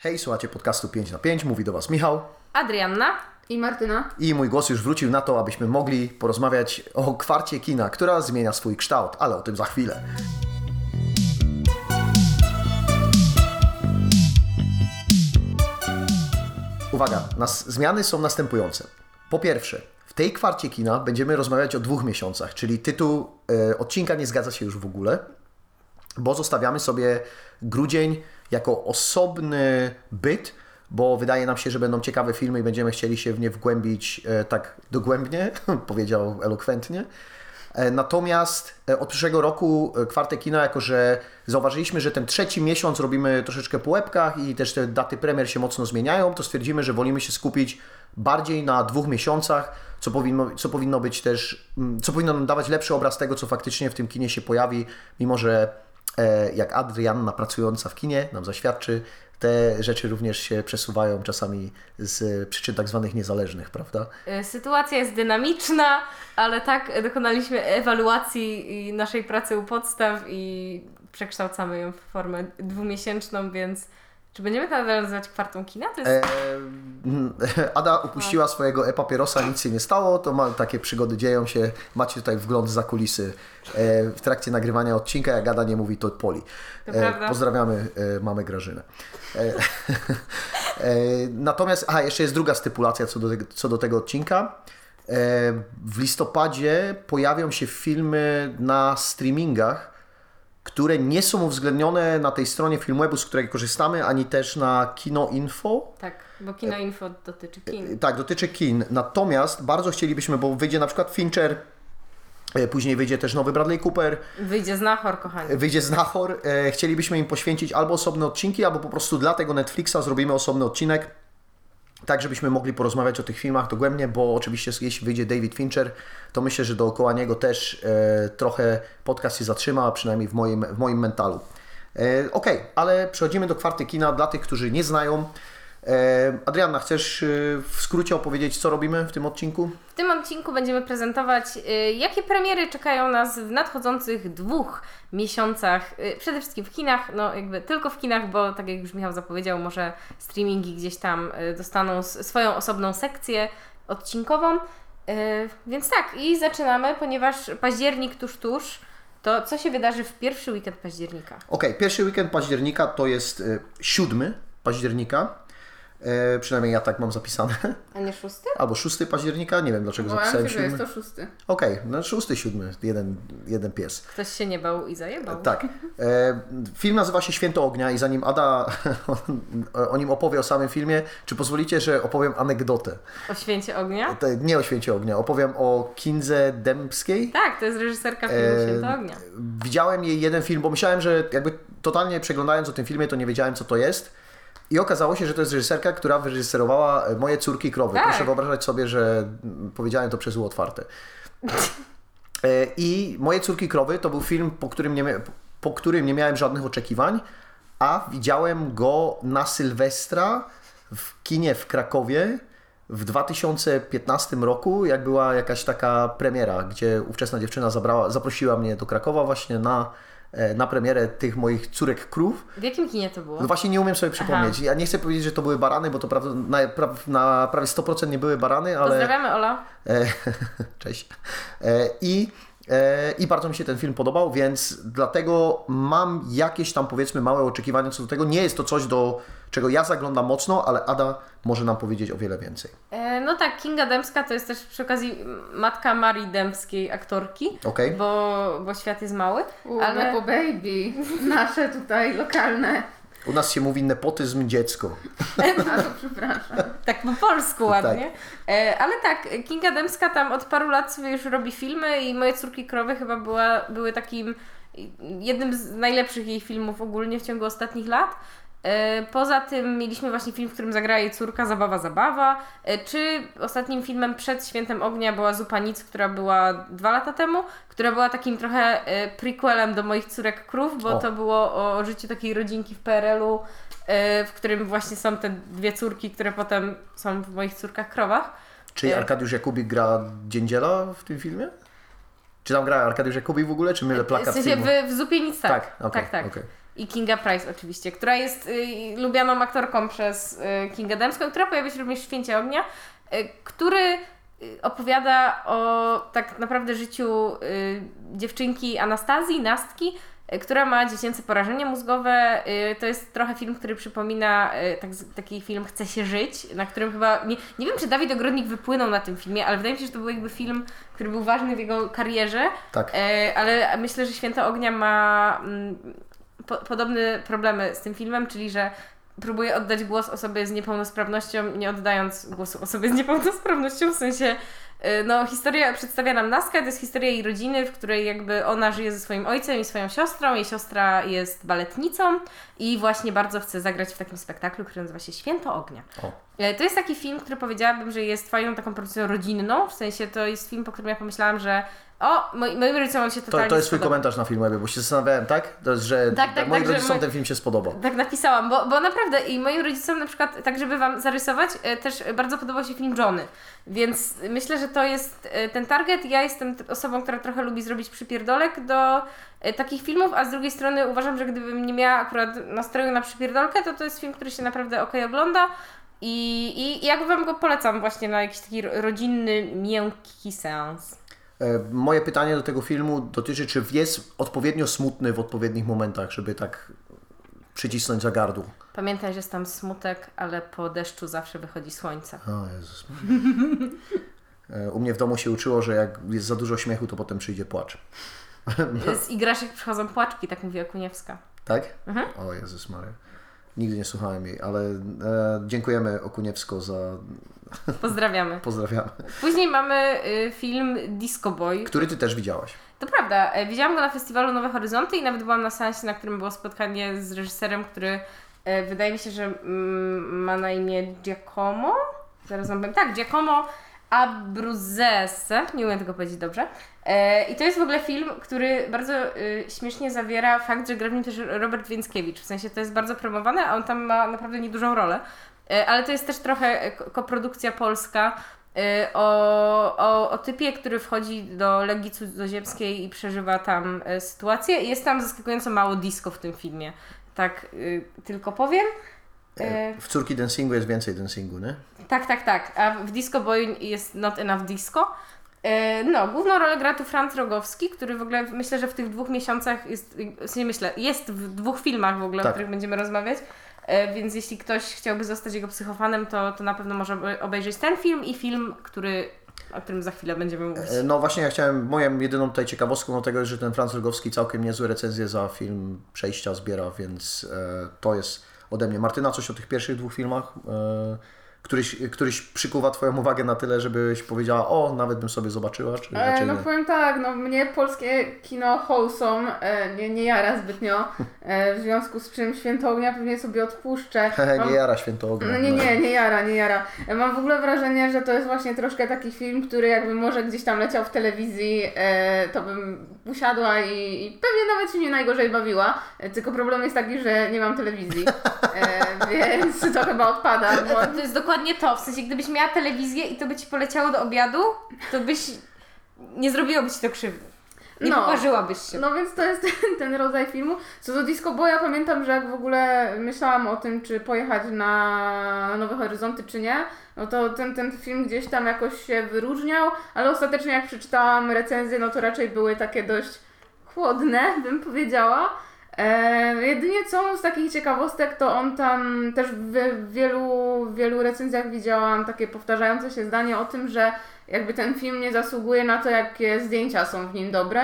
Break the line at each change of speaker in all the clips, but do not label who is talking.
Hej, słuchacie podcastu 5 na 5, mówi do Was Michał
Adrianna.
I Martyna.
i mój głos już wrócił na to, abyśmy mogli porozmawiać o kwarcie kina, która zmienia swój kształt, ale o tym za chwilę. Uwaga, nas, zmiany są następujące. Po pierwsze, w tej kwarcie kina będziemy rozmawiać o dwóch miesiącach, czyli tytuł e, odcinka nie zgadza się już w ogóle, bo zostawiamy sobie grudzień jako osobny byt, bo wydaje nam się, że będą ciekawe filmy i będziemy chcieli się w nie wgłębić e, tak dogłębnie, powiedział elokwentnie. E, Natomiast e, od przyszłego roku kwarte kina, jako że zauważyliśmy, że ten trzeci miesiąc robimy troszeczkę po łebkach i też te daty premier się mocno zmieniają, to stwierdzimy, że wolimy się skupić bardziej na dwóch miesiącach, co powinno, co powinno być też, mm, co powinno nam dawać lepszy obraz tego, co faktycznie w tym kinie się pojawi, mimo że jak Adrianna pracująca w kinie nam zaświadczy, te rzeczy również się przesuwają czasami z przyczyn tak zwanych niezależnych, prawda?
Y, Sytuacja jest dynamiczna, ale tak dokonaliśmy ewaluacji naszej pracy u podstaw i przekształcamy ją w formę dwumiesięczną, więc czy będziemy nadal nazywać kwartą kina? To jest...
E, Ada upuściła swojego e-papierosa, nic się nie stało, to ma, takie przygody dzieją się. Macie tutaj wgląd za kulisy e, w trakcie nagrywania odcinka. Jak Ada nie mówi, to poli.
To prawda.
pozdrawiamy e, mamę Grażynę. E, e, natomiast, aha, jeszcze jest druga stypulacja co do, tego- co do tego odcinka. E, w listopadzie pojawią się filmy na streamingach, które nie są uwzględnione na tej stronie Filmwebu, z której korzystamy, ani też na Kino Info.
Tak, bo Kino Info dotyczy kin.
Tak, dotyczy kin. Natomiast bardzo chcielibyśmy, bo wyjdzie na przykład Fincher, e, później wyjdzie też nowy Bradley Cooper,
Wyjdzie znachor, kochani.
wyjdzie Znachor. E, Chcielibyśmy im poświęcić albo osobne odcinki, albo po prostu dla tego Netflixa zrobimy osobny odcinek, tak żebyśmy mogli porozmawiać o tych filmach dogłębnie, bo oczywiście jeśli wyjdzie David Fincher, to myślę, że dookoła niego też e, trochę podcast się zatrzyma, przynajmniej w moim, w moim mentalu. E, Okej, ale przechodzimy do kwarty kina dla tych, którzy nie znają. Adrianna, chcesz e, w skrócie opowiedzieć, co robimy w tym odcinku?
W tym odcinku będziemy prezentować, y, jakie premiery czekają nas w nadchodzących dwóch miesiącach. Y, przede wszystkim w kinach, no jakby tylko w kinach, bo tak jak już Michał zapowiedział, może streamingi gdzieś tam y, dostaną swoją osobną sekcję odcinkową. Y, Więc tak, i zaczynamy, ponieważ październik tuż, tuż. To co się wydarzy w pierwszy weekend października?
Okej, pierwszy weekend października to jest e, 7 października. E, przynajmniej ja tak mam zapisane.
A nie szósty?
Albo 6 października, nie wiem dlaczego
Bałam
zapisałem
się, że
7.
jest to szósty.
Okej, no 6, 7, jeden, jeden pies.
Ktoś się nie bał i zajebał.
Tak. E, film nazywa się Święto Ognia i zanim Ada o nim opowie o samym filmie, czy pozwolicie, że opowiem anegdotę?
O święcie ognia?
Te- Nie o Święcie Ognia, opowiem o Kindze Dębskiej.
Tak, to jest reżyserka filmu
E,
Święto ognia.
Widziałem jej jeden film, bo myślałem, że jakby totalnie przeglądając o tym filmie, to nie wiedziałem, co to jest. I okazało się, że to jest reżyserka, która wyreżyserowała e, Moje córki krowy.
Tak.
Proszę wyobrażać sobie, że mm, powiedziałem to przez U otwarte. E, I Moje córki krowy to był film, po którym nie, po którym nie miałem żadnych oczekiwań, a widziałem go na Sylwestra w kinie w Krakowie w 2015 roku, jak była jakaś taka premiera, gdzie ówczesna dziewczyna zabrała, zaprosiła mnie do Krakowa właśnie na, na premierę tych moich córek krów.
W jakim kinie to było?
No właśnie nie umiem sobie przypomnieć. Ja nie chcę powiedzieć, że to były barany, bo to prawda, na, pra, na prawie 100% nie były barany, ale...
Pozdrawiamy Ola.
E, Cześć. E, I, e, I bardzo mi się ten film podobał, więc dlatego mam jakieś tam powiedzmy małe oczekiwania co do tego. Nie jest to coś, do czego ja zaglądam mocno, ale Ada może nam powiedzieć o wiele więcej.
E, no tak, Kinga Dębska to jest też przy okazji matka Marii Dębskiej, aktorki,
Okej.
bo, bo świat jest mały.
U,
Ale-
Nepo Baby. Nasze tutaj lokalne.
U nas się mówi nepotyzm dziecko.
A to przepraszam.
Tak po polsku ładnie. E, ale tak, Kinga Dębska tam od paru lat sobie już robi filmy i Moje córki krowy chyba była, były takim jednym z najlepszych jej filmów ogólnie w ciągu ostatnich lat. E, Poza tym mieliśmy właśnie film, w którym zagrała jej córka Zabawa Zabawa, E, czy ostatnim filmem przed Świętem Ognia była Zupa Nic, która była dwa lata temu, która była takim trochę e, prequelem do Moich Córek Krów, bo
O.
to było o życiu takiej rodzinki w PRL-u, w którym właśnie są te dwie córki, które potem są w Moich Córkach Krowach.
Czy. Arkadiusz Jakubik gra dziędziela w tym filmie? Czy tam gra Arkadiusz Jakubik w ogóle, czy mylę plakat
w sensie
filmu?
w, w Zupie Nic tak.
Tak, okej,
tak, tak.
okej.
I Kinga Price oczywiście, która jest y, lubianą aktorką przez y, Kingę Dębską, która pojawia się również w Święcie Ognia, y, który y, opowiada o tak naprawdę życiu y, dziewczynki Anastazji, Nastki, y, która ma dziecięce porażenie mózgowe. To jest trochę film, który przypomina tak, taki film Chce się żyć, na którym chyba, nie, nie wiem czy Dawid Ogrodnik wypłynął na tym filmie, ale wydaje mi się, że to był jakby film, który był ważny w jego karierze.
Tak.
Ale myślę, że Święto Ognia ma mm, po, podobne problemy z tym filmem, czyli że próbuje oddać głos osobie z niepełnosprawnością, nie oddając głosu osobie z niepełnosprawnością, w sensie e, no historia przedstawia nam Naskę, to jest historia jej rodziny, w której jakby ona żyje ze swoim ojcem i swoją siostrą, jej siostra jest baletnicą i właśnie bardzo chce zagrać w takim spektaklu, który nazywa się Święto Ognia.
O.
E, To jest taki film, który powiedziałabym, że jest fajną taką produkcją rodzinną, w sensie to jest film, po którym ja pomyślałam, że o, moi, moim rodzicom się
To,
totalnie
to jest twój
spodoba.
komentarz na filmie, bo się zastanawiałem, tak? To jest, że
Tak, tak,
moim
tak, że
rodzicom
my-
ten film się spodobał.
Tak napisałam, bo, bo naprawdę i moim rodzicom na przykład, tak żeby Wam zarysować, e, też bardzo podobał się film Johnny. Więc myślę, że to jest e, ten target. Ja jestem osobą, która trochę lubi zrobić przypierdolek do takich filmów, a z drugiej strony uważam, że gdybym nie miała akurat nastroju na przypierdolkę, to to jest film, który się naprawdę ok ogląda. I, i, i jakby Wam go polecam właśnie na jakiś taki ro- rodzinny, miękki seans.
E, Moje pytanie do tego filmu dotyczy, czy jest odpowiednio smutny w odpowiednich momentach, żeby tak przycisnąć za gardło.
Pamiętaj, że jest tam smutek, ale po deszczu zawsze wychodzi słońce.
O Jezus. E, U mnie w domu się uczyło, że jak jest za dużo śmiechu, to potem przyjdzie płacz.
Z igraszek przychodzą płaczki, tak mówi Okuniewska.
Tak?
Mhm.
O Jezus Maria. Nigdy nie słuchałem jej, ale e, dziękujemy Okuniewsko za...
Pozdrawiamy.
Pozdrawiamy.
Później mamy y, film Disco Boy.
Który Ty też widziałaś.
To prawda, e, widziałam go na festiwalu Nowe Horyzonty i nawet byłam na seansie, na którym było spotkanie z reżyserem, który e, wydaje mi się, że mm, ma na imię Giacomo. Zaraz wam powiem. Tak, Giacomo Abruzzese. Nie umiem tego powiedzieć dobrze. E, I to jest w ogóle film, który bardzo y, śmiesznie zawiera fakt, że gra w nim też Robert Więckiewicz. W sensie to jest bardzo promowane, a on tam ma naprawdę niedużą rolę. E, Ale to jest też trochę e, ko- koprodukcja polska e, o, o, o typie, który wchodzi do Legii Cudzoziemskiej i przeżywa tam e, sytuację. Jest tam zaskakująco mało disco w tym filmie. Tak tylko powiem. E,
W Córki Dancingu jest więcej dancingu, nie?
tak, tak, tak. A w Disco Boy jest Not Enough Disco. E, No, główną rolę gra tu Franz Rogowski, który w ogóle myślę, że w tych dwóch miesiącach jest, sensie myślę, jest w dwóch filmach w ogóle,
Tak.
o których będziemy rozmawiać. E, Więc jeśli ktoś chciałby zostać jego psychofanem, to, to na pewno może obe- obejrzeć ten film i film, który, o którym za chwilę będziemy mówić.
No właśnie ja chciałem, moją jedyną tutaj ciekawostką do tego jest, że ten Franz Rogowski całkiem niezłe recenzje za film Przejścia zbiera, więc e, to jest ode mnie. Martyna, coś o tych pierwszych dwóch filmach? E, któryś, któryś przykuwa Twoją uwagę na tyle, żebyś powiedziała, o, nawet bym sobie zobaczyła, czy
E,
raczej
no
nie?
powiem tak, no mnie polskie kino wholesome e, nie, nie jara zbytnio, w związku z czym Święto Ognia pewnie sobie odpuszczę. Mam-
nie jara święto ognia.
No nie, nie, nie jara, nie jara. Mam w ogóle wrażenie, że to jest właśnie troszkę taki film, który jakby może gdzieś tam leciał w telewizji, to bym usiadła i, i pewnie nawet się nie najgorzej bawiła. Tylko problem jest taki, że nie mam telewizji, e, więc to chyba odpada. Bo...
To jest dokładnie to, w sensie gdybyś miała telewizję i to by Ci poleciało do obiadu, to byś, nie zrobiłoby Ci to krzywdy. Nie
No.
poparzyłabyś się.
No więc to jest ten, ten rodzaj filmu. Co do Disco Boya, pamiętam, że jak w ogóle myślałam o tym, czy pojechać na Nowe Horyzonty, czy nie, no to ten, ten film gdzieś tam jakoś się wyróżniał, ale ostatecznie jak przeczytałam recenzje, no to raczej były takie dość chłodne, bym powiedziała. E, jedynie co z takich ciekawostek, to on tam też w wielu, w wielu recenzjach widziałam takie powtarzające się zdanie o tym, że jakby ten film nie zasługuje na to, jakie zdjęcia są w nim dobre.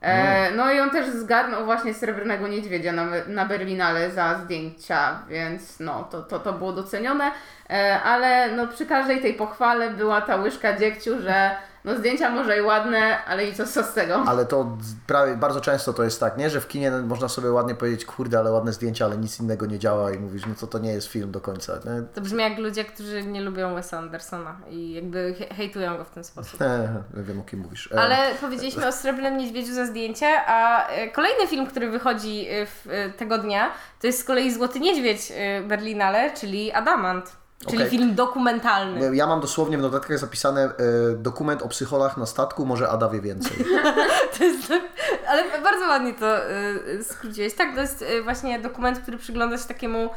E, no i on też zgarnął właśnie Srebrnego Niedźwiedzia na, na Berlinale za zdjęcia, więc no to, to, to było docenione, e, ale no przy każdej tej pochwale była ta łyżka dziegciu, że no zdjęcia może i ładne, ale i co, co z tego?
Ale to prawie, bardzo często to jest tak, nie? Że w kinie można sobie ładnie powiedzieć, kurde, ale ładne zdjęcia, ale nic innego nie działa i mówisz, no to to nie jest film do końca. Nie?
To brzmi jak ludzie, którzy nie lubią Wesa Andersona i jakby he- hejtują go w ten sposób.
E, wiem o kim mówisz. E,
Ale powiedzieliśmy o Srebrnym Niedźwiedziu za zdjęcie, a e, kolejny film, który wychodzi e, w, e, tego dnia, to jest z kolei Złoty Niedźwiedź Berlinale, czyli Adamant. Czyli
Okej.
film dokumentalny.
Ja mam dosłownie w notatkach zapisane e, dokument o psycholach na statku, może Ada wie więcej.
Jest, ale bardzo ładnie to y, skróciłeś. Tak, to jest y, właśnie dokument, który przygląda się takiemu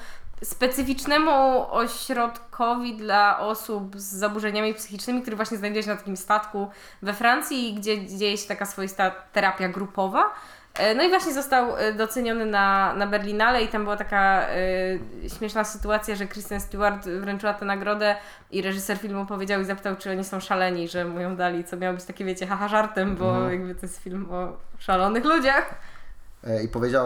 specyficznemu ośrodkowi dla osób z zaburzeniami psychicznymi, który właśnie znajduje się na takim statku we Francji, gdzie dzieje się taka swoista terapia grupowa. E, No i właśnie został e, doceniony na, na Berlinale i tam była taka e, śmieszna sytuacja, że Kristen Stewart wręczyła tę nagrodę i reżyser filmu powiedział i zapytał, czy oni są szaleni, że mu ją dali, co miało być takie, wiecie, haha żartem, bo jakby to jest film o szalonych ludziach.
I powiedział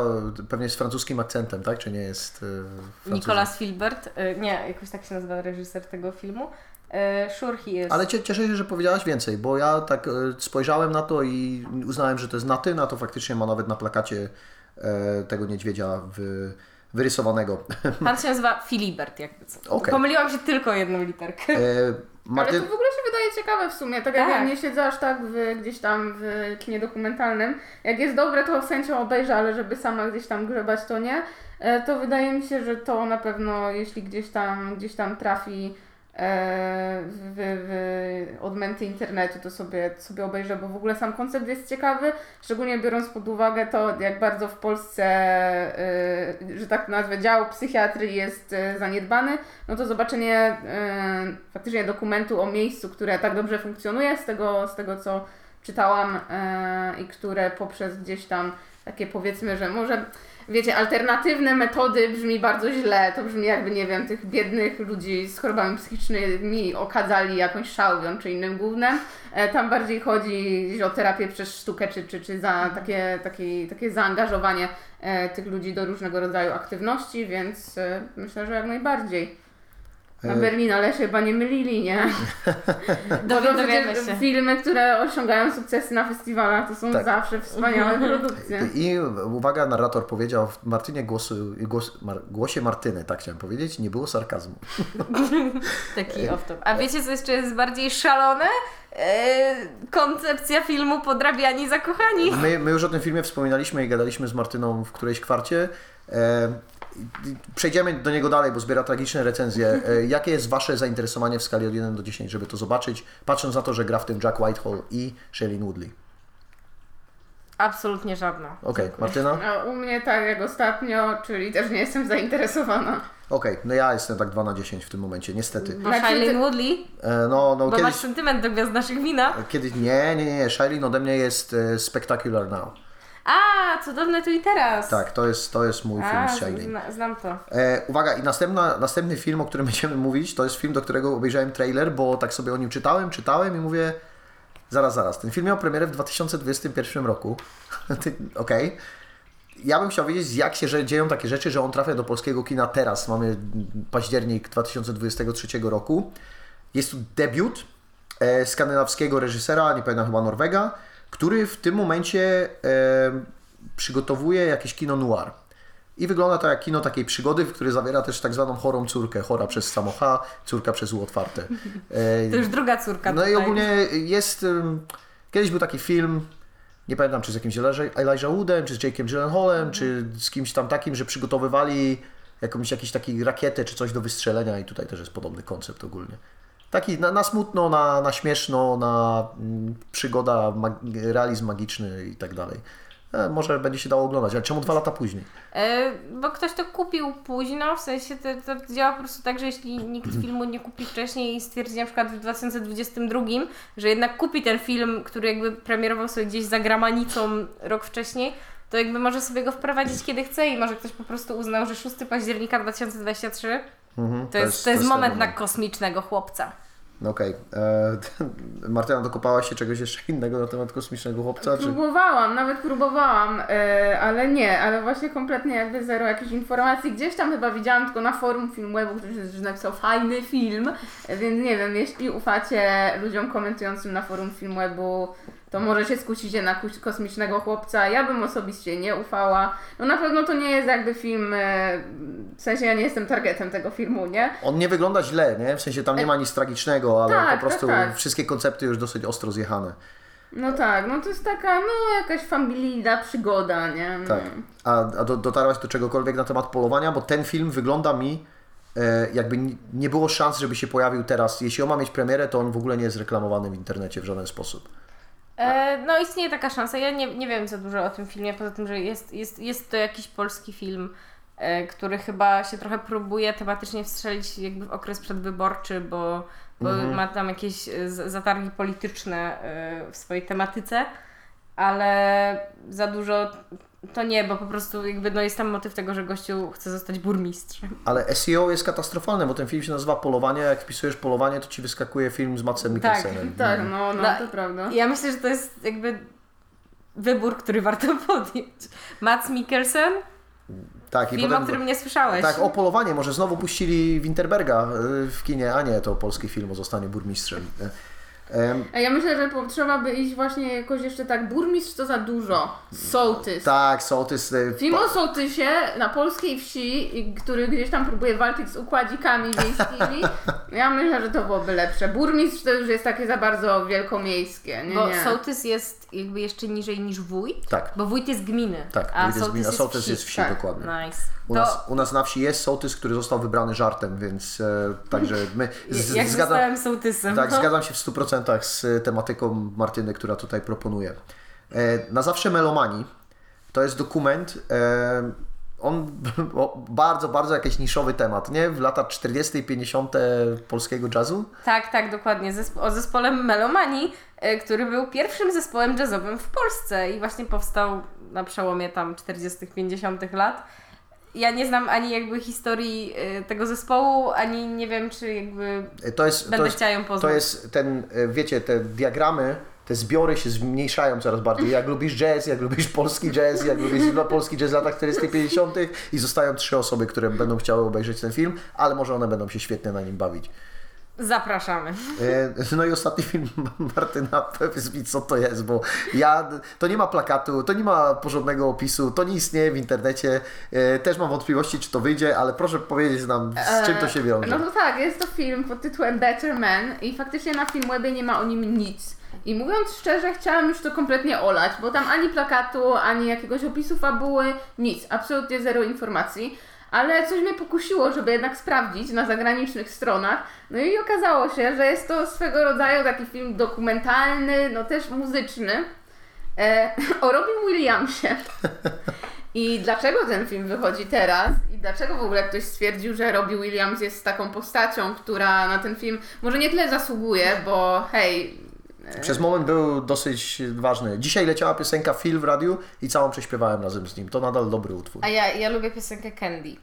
pewnie z francuskim akcentem, tak? Czy nie jest francuzem?
Nicolas Filbert, nie, jakoś tak się nazywa reżyser tego filmu. E, Sure he is.
Ale cie- cieszę się, że powiedziałaś więcej, bo ja tak e, spojrzałem na to i uznałem, że to jest na ty, na to faktycznie ma nawet na plakacie e, tego niedźwiedzia w, wyrysowanego.
Pan się nazywa Filibert, jakby co.
Okej.
Pomyliłam się tylko jedną literkę.
E,
Ale
Martyn,
to w ogóle się wydaje ciekawe w sumie, tak jak
Tak.
ja nie siedzę aż tak w, gdzieś tam w kinie dokumentalnym. Jak jest dobre, to z chęcią obejrzę, ale żeby sama gdzieś tam grzebać, to nie. E, To wydaje mi się, że to na pewno, jeśli gdzieś tam, gdzieś tam trafi w, w odmęty internetu, to sobie, sobie obejrzę, bo w ogóle sam koncept jest ciekawy, szczególnie biorąc pod uwagę to, jak bardzo w Polsce, e, że tak nazwę, dział psychiatrii jest e, zaniedbany, no to zobaczenie e, faktycznie dokumentu o miejscu, które tak dobrze funkcjonuje, z tego, z tego co czytałam e, i które poprzez gdzieś tam takie powiedzmy, że może wiecie, alternatywne metody brzmi bardzo źle. To brzmi jakby, nie wiem, tych biednych ludzi z chorobami psychicznymi okadzali jakąś szałwią czy innym głównym. E, tam bardziej chodzi o terapię przez sztukę, czy, czy, czy za takie, takie, takie zaangażowanie e, tych ludzi do różnego rodzaju aktywności, więc e, myślę, że jak najbardziej. Na
E,
Berlinale się chyba nie mylili, nie?
Dowiadujemy się.
filmy, które osiągają sukcesy na festiwalach, to są
Tak.
zawsze wspaniałe produkcje.
I uwaga, narrator powiedział w Martynie głosu, głos, mar, głosie Martyny, tak chciałem powiedzieć, nie było sarkazmu.
Taki off-top. A wiecie, co jeszcze jest bardziej szalone? E, koncepcja filmu Podrabiani zakochani.
My, my już o tym filmie wspominaliśmy i gadaliśmy z Martyną w którejś kwarcie. Przejdziemy do niego dalej, bo zbiera tragiczne recenzje. E, Jakie jest Wasze zainteresowanie w skali od 1 do 10, żeby to zobaczyć, patrząc na to, że gra w tym Jack Whitehall i Shailene Woodley?
Absolutnie żadna.
Okej, Martyna?
A u mnie tak jak ostatnio, czyli też nie jestem zainteresowana.
Okej, no ja jestem tak 2 na 10 w tym momencie, niestety.
Bo
Znaczy,
Shailene Woodley,
E, No, no
bo masz
kiedyś,
sentyment do gwiazd naszych wina.
kiedyś, nie, nie, nie, Shailene ode mnie jest e, Spectacular Now.
A, cudowne tu i teraz.
Tak, to jest, to jest mój film
A,
z Shailene.
zna, znam to.
E, uwaga, i następna, następny film, o którym będziemy mówić, to jest film, do którego obejrzałem trailer, bo tak sobie o nim czytałem, czytałem i mówię, zaraz, zaraz, ten film miał premierę w 2021 roku. Okej. Ja bym chciał wiedzieć, jak się że dzieją takie rzeczy, że on trafia do polskiego kina teraz. Mamy październik 2023 roku. Jest tu debiut e, skandynawskiego reżysera, nie pamiętam chyba Norwega, który w tym momencie e, przygotowuje jakieś kino noir. I wygląda to jak kino takiej przygody, w której zawiera też tak zwaną chorą córkę. Chora przez samo H, córka przez U otwarte. E,
To już druga córka
no i
tutaj.
ogólnie jest. Kiedyś był taki film, nie pamiętam czy z jakimś Elijah Woodem, czy z Jake'em Gyllenhaalem, czy z kimś tam takim, że przygotowywali jakąś jakiś taki rakietę czy coś do wystrzelenia i tutaj też jest podobny koncept ogólnie. Taki na, na smutno, na, na śmieszno, na mm, przygoda, mag, realizm magiczny i tak dalej. E, może będzie się dało oglądać, ale czemu dwa lata później?
E, bo ktoś to kupił późno, w sensie to, to działa po prostu tak, że jeśli nikt filmu nie kupi wcześniej i stwierdzi na przykład w 2022, że jednak kupi ten film, który jakby premierował sobie gdzieś za gramanicą rok wcześniej, to jakby może sobie go wprowadzić kiedy chce i może ktoś po prostu uznał, że 6 października 2023
Mhm,
to, jest, to jest
ten
moment na kosmicznego chłopca.
No okej. E, Martyna, dokopałaś się czegoś jeszcze innego na temat kosmicznego chłopca? Czy...
Próbowałam, nawet próbowałam, e, ale nie, ale właśnie kompletnie jakby zero jakichś informacji. Gdzieś tam chyba widziałam tylko na forum Filmwebu, ktoś napisał fajny film, więc nie wiem, jeśli ufacie ludziom komentującym na forum Filmwebu, to może się skusicie na kosmicznego chłopca. Ja bym osobiście nie ufała. No na pewno to nie jest jakby film, e, w sensie ja nie jestem targetem tego filmu, nie?
On nie wygląda źle, nie? W sensie tam nie ma nic tragicznego, ale
Tak,
po prostu
tak, tak.
wszystkie koncepty już dosyć ostro zjechane.
No tak, no to jest taka, no jakaś familijna przygoda, nie? No.
Tak. A, a do, dotarłaś do czegokolwiek na temat polowania? Bo ten film wygląda mi e, jakby nie było szans, żeby się pojawił teraz. Jeśli on ma mieć premierę, to on w ogóle nie jest reklamowany w internecie w żaden sposób.
E, no istnieje taka szansa. Ja nie, nie wiem za dużo o tym filmie, poza tym, że jest, jest, jest to jakiś polski film, e, który chyba się trochę próbuje tematycznie wstrzelić jakby w okres przedwyborczy, bo, bo ma tam jakieś e, z- zatargi polityczne e, w swojej tematyce, ale za dużo to nie, bo po prostu jakby no jest tam motyw tego, że gościu chce zostać burmistrzem.
Ale SEO jest katastrofalne, bo ten film się nazywa Polowanie, a jak wpisujesz Polowanie, to ci wyskakuje film z Matsem Mikkelsenem.
Tak, no, no,
No,
to prawda.
Ja myślę, że to jest jakby wybór, który warto podjąć. Mats Mikkelsen,
tak i
film,
potem...
o którym nie słyszałeś.
Tak, o polowanie. Może znowu puścili Winterberga y, w kinie, a nie, to polski film o zostaniu burmistrzem.
A ja myślę, że trzeba by iść właśnie jakoś jeszcze tak, burmistrz to za dużo. Sołtys.
tak, sołtys. y,
Film o sołtysie na polskiej wsi, który gdzieś tam próbuje walczyć z układzikami wiejskimi, ja myślę, że to byłoby lepsze. Burmistrz to już jest takie za bardzo wielkomiejskie, nie,
Bo
nie.
sołtys jest jakby jeszcze niżej niż wójt.
Tak.
Bo wójt jest gminy.
Tak,
a
wójt jest
sołtys jest
sołtys
wsi.
jest wsi,
Tak.
dokładnie.
Nice.
U
To
nas, u nas na wsi jest sołtys, który został wybrany żartem, więc e, także my z,
jak
zgadzam,
zostałem sołtysem.
tak,
no.
zgadzam się w 100% z tematyką Martyny, która tutaj proponuje. E, na zawsze melomanii to jest dokument, e, on bardzo, bardzo jakiś niszowy temat, nie? W latach 40. i 50. polskiego jazzu.
Tak, tak, dokładnie. Zespo- o zespole Melomani, e, który był pierwszym zespołem jazzowym w Polsce i właśnie powstał na przełomie tam 40., 50. lat. Ja nie znam ani jakby historii e, tego zespołu, ani nie wiem, czy jakby
E, To jest,
będę
to jest,
chciała ją poznać.
To jest ten, e, wiecie, te diagramy, te zbiory się zmniejszają coraz bardziej. Jak lubisz jazz, jak lubisz polski jazz, jak lubisz polski jazz w latach 40 50 i zostają trzy osoby, które będą chciały obejrzeć ten film, ale może one będą się świetnie na nim bawić.
Zapraszamy.
E, No i ostatni film Martyna, powiedz mi co to jest, bo ja, to nie ma plakatu, to nie ma porządnego opisu, to nie istnieje w internecie. E, Też mam wątpliwości, czy to wyjdzie, ale proszę powiedzieć nam, z czym to się wiąże.
No to tak, jest to film pod tytułem Better Man i faktycznie na Filmwebie nie ma o nim nic. I mówiąc szczerze, chciałam już to kompletnie olać, bo tam ani plakatu, ani jakiegoś opisu fabuły, nic, absolutnie zero informacji. Ale coś mnie pokusiło, żeby jednak sprawdzić na zagranicznych stronach. No i okazało się, że jest to swego rodzaju taki film dokumentalny, no też muzyczny e, o Robin Williamsie. I dlaczego ten film wychodzi teraz? I dlaczego w ogóle ktoś stwierdził, że Robbie Williams jest taką postacią, która na ten film może nie tyle zasługuje, bo hej,
Przez moment był dosyć ważny. Dzisiaj leciała piosenka Phil w radiu i całą prześpiewałem razem z nim. To nadal dobry utwór.
A ja, ja lubię piosenkę Candy.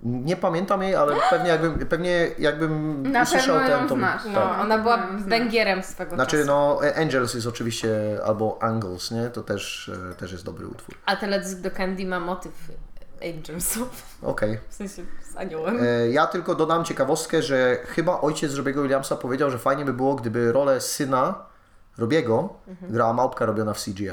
Nie pamiętam jej, ale pewnie jakbym, pewnie jakbym
Na
usłyszał
pewno ją
ten, to...
znasz.
No,
Tak.
ona była
Znam.
węgierem swego
Znaczy
czasu.
no Angels jest oczywiście, albo Angles, nie? To też, e, też jest dobry utwór.
A teledysk do Candy ma motyw Angelsów.
Okej.
W sensie z aniołem.
E, Ja tylko dodam ciekawostkę, że chyba ojciec Robiego Williamsa powiedział, że fajnie by było, gdyby rolę syna Robiego
Mhm.
grała małpka robiona w CGI.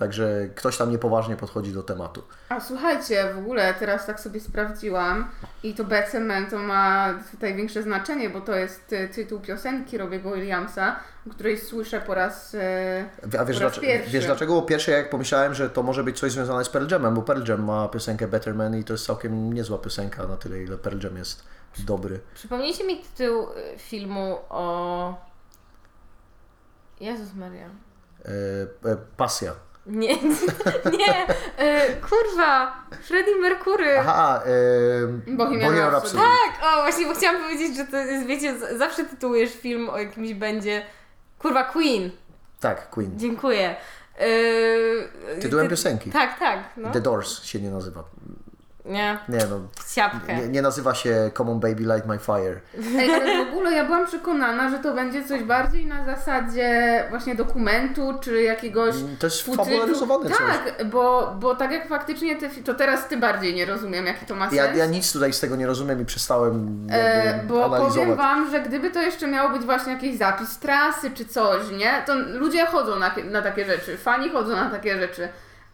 Także ktoś tam niepoważnie podchodzi do tematu.
A słuchajcie, w ogóle teraz tak sobie sprawdziłam i to Better Man to ma tutaj większe znaczenie, bo to jest e, tytuł piosenki Robiego Williamsa, o której słyszę po raz... E,
A wiesz,
Po raz
dlaczego,
pierwszy.
wiesz dlaczego? Po pierwsze, jak pomyślałem, że to może być coś związane z Pearl Jamem, bo Pearl Jam ma piosenkę Better Man i to jest całkiem niezła piosenka na tyle, ile Pearl Jam jest dobry.
Przypomnijcie mi tytuł y, filmu o... Jezus Maria.
E, e, pasja.
Nie, nie, y, kurwa, Freddie Mercury.
Aha, e,
Bohemian Rhapsody.
Tak, o właśnie, bo chciałam powiedzieć, że to jest, wiecie, zawsze tytułujesz film o jakimś będzie... Kurwa, Queen.
Tak, Queen.
Dziękuję. Yy,
Tytułem
ty-
piosenki.
Tak, tak. No.
The Doors się nie nazywa.
Nie,
Nie no,
siapkę.
nie, nie nazywa się Come on Baby Light My Fire.
Ej, ale w ogóle ja byłam przekonana, że to będzie coś bardziej na zasadzie właśnie dokumentu, czy jakiegoś
Mm, to jest
footage'u.
fabularyzowane coś.
Tak, bo, bo tak jak faktycznie te to teraz ty bardziej nie rozumiem, jaki to ma sens.
Ja, ja nic tutaj z tego nie rozumiem i przestałem
E, bo powiem
analizować.
Wam, że gdyby to jeszcze miało być właśnie jakiś zapis trasy czy coś, nie? To ludzie chodzą na, na takie rzeczy, fani chodzą na takie rzeczy,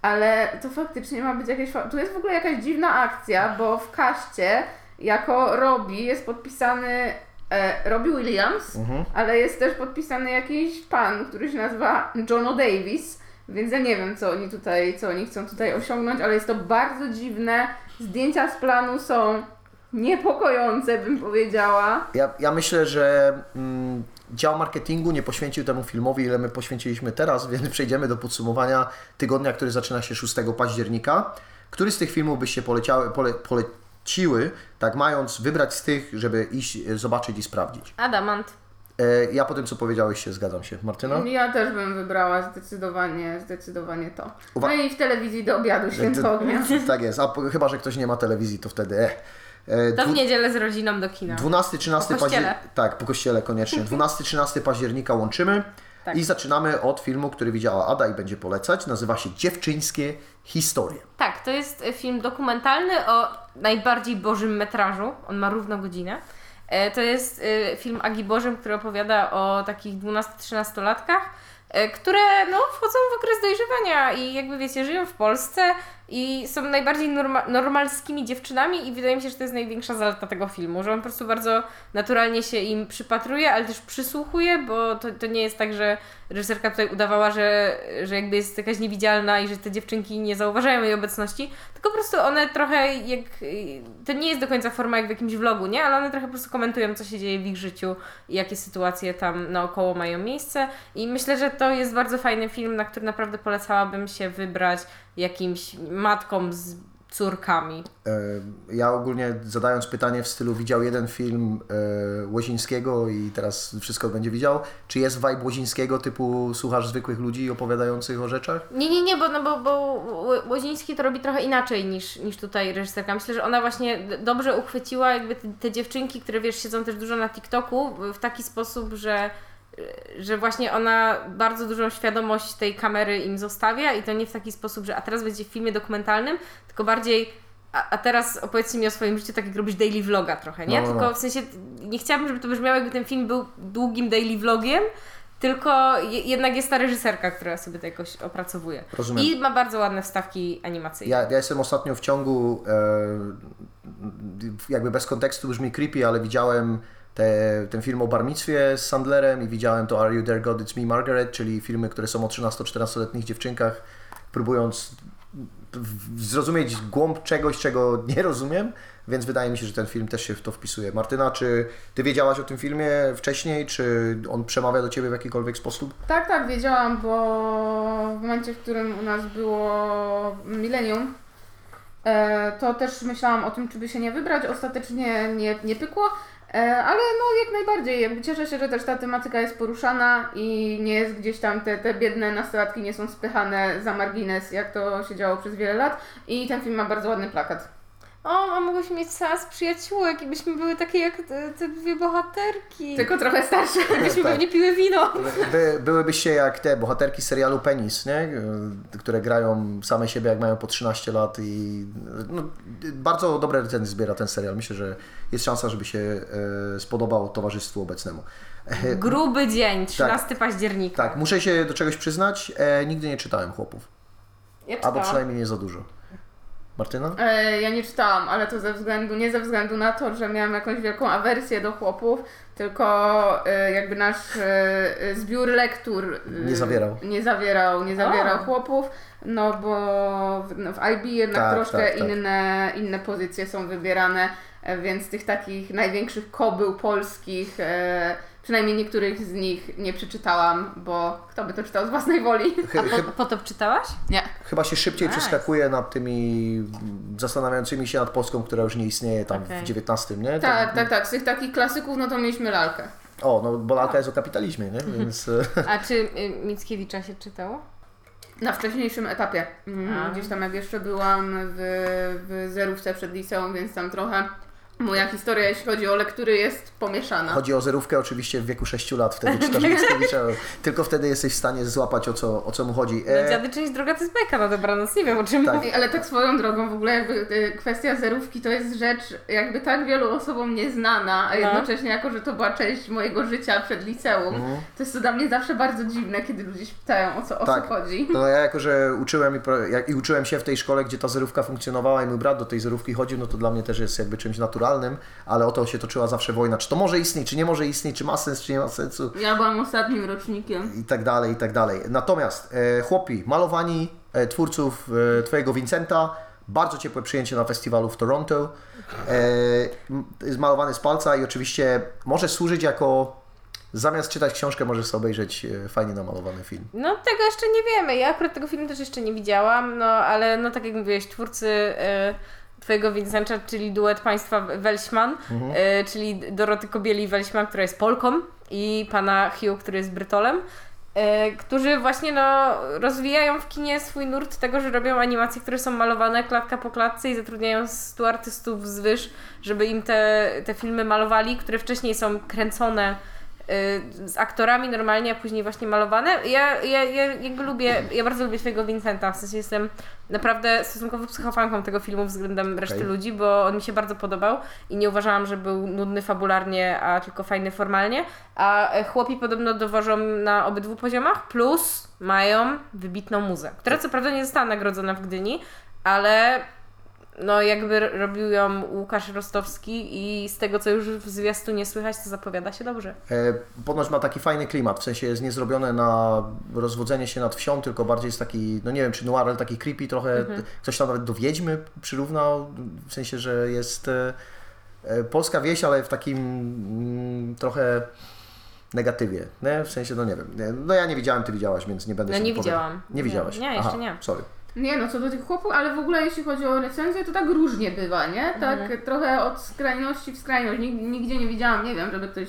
ale to faktycznie ma być jakieś... Tu jest w ogóle jakaś dziwna akcja, bo w kaście jako Robbie jest podpisany e, Robbie Williams,
Mhm.
ale jest też podpisany jakiś pan, który się nazywa John Davis, więc ja nie wiem, co oni tutaj, co oni chcą tutaj osiągnąć, ale jest to bardzo dziwne. Zdjęcia z planu są niepokojące, bym powiedziała.
Ja, ja myślę, że mm, dział marketingu nie poświęcił temu filmowi, ile my poświęciliśmy teraz, więc przejdziemy do podsumowania tygodnia, który zaczyna się 6 października. Który z tych filmów byście poleciały, pole, poleciły, tak mając wybrać z tych, żeby iść, e, zobaczyć i sprawdzić?
Adamant.
E, ja po tym, co powiedziałeś, się zgadzam się. Martyna?
Ja też bym wybrała zdecydowanie, zdecydowanie to.
Uwa-
No i w telewizji do obiadu święto ognia.
Tak jest, a po, chyba, że ktoś nie ma telewizji, to wtedy eh. E,
To w niedzielę z rodziną do kina.
12-13
Po kościele.
października. Tak, po kościele koniecznie. 12-13 października łączymy
Tak.
i zaczynamy od filmu, który widziała Ada i będzie polecać. Nazywa się Dziewczyńskie historie.
Tak, to jest film dokumentalny o najbardziej bożym metrażu. On ma równo godzinę. E, To jest e, film Agi Bożym, który opowiada o takich 12-13-latkach, e, które no, wchodzą w okres dojrzewania i jakby wiecie, żyją w Polsce i są najbardziej norma- normalskimi dziewczynami i wydaje mi się, że to jest największa zaleta tego filmu, że on po prostu bardzo naturalnie się im przypatruje, ale też przysłuchuje, bo to, to nie jest tak, że reżyserka tutaj udawała, że, że jakby jest jakaś niewidzialna i że te dziewczynki nie zauważają jej obecności, tylko po prostu one trochę jak... To nie jest do końca forma jak w jakimś vlogu, nie? Ale one trochę po prostu komentują, co się dzieje w ich życiu i jakie sytuacje tam naokoło mają miejsce i myślę, że to jest bardzo fajny film, na który naprawdę polecałabym się wybrać jakimś matkom z córkami.
E, Ja ogólnie zadając pytanie w stylu widział jeden film e, Łozińskiego i teraz wszystko będzie widział. Czy jest vibe Łozińskiego typu słuchasz zwykłych ludzi opowiadających o rzeczach?
Nie, nie, nie, bo, no bo, bo Ło- Łoziński to robi trochę inaczej niż, niż tutaj reżyserka. Myślę, że ona właśnie dobrze uchwyciła jakby te, te dziewczynki, które wiesz, siedzą też dużo na TikToku w taki sposób, że że właśnie ona bardzo dużą świadomość tej kamery im zostawia i to nie w taki sposób, że a teraz będzie w filmie dokumentalnym, tylko bardziej a, a teraz opowiedzcie mi o swoim życiu tak jak robisz daily vloga trochę, nie?
No, no, no.
Tylko w sensie nie chciałabym, żeby to brzmiało jakby ten film był długim daily vlogiem, tylko je, jednak jest ta reżyserka, która sobie to jakoś opracowuje.
Rozumiem.
I ma bardzo ładne wstawki animacyjne.
Ja, ja jestem ostatnio w ciągu, e, jakby bez kontekstu brzmi creepy, ale widziałem te, ten film o barmictwie z Sandlerem i widziałem to Are You There God It's Me Margaret, czyli filmy, które są o 13-14-letnich dziewczynkach, próbując zrozumieć głąb czegoś, czego nie rozumiem, więc wydaje mi się, że ten film też się w to wpisuje. Martyna, czy Ty wiedziałaś o tym filmie wcześniej, czy on przemawia do Ciebie w jakikolwiek sposób?
Tak, tak, wiedziałam, bo w momencie, w którym u nas było milenium, e, to też myślałam o tym, czy by się nie wybrać. Ostatecznie nie, nie pykło, ale no jak najbardziej. Cieszę się, że też ta tematyka jest poruszana i nie jest gdzieś tam, te, te biedne nastolatki nie są spychane za margines, jak to się działo przez wiele lat. I ten film ma bardzo ładny plakat.
O, a mogłyśmy mieć seans przyjaciółek i byśmy były takie jak te, te dwie bohaterki.
Tylko trochę starsze.
Byśmy
Tak.
pewnie piły wino.
By, byłybyście jak te bohaterki serialu Penis, nie? które grają same siebie jak mają po 13 lat i no, bardzo dobre recenzje zbiera ten serial. Myślę, że jest szansa, żeby się e, spodobał towarzystwu obecnemu. E,
Gruby dzień, 13 października.
tak, muszę się do czegoś przyznać, e, nigdy nie czytałem chłopów.
Ja
Albo przynajmniej nie za dużo. Martyna?
E, ja nie czytałam, ale to ze względu, nie ze względu na to, że miałam jakąś wielką awersję do chłopów, tylko e, jakby nasz e, zbiór lektur e,
Nie zawierał.
nie zawierał, nie zawierał chłopów, no bo w, no, w IB jednak
Tak,
troszkę
tak, tak.
Inne, inne pozycje są wybierane, e, więc tych takich największych kobył polskich, e, przynajmniej niektórych z nich nie przeczytałam, bo kto by to czytał z własnej woli?
Chy, chy,
Po, potop czytałaś?
Nie.
chyba się szybciej
Nice.
przeskakuje nad tymi zastanawiającymi się nad Polską, która już nie istnieje tam
Okej.
w XIX, nie?
Tak, tak, tak. Z tych takich klasyków, no to mieliśmy lalkę.
O, no bo lalka jest o kapitalizmie, nie? Więc... e,
A czy y, Mickiewicza się czytało?
Na wcześniejszym etapie.
A.
Mm, gdzieś tam jak jeszcze byłam w, w zerówce przed liceum, więc tam trochę moja historia, jeśli chodzi o lektury, jest pomieszana.
Chodzi o zerówkę oczywiście w wieku 6 lat, wtedy czytasz Mickiewicza. Tylko wtedy jesteś w stanie złapać o co, o co mu chodzi.
No,
E,
dziady część droga to jest bajka na dobranoc, nie wiem o czym
Tak.
mówię.
Ej, Ale tak swoją drogą, w ogóle jakby y, kwestia zerówki to jest rzecz jakby tak wielu osobom nieznana, a
No.
jednocześnie jako, że to była część mojego życia przed liceum,
Mhm.
to jest to dla mnie zawsze bardzo dziwne, kiedy ludzie się pytają o co, o
Tak.
co chodzi.
No ja jako, że uczyłem i, i uczyłem się w tej szkole, gdzie ta zerówka funkcjonowała i mój brat do tej zerówki chodził, no to dla mnie też jest jakby czymś naturalnym, ale o to się toczyła zawsze wojna. Czy to może istnieć, czy nie może istnieć, czy ma sens, czy nie ma sensu
Ja byłam ostatnim rocznikiem.
i tak dalej, i tak dalej. Natomiast e, chłopi, malowani e, twórców e, Twojego Vincenta Bardzo ciepłe przyjęcie na festiwalu w Toronto. E, m- jest malowany z palca i oczywiście może służyć jako zamiast czytać książkę, możesz sobie obejrzeć e, fajnie namalowany film.
No tego jeszcze nie wiemy. Ja akurat tego filmu też jeszcze nie widziałam, no ale no tak jak mówiłeś, twórcy e, twojego Vincenta, czyli duet państwa Welśman, e, czyli Doroty Kobieli Welśman, która jest Polką i pana Hugh, który jest Brytolem. e, Którzy właśnie no, rozwijają w kinie swój nurt tego, że robią animacje, które są malowane klatka po klatce i zatrudniają stu artystów z wyż, żeby im te, te filmy malowali, które wcześniej są kręcone y, z aktorami normalnie, a później właśnie malowane. Ja, ja, ja jakby lubię, ja bardzo lubię twojego Vincenta, w sensie jestem naprawdę stosunkowo psychofanką tego filmu względem reszty
Okej.
ludzi, bo on mi się bardzo podobał i nie uważałam, że był nudny fabularnie, a tylko fajny formalnie. A e, chłopi podobno dowożą na obydwu poziomach, plus mają wybitną muzę, która co prawda nie została nagrodzona w Gdyni, ale no jakby robił ją Łukasz Rostowski i z tego co już w zwiastunie słychać, to zapowiada się dobrze.
E, Ponoć ma taki fajny klimat, w sensie jest niezrobione na rozwodzenie się nad wsią, tylko bardziej jest taki, no nie wiem czy noir, ale taki creepy trochę, ktoś tam nawet do Wiedźmy przyrównał, w sensie, że jest e, e, polska wieś, ale w takim mm, trochę negatywie, nie? w sensie, no nie wiem, nie, no ja nie widziałem, ty widziałaś, więc nie będę
No
się
nie widziałam.
Nie widziałaś?
Nie, jeszcze
Aha,
nie.
sorry.
Nie no, co do tych chłopów, ale w ogóle jeśli chodzi o recenzję, to tak różnie bywa, nie? Tak trochę od skrajności w skrajność. Nig- Nigdzie nie widziałam, nie wiem, żeby ktoś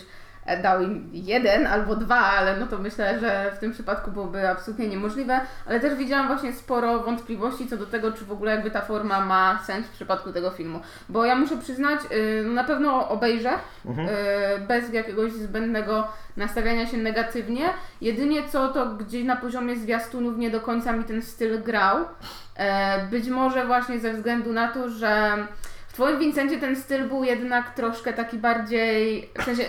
dał im jeden albo dwa, ale no to myślę, że w tym przypadku byłoby absolutnie niemożliwe. Ale też widziałam właśnie sporo wątpliwości co do tego, czy w ogóle jakby ta forma ma sens w przypadku tego filmu. Bo ja muszę przyznać, y, no na pewno obejrzę y, bez jakiegoś zbędnego nastawiania się negatywnie. Jedynie co to gdzieś na poziomie zwiastunów nie do końca mi ten styl grał. E, Być może właśnie ze względu na to, że Twoim Vincencie ten styl był jednak troszkę taki bardziej, w sensie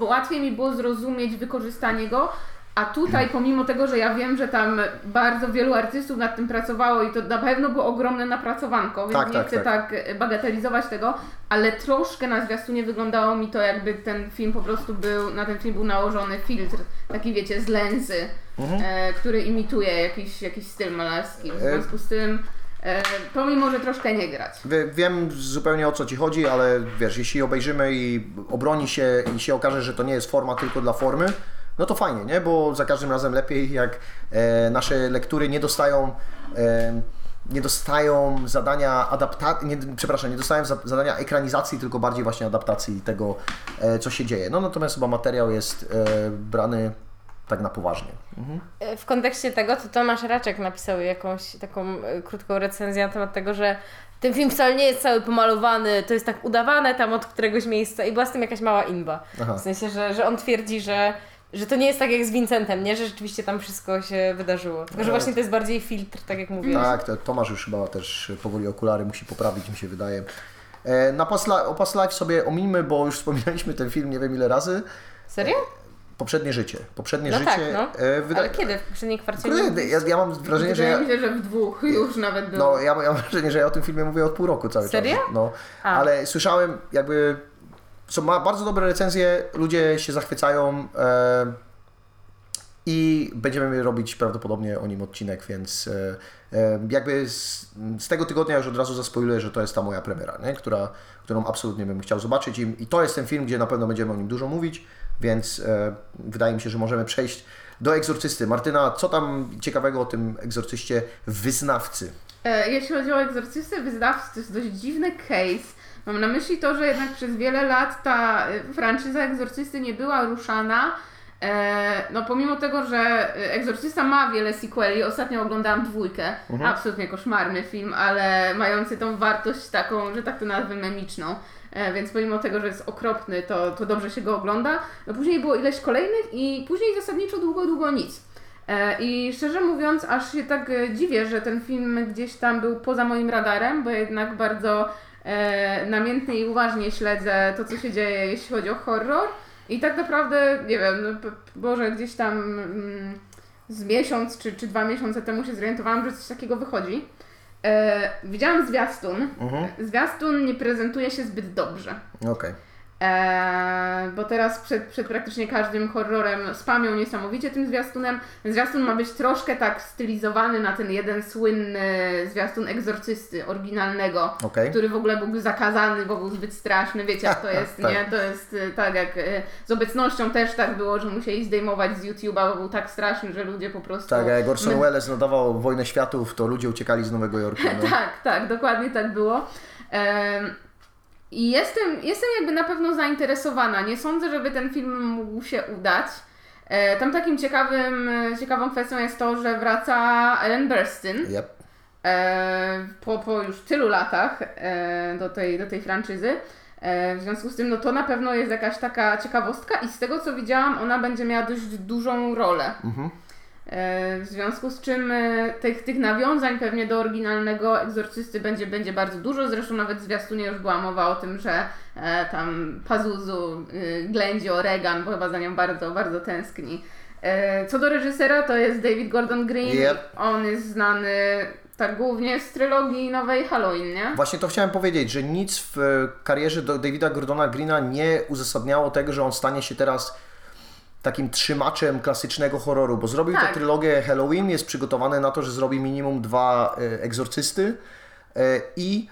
łatwiej mi było zrozumieć wykorzystanie go, a tutaj pomimo tego, że ja wiem, że tam bardzo wielu artystów nad tym pracowało i to na pewno było ogromne napracowanko, więc
Tak,
nie
tak,
chcę
tak.
tak e, bagatelizować tego, ale troszkę na zwiastunie wyglądało mi to jakby ten film po prostu był, na ten film był nałożony filtr, taki wiecie, z lensy, e, który imituje jakiś, jakiś styl malarski. W związku z tym e, to mi może troszkę nie grać.
Wie- Wiem zupełnie o co Ci chodzi, ale wiesz, jeśli obejrzymy i obroni się i się okaże, że to nie jest forma tylko dla formy, no to fajnie, nie? Bo za każdym razem lepiej, jak e, nasze lektury nie dostają e, nie dostają zadania adaptacji, nie, przepraszam, nie dostają za, zadania ekranizacji, tylko bardziej właśnie adaptacji tego, e, co się dzieje. No natomiast chyba materiał jest e, brany tak na poważnie. Mhm.
E, W kontekście tego, to Tomasz Raczek napisał jakąś taką e, krótką recenzję na temat tego, że ten film wcale nie jest cały pomalowany, to jest tak udawane tam od któregoś miejsca i była z tym jakaś mała inba.
Aha.
W sensie, że, że on twierdzi, że, że to nie jest tak jak z Vincentem, nie? Że rzeczywiście tam wszystko się wydarzyło. Tylko, że
E.
właśnie to jest bardziej filtr, tak jak mówiłeś.
Tak, to Tomasz już chyba też powoli okulary musi poprawić, mi się wydaje. E, Na Past Li- o Past Life sobie omijmy, bo już wspominaliśmy ten film nie wiem ile razy.
Serio?
Poprzednie życie. Poprzednie
No
życie.
tak, no.
e, wyda-
Ale kiedy? W poprzedniej kwarcie?
Kurde, Ja, ja mam wrażenie, że ja,
się, że w dwóch już nawet było.
no, ja, ja mam wrażenie, że ja o tym filmie mówię od pół roku cały
Serio?
czas. No,
A.
ale słyszałem jakby, co ma bardzo dobre recenzje, ludzie się zachwycają e, i będziemy robić prawdopodobnie o nim odcinek, więc e, e, jakby z, z tego tygodnia już od razu zaspoiluję, że to jest ta moja premiera, nie? Która, którą absolutnie bym chciał zobaczyć I, i to jest ten film, gdzie na pewno będziemy o nim dużo mówić, więc e, wydaje mi się, że możemy przejść do Egzorcysty. Martyna, co tam ciekawego o tym egzorcyście wyznawcy?
E, Jeśli chodzi o egzorcystę wyznawcy, to jest dość dziwny case. Mam na myśli to, że jednak przez wiele lat ta e, franczyza egzorcysty nie była ruszana. No pomimo tego, że Egzorcysta ma wiele sequeli, ostatnio oglądałam dwójkę, absolutnie koszmarny film, ale mający tą wartość taką, że tak to nazwę memiczną. E, więc pomimo tego, że jest okropny, to, to dobrze się go ogląda. No później było ileś kolejnych i później zasadniczo długo, długo nic. E, I szczerze mówiąc, aż się tak e, dziwię, że ten film gdzieś tam był poza moim radarem, bo jednak bardzo e, namiętnie i uważnie śledzę to, co się dzieje, jeśli chodzi o horror. I tak naprawdę, nie wiem, no, może gdzieś tam mm, z miesiąc czy, czy dwa miesiące temu się zorientowałam, że coś takiego wychodzi. E, widziałam zwiastun.
Mhm.
Zwiastun nie prezentuje się zbyt dobrze.
Okej.
Eee, bo teraz przed, przed praktycznie każdym horrorem spamią niesamowicie tym zwiastunem. Zwiastun ma być troszkę tak stylizowany na ten jeden słynny zwiastun egzorcysty oryginalnego,
Okej.
który w ogóle był zakazany, bo był zbyt straszny. Wiecie jak to jest,
Tak.
nie? To jest y, tak jak y, z obecnością też tak było, że musieli zdejmować z YouTube'a, bo był tak straszny, że ludzie po prostu...
Tak, jak Orson
My-
Welles nadawał Wojnę Światów, to ludzie uciekali z Nowego Jorku. No.
tak, tak, dokładnie tak było. Em, I jestem, jestem jakby na pewno zainteresowana. Nie sądzę, żeby ten film mógł się udać. E, Tam takim ciekawym, ciekawą kwestią jest to, że wraca Ellen Burstyn
Yep.
e, po, po już tylu latach e, do tej, do tej franczyzy. W związku z tym, no to na pewno jest jakaś taka ciekawostka i z tego co widziałam, ona będzie miała dość dużą rolę.
Mhm.
E, W związku z czym e, tych, tych nawiązań pewnie do oryginalnego egzorcysty będzie, będzie bardzo dużo. Zresztą nawet w zwiastunie już była mowa o tym, że e, tam Pazuzu y, o Regan, bo chyba za nią bardzo, bardzo tęskni. E, co do reżysera, to jest David Gordon Green.
Yep.
On jest znany tak głównie z trylogii nowej Halloween, nie?
Właśnie to chciałem powiedzieć, że nic w e, karierze Davida Gordona Greena nie uzasadniało tego, że on stanie się teraz takim trzymaczem klasycznego horroru, bo zrobił
Tak.
tę trylogię Halloween, jest przygotowany na to, że zrobi minimum dwa e, egzorcysty e, i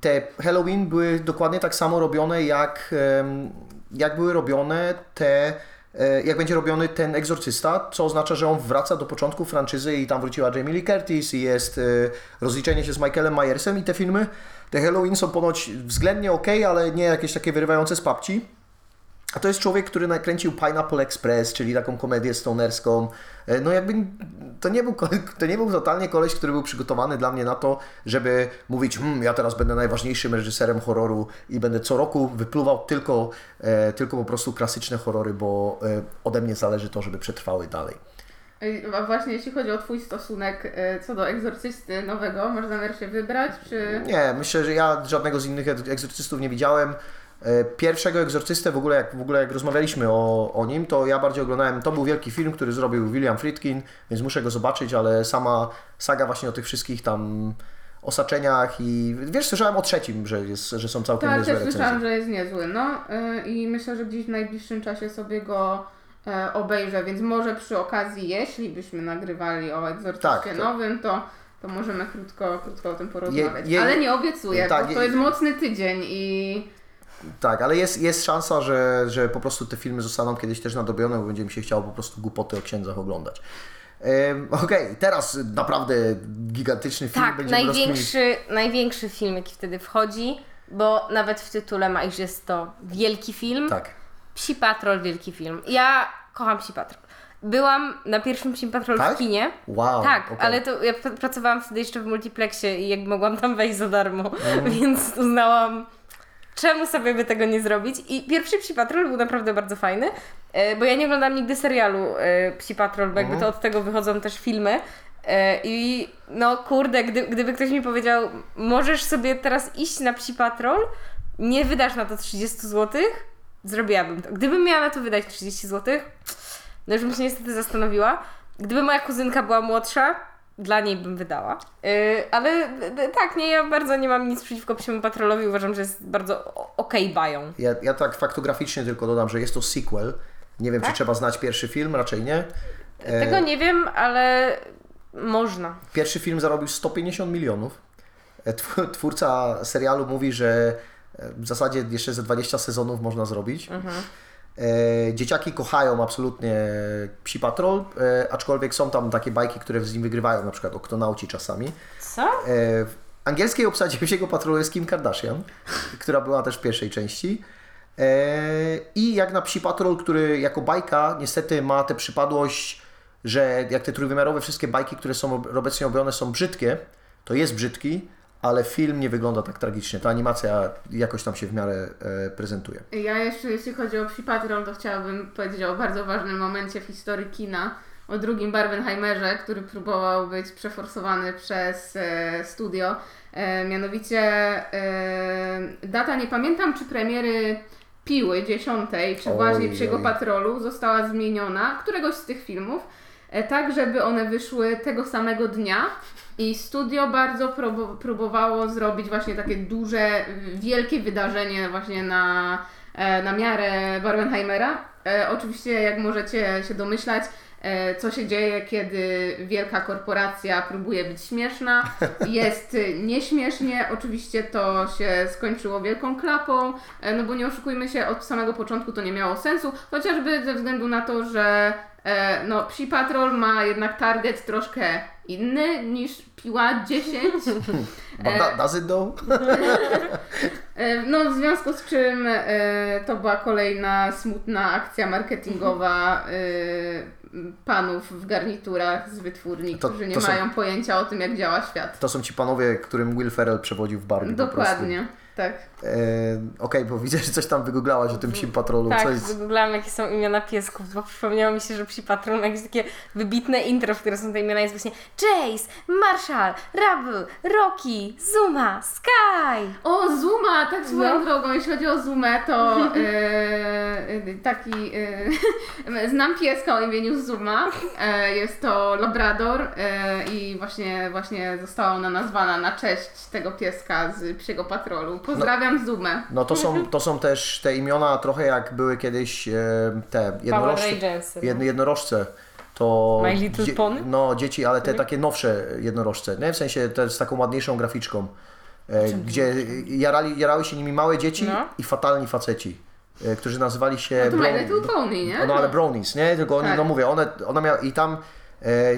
te Halloween były dokładnie tak samo robione, jak, em, jak były robione te e, jak będzie robiony ten egzorcysta, co oznacza, że on wraca do początku franczyzy i tam wróciła Jamie Lee Curtis i jest e, rozliczenie się z Michaelem Myersem i te filmy, te Halloween są ponoć względnie ok, ale nie jakieś takie wyrywające z papci. A to jest człowiek, który nakręcił Pineapple Express, czyli taką komedię stonerską. E, No jakby to nie, był, to nie był totalnie koleś, który był przygotowany dla mnie na to, żeby mówić, hm, ja teraz będę najważniejszym reżyserem horroru i będę co roku wypluwał tylko, e, tylko po prostu klasyczne horrory, bo e, ode mnie zależy to, żeby przetrwały dalej.
Ej, A właśnie jeśli chodzi o Twój stosunek co do egzorcysty nowego, masz zamiar się wybrać, czy...
Nie, myślę, że ja żadnego z innych eg- egzorcystów nie widziałem. E, Pierwszego egzorcystę, w ogóle jak, w ogóle jak rozmawialiśmy o, o nim, to ja bardziej oglądałem, to był wielki film, który zrobił William Friedkin, więc muszę go zobaczyć, ale sama saga właśnie o tych wszystkich tam osaczeniach i wiesz, słyszałem o trzecim, że, jest, że są całkiem
Tak,
niezłe
też słyszałam, że jest niezły, no y, i myślę, że gdzieś w najbliższym czasie sobie go e, obejrzę, więc może przy okazji, jeśli byśmy nagrywali o egzorcyście
Tak,
nowym, to, to możemy krótko, krótko o tym porozmawiać.
Je- je-
Ale nie obiecuję,
tak,
bo to
je-
jest mocny tydzień i
Tak, ale jest, jest szansa, że, że po prostu te filmy zostaną kiedyś też nadrobione, bo będzie mi się chciało po prostu głupoty o księdzach oglądać. Okej, teraz naprawdę gigantyczny film.
Tak,
będziemy rozkminić.
największy, największy film, jaki wtedy wchodzi, bo nawet w tytule ma, iż jest to wielki film.
Tak.
Psi Patrol, wielki film. Ja kocham Psi Patrol. Byłam na pierwszym Psi Patrol
Tak?
w kinie.
Wow.
tak,
okej.
ale to ja pr- pracowałam wtedy jeszcze w multiplexie i jakby mogłam tam wejść za darmo, więc uznałam, czemu sobie by tego nie zrobić. I pierwszy Psi Patrol był naprawdę bardzo fajny, e, bo ja nie oglądam nigdy serialu e, Psi Patrol, bo jakby to od tego wychodzą też filmy. E, I no kurde, gdy, gdyby ktoś mi powiedział, możesz sobie teraz iść na Psi Patrol, nie wydasz na to 30 zł, zrobiłabym to. Gdybym miała na to wydać 30 zł, no już bym się niestety zastanowiła. Gdyby moja kuzynka była młodsza, dla niej bym wydała. Yy, ale yy, tak, nie, ja bardzo nie mam nic przeciwko Psiemu Patrolowi. Uważam, że jest bardzo okej bają.
Ja, ja tak faktograficznie tylko dodam, że jest to sequel. Nie wiem, czy
Tak?
trzeba znać pierwszy film, raczej nie. E,
Tego nie wiem, ale można.
Pierwszy film zarobił 150 milionów. E, tw- Twórca serialu mówi, że e, w zasadzie jeszcze ze 20 sezonów można zrobić. E, Dzieciaki kochają absolutnie Psi Patrol, e, aczkolwiek są tam takie bajki, które z nim wygrywają, na przykład Oktonauci czasami.
Co?
E, W angielskiej obsadzie Psiego Patrolu jest Kim Kardashian, która była też w pierwszej części. E, I jak na Psi Patrol, który jako bajka niestety ma tę przypadłość, że jak te trójwymiarowe wszystkie bajki, które są ob- obecnie robione są brzydkie, to jest brzydki, ale film nie wygląda tak tragicznie. Ta animacja jakoś tam się w miarę e, prezentuje.
Ja jeszcze, jeśli chodzi o Psi Patrol, to chciałabym powiedzieć o bardzo ważnym momencie w historii kina, o drugim Barbenheimerze, który próbował być przeforsowany przez e, studio. E, mianowicie e, data, nie pamiętam czy premiery Piły dziesiątej, czy właśnie Psiego. Patrolu została zmieniona, któregoś z tych filmów, tak żeby one wyszły tego samego dnia. I studio bardzo próbowało zrobić właśnie takie duże, wielkie wydarzenie właśnie na, e, na miarę Barbenheimera. E, oczywiście, jak możecie się domyślać, e, co się dzieje, kiedy wielka korporacja próbuje być śmieszna. Jest e, nieśmiesznie. Oczywiście to się skończyło wielką klapą, e, no bo nie oszukujmy się, od samego początku to nie miało sensu, chociażby ze względu na to, że e, no, Psi Patrol ma jednak target troszkę inny niż Piła 10.
But that, does it though?
E, No, w związku z czym e, to była kolejna smutna akcja marketingowa e, panów w garniturach z wytwórni,
To-
którzy nie
to są-
mają pojęcia o tym, jak działa świat.
To są ci panowie, którym Will Ferrell przewodził w Barbie.
Dokładnie, tak.
Okej, bo widzę, że coś tam wygooglałaś o tym psim patrolu.
Tak,
co jest...
wygooglałam jakie są imiona piesków, bo przypomniało mi się, że Psi Patrol ma jakieś takie wybitne intro, w które są te imiona, jest właśnie Chase, Marshall, Rabu, Rocky, Zuma, Sky.
O, Zuma, tak swoją
No.
drogą, jeśli chodzi o Zumę, to e, taki, e, znam pieska o imieniu Zuma, e, jest to Labrador i właśnie, właśnie została ona nazwana na cześć tego pieska z Psiego Patrolu. Pozdrawiam Zumę.
No to są, to są też te imiona trochę jak były kiedyś e, te jednorożce.
No.
Jedno, jednorożce. To
My Little Pony?
No, dzieci, ale te takie nowsze jednorożce. Nie? W sensie te z taką ładniejszą graficzką. E, gdzie jarali, jarały się nimi małe dzieci
No.
i fatalni faceci. E, którzy nazywali się.
No to My
Brown-
Little Pony, nie?
No ale brownies, nie? Tylko oni,
Tak.
no mówię, one, ona miała i tam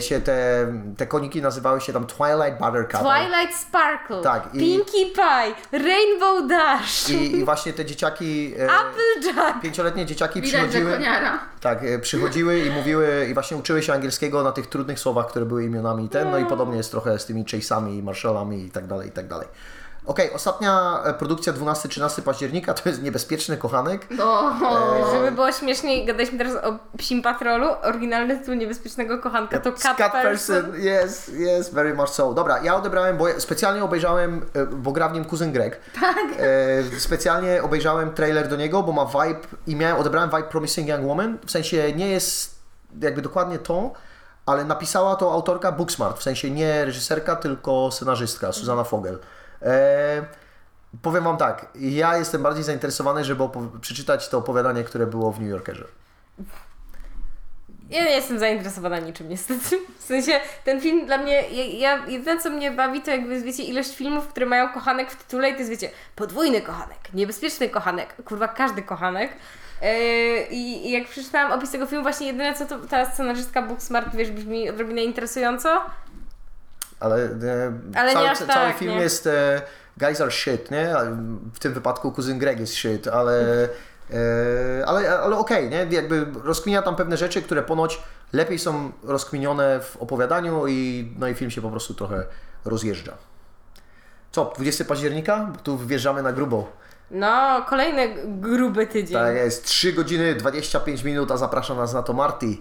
się te, te koniki nazywały się tam Twilight Buttercup.
Twilight Sparkle,
Tak, i-
Pinkie Pie, Rainbow Dash,
I, I właśnie te dzieciaki, e,
Applejack.
pięcioletnie dzieciaki
Widać,
przychodziły, tak, e, przychodziły i mówiły i właśnie uczyły się angielskiego na tych trudnych słowach, które były imionami ten, no i podobnie jest trochę z tymi Chase'ami, Marshallami i tak dalej, i tak dalej. Okej, ostatnia e, produkcja 12-13 października to jest Niebezpieczny Kochanek.
O,
Żeby było śmieszniej, gadaliśmy teraz o Psim Patrolu. Oryginalny tytuł niebezpiecznego kochanka to Cat, Person.
Yes, yes, very much so. Dobra, ja odebrałem, bo ja specjalnie obejrzałem, e, bo gra w nim kuzyn Greg. Tak. E, specjalnie obejrzałem trailer do niego, bo ma vibe i miałem, odebrałem vibe Promising Young Woman. W sensie nie jest jakby dokładnie to, ale napisała to autorka Booksmart. W sensie nie reżyserka, tylko scenarzystka, Susanna Fogel. E, powiem Wam tak, ja jestem bardziej zainteresowany, żeby przeczytać to opowiadanie, które było w New Yorkerze.
Ja nie jestem zainteresowana niczym niestety. W sensie ten film dla mnie, ja, ja jedyne co mnie bawi to jakby wiecie ilość filmów, które mają kochanek w tytule i to jest wiecie podwójny kochanek, niebezpieczny kochanek, kurwa każdy kochanek. Yy, i jak przeczytałam opis tego filmu, właśnie jedyne co to ta scenarzystka Booksmart, wiesz, brzmi odrobinę interesująco.
Ale,
Ale
cały, cały
tak,
film
nie?
jest e, guys are shit, nie? W tym wypadku kuzyn Greg jest shit, ale, e, ale, ale okej, nie? Jakby rozkminia tam pewne rzeczy, które ponoć lepiej są rozkminione w opowiadaniu i, no i film się po prostu trochę rozjeżdża. Co, 20 października? Bo tu wjeżdżamy na grubo.
No, kolejny gruby tydzień.
Tak jest, 3 godziny 25 minut, a zaprasza nas na to Marty.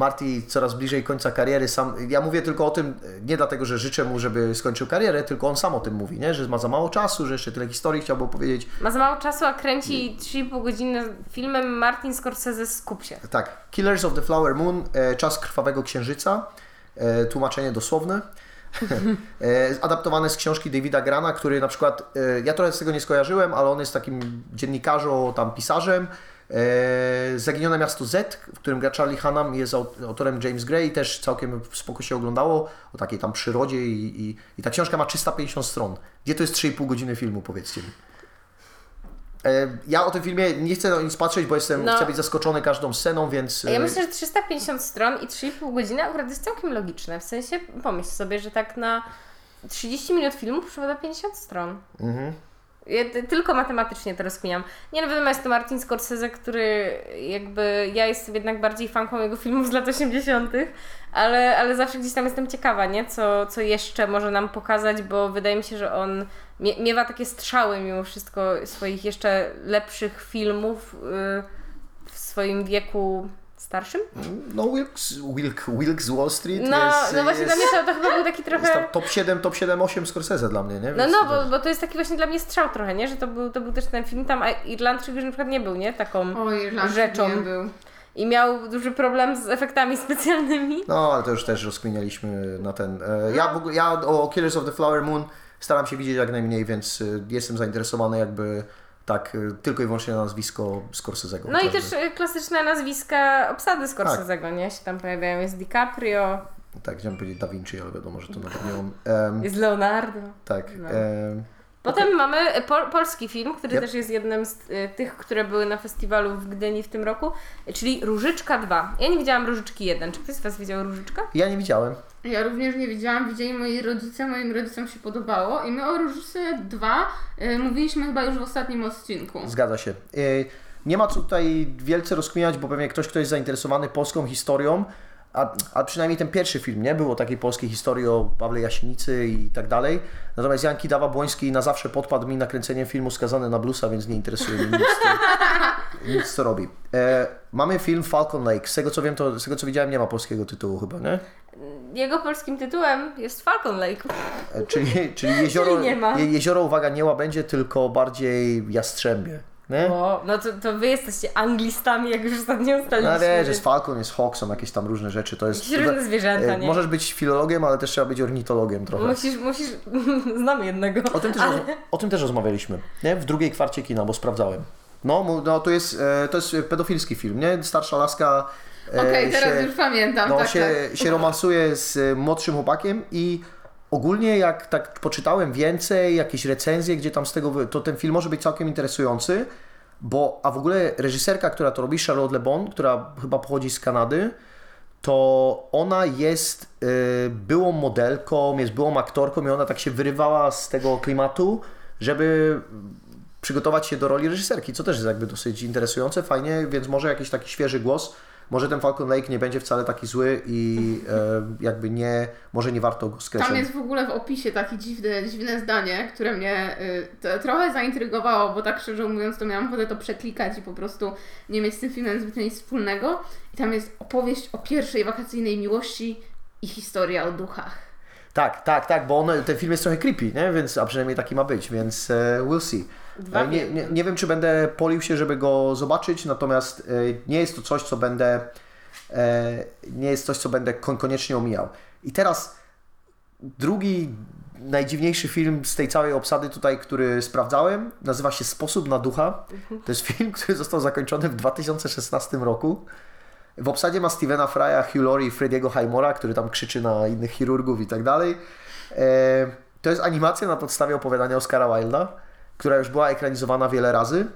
Marty coraz bliżej końca kariery. Sam, ja mówię tylko o tym, nie dlatego, że życzę mu, żeby skończył karierę, tylko on sam o tym mówi, nie? że ma za mało czasu, że jeszcze tyle historii chciałby opowiedzieć.
Ma za mało czasu, a kręci 3,5 godziny filmem Martin Scorsese skup się.
Tak, Killers of the Flower Moon, e, Czas Krwawego Księżyca, e, tłumaczenie dosłowne. e, adaptowane z książki Davida Grana, który na przykład, ja trochę z tego nie skojarzyłem, ale on jest takim dziennikarzem, tam pisarzem. E, Zaginione miasto Z, w którym gra Charlie Hunnam, jest aut- autorem James Gray, też całkiem spoko się oglądało, o takiej tam przyrodzie i, i, i ta książka ma 350 stron. Gdzie to jest 3,5 godziny filmu, powiedzcie mi. E, Ja o tym filmie nie chcę na nic patrzeć, bo jestem,
No.
chcę być zaskoczony każdą sceną, więc...
Ja
e,
myślę, że 350 stron i 3,5 godziny akurat jest całkiem logiczne. W sensie pomyśl sobie, że tak na 30 minut filmu przypada 50 stron.
Mhm.
Ja tylko matematycznie to rozkminiam. Nie no wiadomo, jest to Martin Scorsese, który jakby, ja jestem jednak bardziej fanką jego filmów z lat 80., ale, ale zawsze gdzieś tam jestem ciekawa, nie? Co, co jeszcze może nam pokazać, bo wydaje mi się, że on mie- miewa takie strzały mimo wszystko swoich jeszcze lepszych filmów yy, w swoim wieku starszym.
No Wilkes, Wilk, Wilkes Wall Street
No,
jest,
no właśnie
jest,
dla mnie to, to chyba był taki trochę...
top 7, top 7, 8 Scorsese dla mnie, nie?
No,
Więc
no,
to-
bo, bo to jest taki właśnie dla mnie strzał trochę, nie? Że to był, to był też ten film tam, a Irlandczyk już na przykład nie był, nie? Taką
o Irlandczyk
rzeczą.
nie był.
I miał duży problem z efektami specjalnymi.
No, ale to już też rozkminialiśmy na ten... e, Ja,
No.
w ogóle, ja o Killers of the Flower Moon staram się widzieć jak najmniej, więc e, jestem zainteresowany jakby Tak, y, tylko i wyłącznie na nazwisko Scorsese'ego.
No i też e, klasyczne nazwiska obsady Scorsese'ego, nie? Się tam pojawiają. Jest DiCaprio,
Tak, chciałem powiedzieć Da Vinci, ale wiadomo, że to nie mam. Em,
jest Leonardo.
tak.
No.
em,
Potem mamy e, pol, polski film, który
Yep.
też jest jednym z e, tych, które były na festiwalu w Gdyni w tym roku, czyli Różyczka 2. Ja nie widziałam Różyczki 1. Czy ktoś z Was widział Różyczka?
ja nie widziałem.
Ja również nie widziałam, widzieli moi rodzice, moim rodzicom się podobało i my o Różce 2 y, mówiliśmy chyba już w ostatnim odcinku.
Zgadza się. Y, Nie ma co tutaj wielce rozkminiać, bo pewnie ktoś, kto jest zainteresowany polską historią, a, a przynajmniej ten pierwszy film, nie? Było takiej polskiej historii o Pawle Jasienicy i tak dalej. Natomiast Janki Dawa-Błoński na zawsze podpadł mi nakręceniem filmu Skazany na bluesa, więc nie interesuje mnie nic, co, nic, co robi. E, mamy film Falcon Lake. Z tego co wiem, to z tego co widziałem, nie ma polskiego tytułu chyba, nie?
Jego polskim tytułem jest Falcon Lake.
E, Czyli, czyli jezioro,
Czyli nie ma.
je, jezioro, uwaga, nie łabędzie, tylko bardziej jastrzębie. Nie?
O, no to, to Wy jesteście anglistami, jak już ostatnio ustaliliśmy.
No wiesz, jest falcon, jest hawk, są jakieś tam różne rzeczy. To jest.
Jakieś różne zwierzęta,
E,
nie?
Możesz być filologiem, ale też trzeba być ornitologiem trochę.
Musisz, musisz... Znam jednego.
O tym, też
ale...
roz, o tym też rozmawialiśmy, nie? W drugiej kwarcie kina, bo sprawdzałem. No, no to, jest, e, to jest pedofilski film, nie? Starsza laska e,
Okej, teraz
się,
już pamiętam,
no,
tak,
się,
tak.
się romansuje z młodszym chłopakiem i ogólnie jak tak poczytałem więcej, jakieś recenzje, gdzie tam z tego, to ten film może być całkiem interesujący, bo, a w ogóle reżyserka, która to robi, Charlotte Le Bon, która chyba pochodzi z Kanady, to ona jest y, byłą modelką, jest byłą aktorką i ona tak się wyrywała z tego klimatu, żeby przygotować się do roli reżyserki, co też jest jakby dosyć interesujące, fajnie, więc może jakiś taki świeży głos, może ten Falcon Lake nie będzie wcale taki zły i e, jakby nie, może nie warto go skreślać.
Tam jest w ogóle w opisie takie dziwne, dziwne zdanie, które mnie y, trochę zaintrygowało, bo tak szczerze mówiąc to miałam ochotę to przeklikać i po prostu nie mieć z tym filmem zbytnio nic wspólnego. I tam jest opowieść o pierwszej wakacyjnej miłości i historia o duchach.
Tak, tak, tak, bo on, ten film jest trochę creepy, nie? Więc, a przynajmniej taki ma być, więc e, we'll see.
Dwa
E, nie,
wiem.
nie, nie wiem, czy będę polił się, żeby go zobaczyć, natomiast e, nie jest to coś, co będę e, nie jest coś, co będę kon- koniecznie omijał. I teraz drugi najdziwniejszy film z tej całej obsady tutaj, który sprawdzałem, nazywa się Sposób na ducha. To jest film, który został zakończony w 2016 roku. W obsadzie ma Stevena Frya, Hugh Laurie i Frediego Highmora, który tam krzyczy na innych chirurgów i tak dalej. To jest animacja na podstawie opowiadania Oscara Wilda, która już była ekranizowana wiele razy.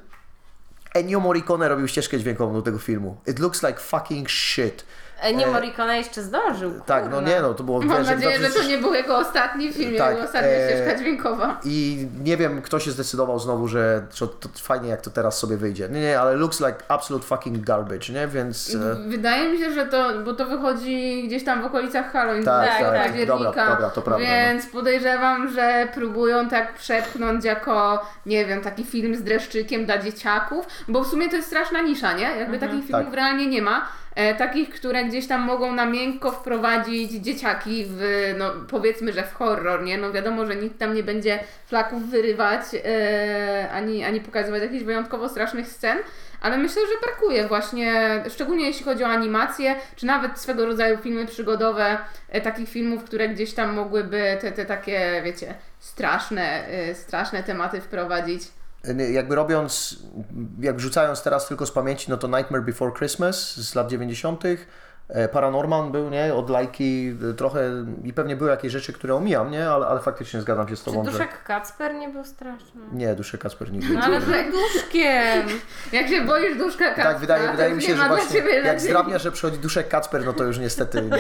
Ennio Morricone robił ścieżkę dźwiękową do tego filmu. It looks like fucking shit.
Nie Morricone jeszcze zdążył.
Tak, no
kurna.
nie no, to było...
Mam
wiesz,
nadzieję, że to
2000
nie był jego ostatni film,
Tak,
jego ostatnia
e,
ścieżka dźwiękowa.
I nie wiem, kto się zdecydował znowu, że, że to fajnie jak to teraz sobie wyjdzie. Nie, nie, ale looks like absolute fucking garbage, nie? Więc... e,
Wydaje mi się, że to, bo to wychodzi gdzieś tam w okolicach Halloween,
Tak,
tak,
tak,
października,
dobra, dobra, to prawda, no.
więc podejrzewam, że próbują tak przepchnąć jako, nie wiem, taki film z dreszczykiem dla dzieciaków, bo w sumie to jest straszna nisza, nie? Jakby takich filmów
Tak.
realnie nie ma. E, takich, które gdzieś tam mogą na miękko wprowadzić dzieciaki w, no powiedzmy, że w horror, nie? No wiadomo, że nikt tam nie będzie flaków wyrywać, e, ani, ani pokazywać jakichś wyjątkowo strasznych scen, ale myślę, że brakuje właśnie, szczególnie jeśli chodzi o animacje, czy nawet swego rodzaju filmy przygodowe, e, takich filmów, które gdzieś tam mogłyby te, te takie, wiecie, straszne, straszne tematy wprowadzić.
Jakby robiąc, jak wrzucając teraz tylko z pamięci, no to Nightmare Before Christmas z lat 90. e, Paranorman był, nie? Od lajki e, trochę i pewnie były jakieś rzeczy, które omijam, nie? Ale, ale faktycznie zgadzam się z
Czy
Tobą, że...
Duszek Kacper nie był straszny?
Nie, Duszek Kacper nigdy.
No ale z duszkiem!
Jak się boisz duszka Kacpra,
Tak, wydaje, wydaje mi się,
nie
że właśnie jak zdrabnia, że przychodzi Duszek Kacper, no to już niestety nie,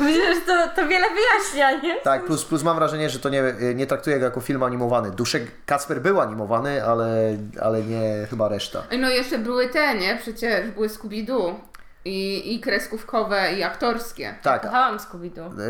Myślę, że to, to wiele wyjaśnia, nie?
Tak, plus, plus mam wrażenie, że to nie, nie traktuję go jako film animowany. Duszek Kacper był animowany, ale, ale nie chyba reszta.
No jeszcze były te, nie? Przecież były Scooby-Doo. I, I kreskówkowe, i aktorskie.
Tak,
Kochałam Scooby-Doo.
e,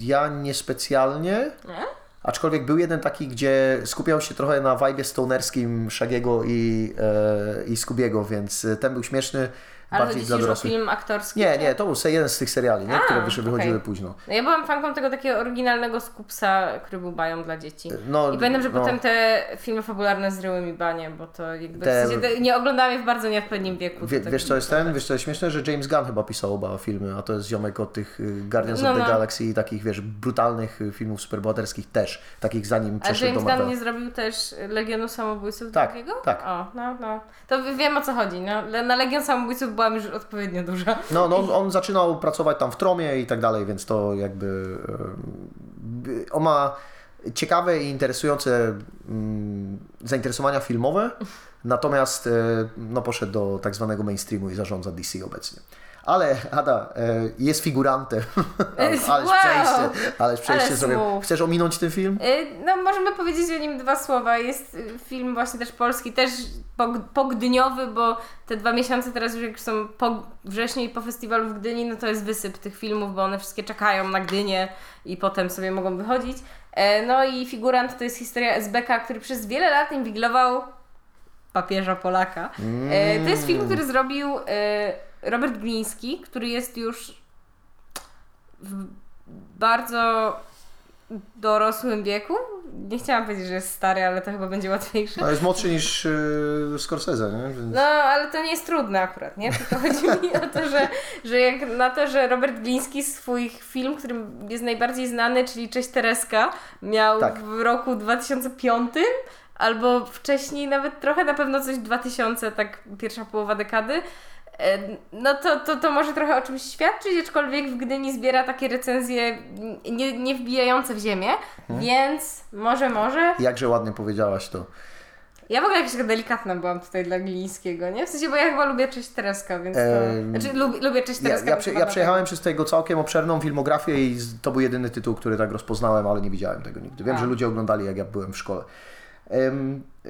ja niespecjalnie,
Nie?
aczkolwiek był jeden taki, gdzie skupiał się trochę na vibe stonerskim Shagiego i, e, i Scoobiego, więc ten był śmieszny,
Ale
bardziej dla dorosłych.
film aktorski?
Nie,
czy-
nie, to był jeden z tych seriali, nie?
A,
które wyszły, wychodziły
okej.
późno.
No ja byłam fanką tego takiego oryginalnego skupsa, który był bają dla dzieci.
No,
I pamiętam, że
no.
potem te filmy fabularne zryły mi banie, bo to jakby
Te-
w sensie, nie oglądałam je w bardzo nieodpowiednim wieku.
Wie,
tak
wiesz co jest ten? Wiesz co jest śmieszne? Że James Gunn chyba pisał oba filmy, a to jest ziomek od tych y, Guardians
No,
of the
no.
Galaxy i takich, wiesz, brutalnych y, filmów superbohaterskich też. takich zanim
A
przeszedł do
James. Gunn nie zrobił też Legionu Samobójców
Tak,
drugiego?
tak.
O, no, no. To wiem o co chodzi. No. Na Legion Samobójców byłam już odpowiednio duża.
No, no on, zaczynał pracować tam w Tromie i tak dalej, więc to jakby e, on ma ciekawe i interesujące mm, zainteresowania filmowe, natomiast e, no, poszedł do tak zwanego mainstreamu i zarządza DC obecnie. Ale Ada e, jest figurantem. ależ
Wow!
przejście, ależ przejście
Ale
sobie. Chcesz ominąć ten film?
Y, No, możemy powiedzieć o nim dwa słowa. Jest y, film właśnie też polski, też pog- pogdyniowy, bo te dwa miesiące teraz już jak są po wrześniu i po festiwalu w Gdyni, no to jest wysyp tych filmów, bo one wszystkie czekają na Gdynię i potem sobie mogą wychodzić. E, No i figurant to jest historia SBK, który przez wiele lat inwigilował papieża Polaka. E, To jest film, który zrobił e, Robert Gliński, który jest już w bardzo dorosłym wieku. Nie chciałam powiedzieć, że jest stary, ale to chyba będzie łatwiejsze.
No, jest młodszy niż e, Scorsese, nie? Więc...
No, ale to nie jest trudne akurat, nie? Tylko chodzi mi o to, że, że jak na to, że Robert Gliński swój film, którym jest najbardziej znany, czyli Cześć Tereska, miał
Tak.
w roku 2005 albo wcześniej nawet trochę, na pewno coś 2000, tak pierwsza połowa dekady. E, No to, to, to może trochę o czymś świadczyć, aczkolwiek w Gdyni zbiera takie recenzje nie, nie wbijające w ziemię, więc może, może.
Jakże ładnie powiedziałaś to.
Ja w ogóle jakaś taka delikatna byłam tutaj dla Glińskiego, nie? W sensie, bo ja chyba lubię Cześć Tereska, więc to...
Em,
Znaczy lubię, lubię Cześć
Ja,
Tereska.
ja, prze, ja
dlatego.
przejechałem przez tego całkiem obszerną filmografię i to był jedyny tytuł, który tak rozpoznałem, ale nie widziałem tego nigdy. Wiem,
A.
że ludzie oglądali, jak ja byłem w szkole.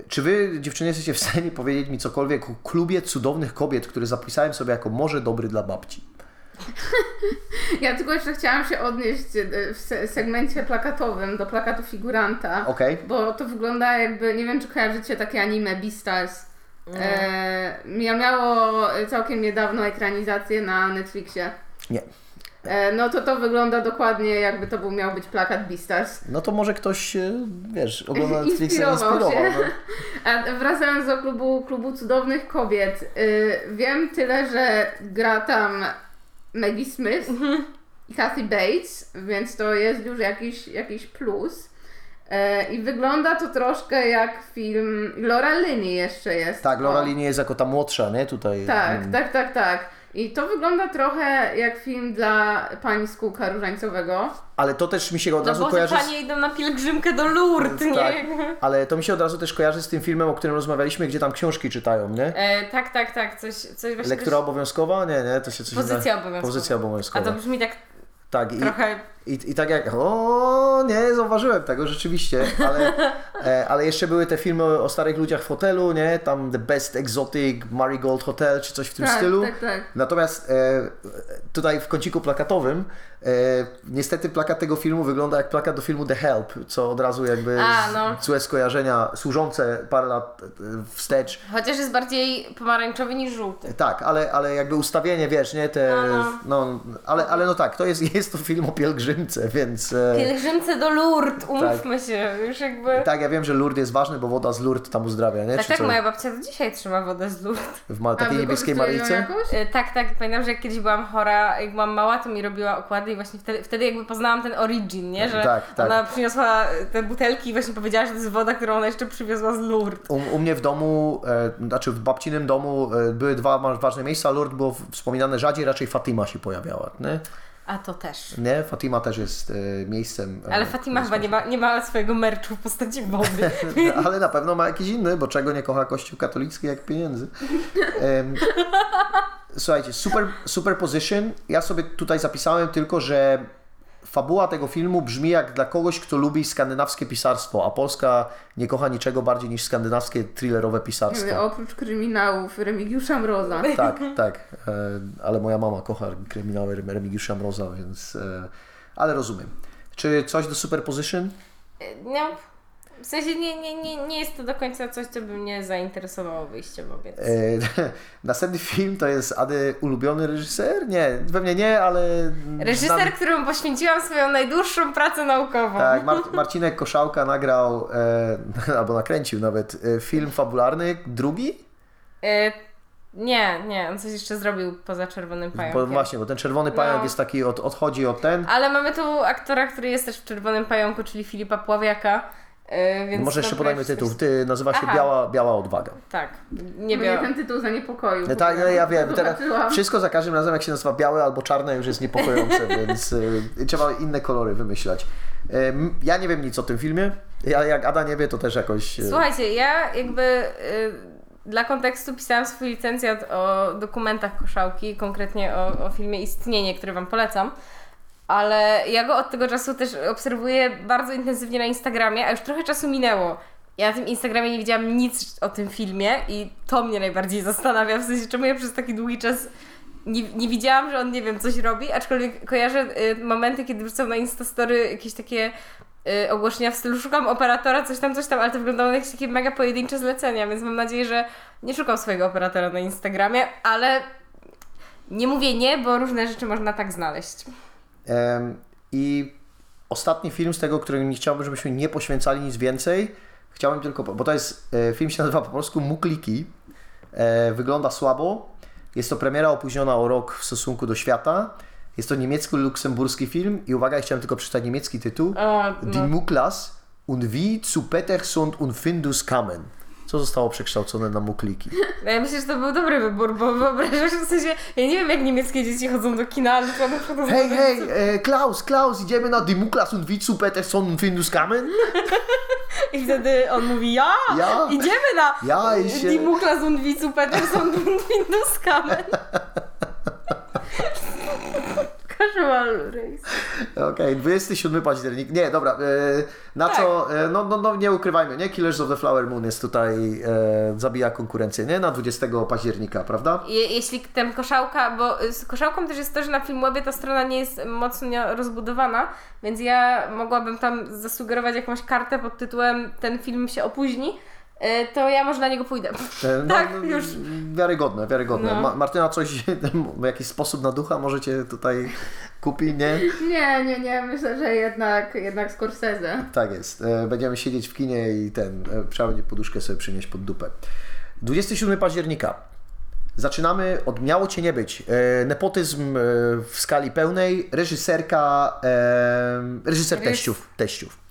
Czy wy, dziewczyny, jesteście w stanie powiedzieć mi cokolwiek o klubie cudownych kobiet, który zapisałem sobie jako może dobry dla babci?
Ja tylko jeszcze chciałam się odnieść e, w se- segmencie plakatowym do plakatu figuranta.
Okej.
Bo to wygląda jakby, nie wiem czy kojarzycie takie anime Beastars. E, mia- miało całkiem niedawno ekranizację na Netflixie.
Nie.
E, no to to wygląda dokładnie jakby to był, miał być plakat Beastars.
No to może ktoś, e, wiesz, ogląda Netflixa i
Inspirował
inspirował.
się.
No.
A wracając do klubu, klubu cudownych kobiet. Y, wiem tyle, że gra tam Maggie Smith i Kathy Bates, więc to jest już jakiś, jakiś plus. E, I wygląda to troszkę jak film. Laura Linney jeszcze jest.
Tak, Laura. Linney jest jako ta młodsza, nie? Tutaj.
Tak,
mm.
tak, tak, tak. I to wygląda trochę jak film dla pani z kółka różańcowego.
Ale to też mi się od
No
razu
bo te
kojarzy... z-
panie idą na pielgrzymkę do Lourdes, nie?
Tak, ale to mi się od razu też kojarzy z tym filmem, o którym rozmawialiśmy, gdzie tam książki czytają, nie?
E, tak, tak, tak, coś, coś właśnie...
Lektura obowiązkowa? Nie, nie, to się coś
Pozycja obowiązkowa.
Pozycja
A
obowiązkowa.
to brzmi tak
Tak, i,
trochę...
i, i tak jak, o nie, zauważyłem tego rzeczywiście, ale, e, ale jeszcze były te filmy o, starych ludziach w hotelu, nie? Tam The Best Exotic Marigold Hotel, czy coś w tym
tak,
stylu.
tak, tak.
Natomiast e, tutaj w kąciku plakatowym, e, niestety plakat tego filmu wygląda jak plakat do filmu The Help, co od razu jakby
A, no.
złe skojarzenia, służące parę lat e, wstecz.
Chociaż jest bardziej pomarańczowy niż żółty.
Tak, ale, ale jakby ustawienie, wiesz, nie, te,
No,
no, ale, ale no tak, to jest, jest to film o pielgrzymce, więc e,
Pielgrzymce do Lourdes, umówmy się, już jakby...
tak, ja wiem, że Lourdes jest ważny, bo woda z Lourdes tam uzdrawia, nie,
Tak,
czy
tak,
co?
moja babcia do dzisiaj trzyma wodę z Lourdes.
w ma, takiej niebieskiej
jakoś?
E, Tak, tak. Pamiętam, że jak kiedyś byłam chora, jak byłam mała, to mi robiła okłady i właśnie wtedy, wtedy jakby poznałam ten origin, nie? Że
Tak, tak.
ona przyniosła te butelki i właśnie powiedziała, że to jest woda, którą ona jeszcze przywiozła z Lourdes.
U, u mnie w domu, e, znaczy w babcinym domu e, były dwa ważne miejsca. Lourdes było wspominane rzadziej, raczej Fatima się pojawiała. Nie?
A to też.
nie? Fatima też jest e, miejscem. e,
Ale Fatima chyba nie ma, nie ma swojego merczu w postaci wody.
Ale na pewno ma jakiś inny, bo czego nie kocha Kościół katolicki jak pieniędzy. Słuchajcie, super, Superposition. Ja sobie tutaj zapisałem tylko, że fabuła tego filmu brzmi jak dla kogoś, kto lubi skandynawskie pisarstwo, a Polska nie kocha niczego bardziej niż skandynawskie thrillerowe pisarstwo.
Oprócz kryminałów Remigiusza Mroza.
Tak, tak. E, ale moja mama kocha kryminały Remigiusza Mroza, więc... E, ale rozumiem. Czy coś do Superposition?
No, w sensie nie, nie, nie, nie jest to do końca coś, co by mnie zainteresowało wyjściowo, więc...
E, następny film to jest Ady ulubiony reżyser? Nie, pewnie nie, ale...
Reżyser,
znam-
któremu poświęciłam swoją najdłuższą pracę naukową.
Tak, Mar- Marcinek Koszałka nagrał, e, albo nakręcił nawet, e, film fabularny, drugi?
E, Nie, nie, on coś jeszcze zrobił poza Czerwonym Pająkiem.
Bo właśnie, bo ten czerwony pająk
No.
jest taki, od, odchodzi od ten.
Ale mamy tu aktora, który jest też w Czerwonym Pająku, czyli Filipa Pławiaka. Yy, więc
Może jeszcze podajmy tytuł. Ty nazywa się
Aha.
Biała, Biała Odwaga.
Tak, nie
Mnie
wiem.
ten tytuł zaniepokoił.
No tak, no ja wiem. Teraz wszystko za każdym razem, jak się nazywa białe albo czarne, już jest niepokojące, więc y, trzeba inne kolory wymyślać. Ym, ja nie wiem nic o tym filmie. Ja, jak Ada nie wie, to też jakoś. y,
Słuchajcie, ja jakby y, dla kontekstu pisałam swój licencjat o dokumentach Koszałki, konkretnie o, o filmie Istnienie, który Wam polecam. Ale ja go od tego czasu też obserwuję bardzo intensywnie na Instagramie, a już trochę czasu minęło. Ja na tym Instagramie nie widziałam nic o tym filmie i to mnie najbardziej zastanawia, w sensie czemu ja przez taki długi czas nie, nie widziałam, że on, nie wiem, coś robi, aczkolwiek kojarzę y, momenty, kiedy wrzucał na Instastory jakieś takie y, ogłoszenia w stylu szukam operatora, coś tam, coś tam, ale to wyglądało jak takie mega pojedyncze zlecenia, więc mam nadzieję, że nie szukam swojego operatora na Instagramie, ale nie mówię nie, bo różne rzeczy można tak znaleźć.
I ostatni film z tego, którym nie chciałbym, żebyśmy nie poświęcali nic więcej. Chciałbym tylko, bo to jest, e, film się nazywa po polsku Mukliki. E, Wygląda słabo. Jest to premiera opóźniona o rok w stosunku do świata. Jest to niemiecko-luksemburski film i uwaga, ja chciałem tylko przeczytać niemiecki tytuł.
O,
Die
no.
Muklas und wie zu Peterson und Findus kamen. Co zostało przekształcone na Mukliki?
No ja myślę, że to był dobry wybór, bo wyobrażasz w sensie, ja nie wiem jak niemieckie dzieci chodzą do kina, ale to na przykład
Hej, hej, e, Klaus, Klaus, idziemy na Die Muklas und wie zu Peterson und Findus kamen?
I wtedy on mówi, ja,
Ja.
idziemy na
Ja, się-
Die Muklas und Wicu Peterson und Windows Kamen. Casual race.
Okej, 27 październik. Nie, dobra. E, na
Tak.
co, e, no, no, no nie ukrywajmy, nie? Killers of the Flower Moon jest tutaj, e, zabija konkurencję, nie? Na 20 października, prawda?
Je, jeśli ten koszałka, bo z koszałką też jest to, że na Filmwebie ta strona nie jest mocno rozbudowana, więc ja mogłabym tam zasugerować jakąś kartę pod tytułem ten film się opóźni, to ja może na niego pójdę.
E, no,
Tak,
no,
już.
Wiarygodne, wiarygodne.
No.
Ma, Martyna, coś, w jakiś sposób na ducha możecie tutaj kupi, nie?
Nie, nie, nie, myślę, że jednak, jednak Scorsese.
Tak jest. E, Będziemy siedzieć w kinie i ten, e, trzeba będzie poduszkę sobie przynieść pod dupę. 27 października. Zaczynamy od Miało Cię Nie Być. E, nepotyzm e, w skali pełnej. Reżyserka, e, reżyser teściów, teściów.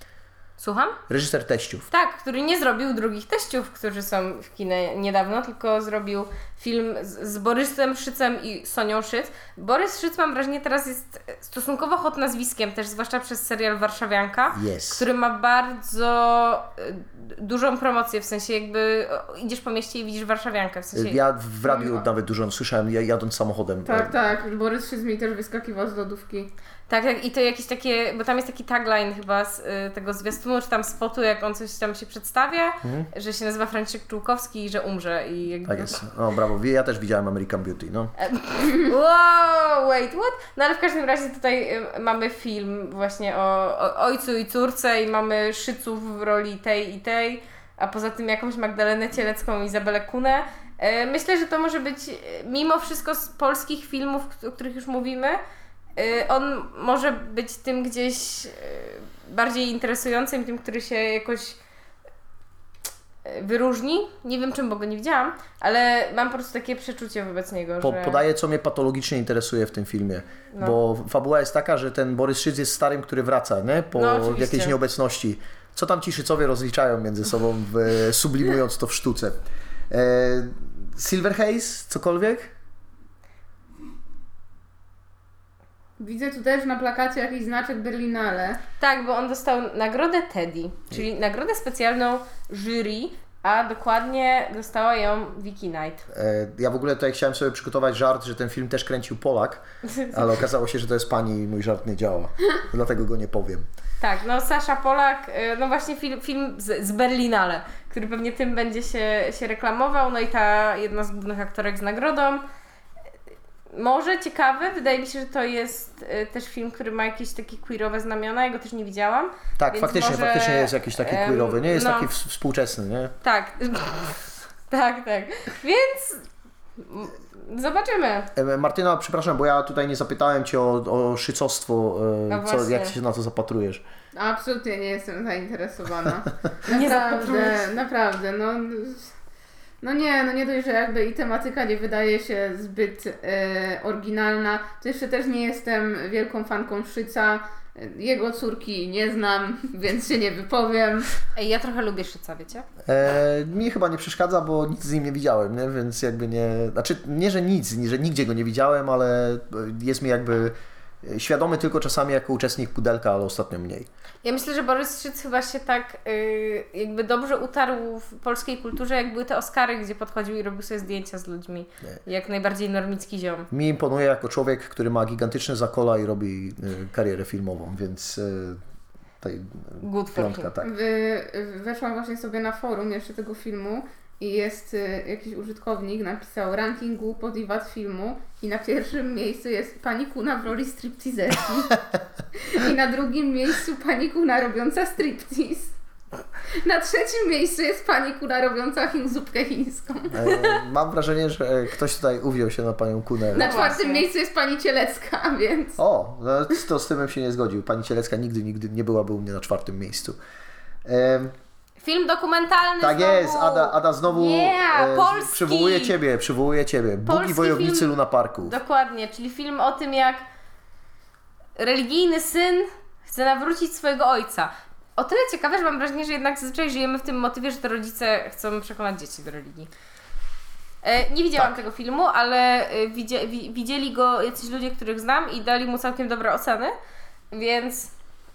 Słucham?
Reżyser teściów.
Tak, który nie zrobił drugich teściów, którzy są w kinie niedawno, tylko zrobił film z, z Borysem Szycem i Sonią Szyc. Borys Szyc, mam wrażenie, teraz jest stosunkowo hot nazwiskiem, też zwłaszcza przez serial Warszawianka,
Jest.
który ma bardzo y, dużą promocję, w sensie jakby idziesz po mieście i widzisz Warszawiankę, w sensie...
Ja w radiu nawet dużo słyszałem, ja- jadąc samochodem.
Tak, tak, Borys Szyc mi też wyskakiwał z lodówki.
Tak, tak, i to jakieś takie, bo tam jest taki tagline chyba z y, tego zwiastunu, czy tam spotu, jak on coś tam się przedstawia, że się nazywa Franciszek Czółkowski i że umrze i jakby...
Tak jest. O, brawo. Ja też widziałem American Beauty, no.
Wow, wait, what? No ale w każdym razie tutaj y, mamy film właśnie o, o ojcu i córce i mamy szyców w roli tej i tej, a poza tym jakąś Magdalenę Cielecką i Izabelę Kunę. E, Myślę, że to może być, e, mimo wszystko z polskich filmów, o których już mówimy, e, on może być tym gdzieś e, bardziej interesującym, tym, który się jakoś e, wyróżni. Nie wiem czym, bo go nie widziałam, ale mam po prostu takie przeczucie wobec niego,
Po,
że...
podaję, co mnie patologicznie interesuje w tym filmie.
No.
Bo fabuła jest taka, że ten Borys Szyc jest starym, który wraca, nie? Po
No,
jakiejś nieobecności. Co tam ci Szycowie rozliczają między sobą, w, sublimując to w sztuce. E, Silverhaze, cokolwiek?
Widzę tu też na plakacie jakiś znaczek Berlinale.
Tak, bo on dostał nagrodę Teddy, czyli nagrodę specjalną jury, a dokładnie dostała ją Vicky Knight.
E, ja w ogóle tutaj chciałem sobie przygotować żart, że ten film też kręcił Polak, ale okazało się, że to jest pani i mój żart nie działa. Dlatego go nie powiem.
Tak, no Sasha Polak, y, no właśnie film, film z, z Berlinale, który pewnie tym będzie się, się reklamował, no i ta jedna z głównych aktorek z nagrodą. Może ciekawy, wydaje mi się, że to jest y, też film, który ma jakieś takie queerowe znamiona, ja go też nie widziałam.
Tak, faktycznie,
może,
faktycznie jest jakiś taki
em,
queerowy, nie? Jest
no.
taki w- współczesny, nie?
Tak, tak, tak. Więc zobaczymy.
Martyna, przepraszam, bo ja tutaj nie zapytałem Cię o, o szycostwo, e,
No
co, jak się na to zapatrujesz.
Absolutnie nie jestem zainteresowana.
Nie
Naprawdę,
zapatrujesz.
naprawdę, no... No nie, no nie dość, że jakby i tematyka nie wydaje się zbyt e, oryginalna, to jeszcze też nie jestem wielką fanką Szyca. Jego córki nie znam, więc się nie wypowiem.
Ej, ja trochę lubię Szyca, wiecie?
E, mi chyba nie przeszkadza, bo nic z nim nie widziałem, nie? więc jakby nie. Znaczy, nie, że nic, nie, że nigdzie go nie widziałem, ale jest mi jakby świadomy tylko czasami jako uczestnik pudelka, ale ostatnio mniej.
Ja myślę, że Borys Szyc chyba się tak y, jakby dobrze utarł w polskiej kulturze, jak były te Oscary, gdzie podchodził i robił sobie zdjęcia z ludźmi. Jak najbardziej normicki ziom.
Mi imponuje jako człowiek, który ma gigantyczne zakola i robi y, karierę filmową, więc y, tutaj
Good for
piątka, tak.
Wy, weszłam właśnie sobie na forum jeszcze tego filmu i jest y, jakiś użytkownik napisał ranking głupot i wad filmu i na pierwszym miejscu jest pani Kuna w roli stripteaserki i na drugim miejscu pani Kuna robiąca striptease. Na trzecim miejscu jest pani Kuna robiąca chin, zupkę chińską.
E, mam wrażenie, że ktoś tutaj uwziął się na panią Kunę.
Na czwartym
właśnie.
miejscu jest pani Cielecka, więc...
O, no, to z tym bym się nie zgodził. Pani Cielecka nigdy, nigdy nie byłaby u mnie na czwartym miejscu. Em,
Film dokumentalny
tak
znowu.
jest, Ada, Ada znowu
Yeah,
e,
polski.
przywołuje Ciebie, przywołuje Ciebie. Bugi
Polski
wojownicy
film-
Luna Parku.
Dokładnie, czyli film o tym, jak religijny syn chce nawrócić swojego ojca. O tyle ciekawe, że mam wrażenie, że jednak zazwyczaj żyjemy w tym motywie, że to rodzice chcą przekonać dzieci do religii. E, Nie widziałam
Tak.
tego filmu, ale e, widzie, wi, widzieli go jacyś ludzie, których znam i dali mu całkiem dobre oceny, więc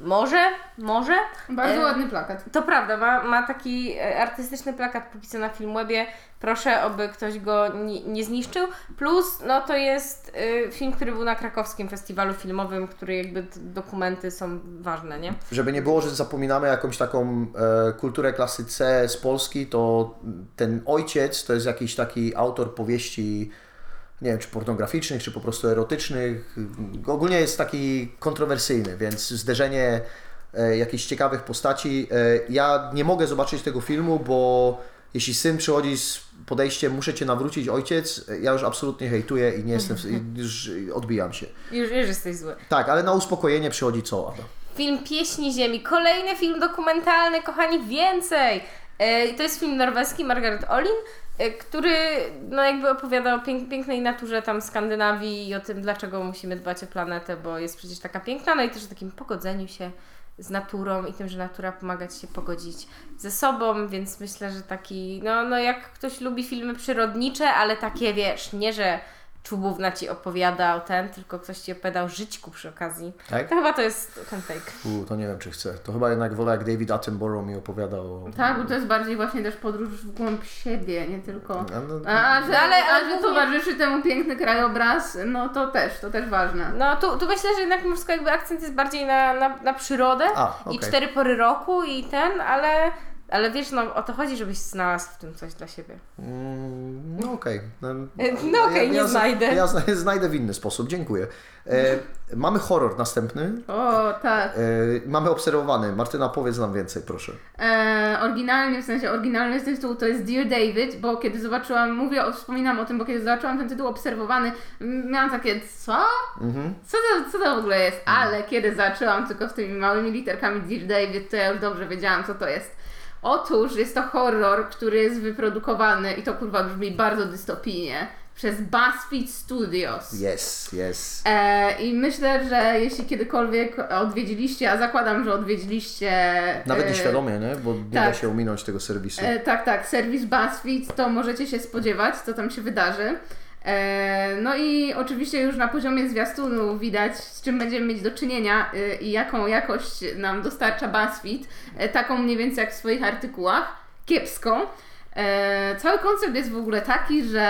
może, może.
Bardzo
E,
ładny plakat.
To prawda, ma, ma taki e, artystyczny plakat póki co na Filmwebie. Proszę, oby ktoś go nie, nie zniszczył. Plus, no to jest y, film, który był na krakowskim festiwalu filmowym, który jakby dokumenty są ważne, nie?
Żeby nie było, że zapominamy jakąś taką e, kulturę klasy C z Polski, to ten ojciec to jest jakiś taki autor powieści, nie wiem, czy pornograficznych, czy po prostu erotycznych. Ogólnie jest taki kontrowersyjny, więc zderzenie e, jakichś ciekawych postaci. E, ja nie mogę zobaczyć tego filmu, bo jeśli syn przychodzi z podejściem muszę cię nawrócić ojciec, e, ja już absolutnie hejtuję i nie jestem, już odbijam się.
Już, już jesteś zły.
Tak, ale na uspokojenie przychodzi co, Ada?
Film Pieśni Ziemi. Kolejny film dokumentalny, kochani, więcej! E, i to jest film norweski Margaret Olin, e, który no jakby opowiada o pięk, pięknej naturze tam Skandynawii i o tym, dlaczego musimy dbać o planetę, bo jest przecież taka piękna, no i też o takim pogodzeniu się z naturą i tym, że natura pomaga Ci się pogodzić ze sobą, więc myślę, że taki, no, no jak ktoś lubi filmy przyrodnicze, ale takie, wiesz, nie, że czubówna Ci opowiada o ten, tylko ktoś Ci opowiadał o żyćku przy okazji.
Tak?
To chyba to jest ten take.
U, to nie wiem, czy chcę. To chyba jednak wolę, jak David Attenborough mi opowiada o...
Tak, bo to jest bardziej właśnie też podróż w głąb siebie, nie tylko...
A, no,
A, a że,
No ale- ale
a że towarzyszy temu piękny krajobraz, no to też, to też ważne.
No tu, tu myślę, że jednak mimo jakby akcent jest bardziej na, na, na przyrodę
A,
i
okej.
cztery pory roku i ten, ale, ale wiesz, no o to chodzi, żebyś znalazł w tym coś dla siebie.
Mm, No okej. No,
No okej, nie
z-
znajdę.
Ja zna- znajdę w inny sposób, dziękuję. E, mamy horror następny.
O, tak.
E, mamy obserwowany. Martyna, powiedz nam więcej, proszę.
E, oryginalnie, w sensie oryginalny tytuł to jest Dear David, bo kiedy zobaczyłam, mówię, wspominam o tym, bo kiedy zobaczyłam ten tytuł obserwowany, miałam takie, co?
Mhm.
Co to, co to w ogóle jest? Ale kiedy zaczęłam tylko z tymi małymi literkami Dear David, to ja już dobrze wiedziałam, co to jest. Otóż jest to horror, który jest wyprodukowany i to kurwa brzmi bardzo dystopijnie przez BuzzFeed Studios.
Yes, yes.
E, I myślę, że jeśli kiedykolwiek odwiedziliście, a zakładam, że odwiedziliście.
Nawet
e,
nieświadomie, nie? Bo nie
tak.
da się ominąć tego serwisu.
E, tak, tak, serwis BuzzFeed, to możecie się spodziewać, co tam się wydarzy. E, no i oczywiście już na poziomie zwiastunu widać, z czym będziemy mieć do czynienia e, i jaką jakość nam dostarcza BuzzFeed, e, taką mniej więcej jak w swoich artykułach, kiepską. Cały koncept jest w ogóle taki, że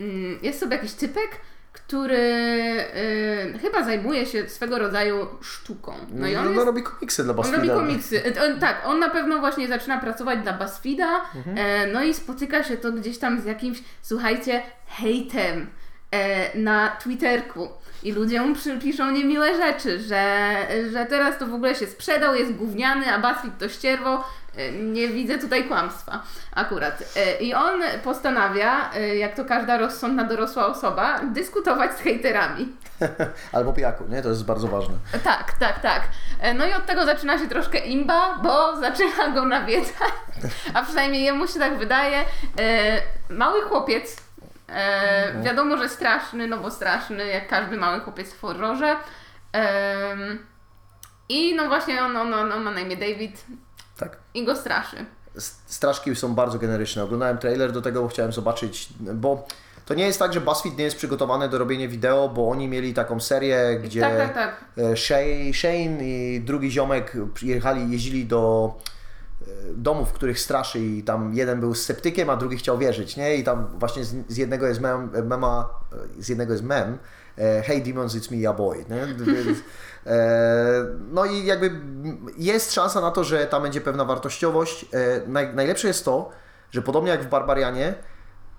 mm, jest sobie jakiś typek, który e, chyba zajmuje się swego rodzaju sztuką. No i on
no,
jest
robi komiksy dla
on
BuzzFeeda.
robi komiksy. E, On, tak, on na pewno właśnie zaczyna pracować dla BuzzFeeda, e, no i spotyka się to gdzieś tam z jakimś, słuchajcie, hejtem e, na Twitterku. I ludzie mu piszą niemiłe rzeczy, że, że teraz to w ogóle się sprzedał, jest gówniany, a BuzzFeed to ścierwo. E, Nie widzę tutaj kłamstwa akurat. E, I on postanawia, e, jak to każda rozsądna dorosła osoba, dyskutować z hejterami.
Albo pijaku, nie? To jest bardzo ważne.
Tak, tak, tak. No i od tego zaczyna się troszkę imba, bo zaczyna go nawiedzać, a przynajmniej jemu się tak wydaje. Mały chłopiec, e, wiadomo, że straszny, no bo straszny, jak każdy mały chłopiec w horrorze. I no właśnie on, on, on, on ma na imię David
Tak.
i go straszy.
Straszki są bardzo generyczne. Oglądałem trailer do tego, bo chciałem zobaczyć, bo to nie jest tak, że BuzzFeed nie jest przygotowany do robienia wideo, bo oni mieli taką serię, gdzie
Tak, tak, tak.
e, Shane i drugi ziomek przyjechali, jeździli do e, domów, w których straszy i tam jeden był sceptykiem, a drugi chciał wierzyć, nie? I tam właśnie z, z jednego jest mem, mema, e, z jednego jest mem, Hey demons, it's me, your boy, nie? E, no i jakby jest szansa na to, że tam będzie pewna wartościowość. E, naj, najlepsze jest to, że podobnie jak w Barbarianie,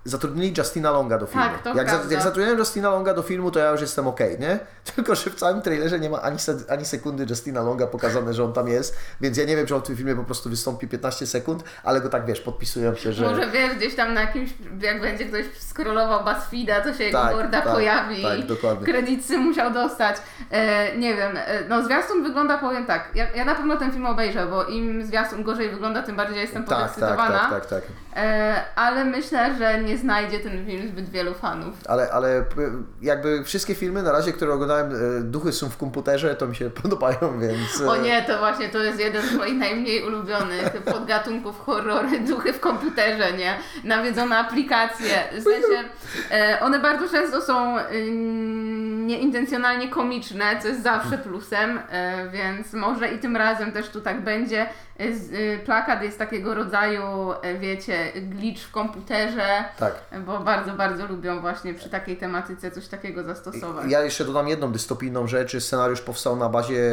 zatrudnili Justina Longa do filmu.
Tak, to
jak, za, jak zatrudniłem Justina Longa do filmu, to ja już jestem okej, nie? Tylko, że w całym trailerze nie ma ani, se, ani sekundy Justina Longa pokazane, że on tam jest, więc ja nie wiem, czy on w tym filmie po prostu wystąpi 15 sekund, ale go tak, wiesz, podpisują się, że...
Może wiesz, gdzieś tam na jakimś, jak będzie ktoś scrollował BuzzFeeda, to się jego
Tak,
morda
tak,
pojawi
tak,
i
dokładnie.
kredycy musiał dostać. E, nie wiem, e, no zwiastun wygląda, powiem tak, ja, ja na pewno ten film obejrzę, bo im zwiastun gorzej wygląda, tym bardziej jestem
tak, tak,
podekscytowana.
tak, tak, tak.
E, ale myślę, że nie znajdzie ten film zbyt wielu fanów.
Ale, ale p- jakby wszystkie filmy na razie, które oglądałem, e, duchy są w komputerze, to mi się podobają, więc... e,
O nie, to właśnie to jest jeden z moich najmniej ulubionych podgatunków horrory, duchy w komputerze, nie? Nawiedzone aplikacje. W sensie, one bardzo często są nieintencjonalnie komiczne, co jest zawsze plusem, więc może i tym razem też tu tak będzie. Plakat jest takiego rodzaju, wiecie, glitch w komputerze,
Tak.
bo bardzo, bardzo lubią właśnie przy takiej tematyce coś takiego zastosować.
Ja jeszcze dodam jedną dystopijną rzecz. Scenariusz powstał na bazie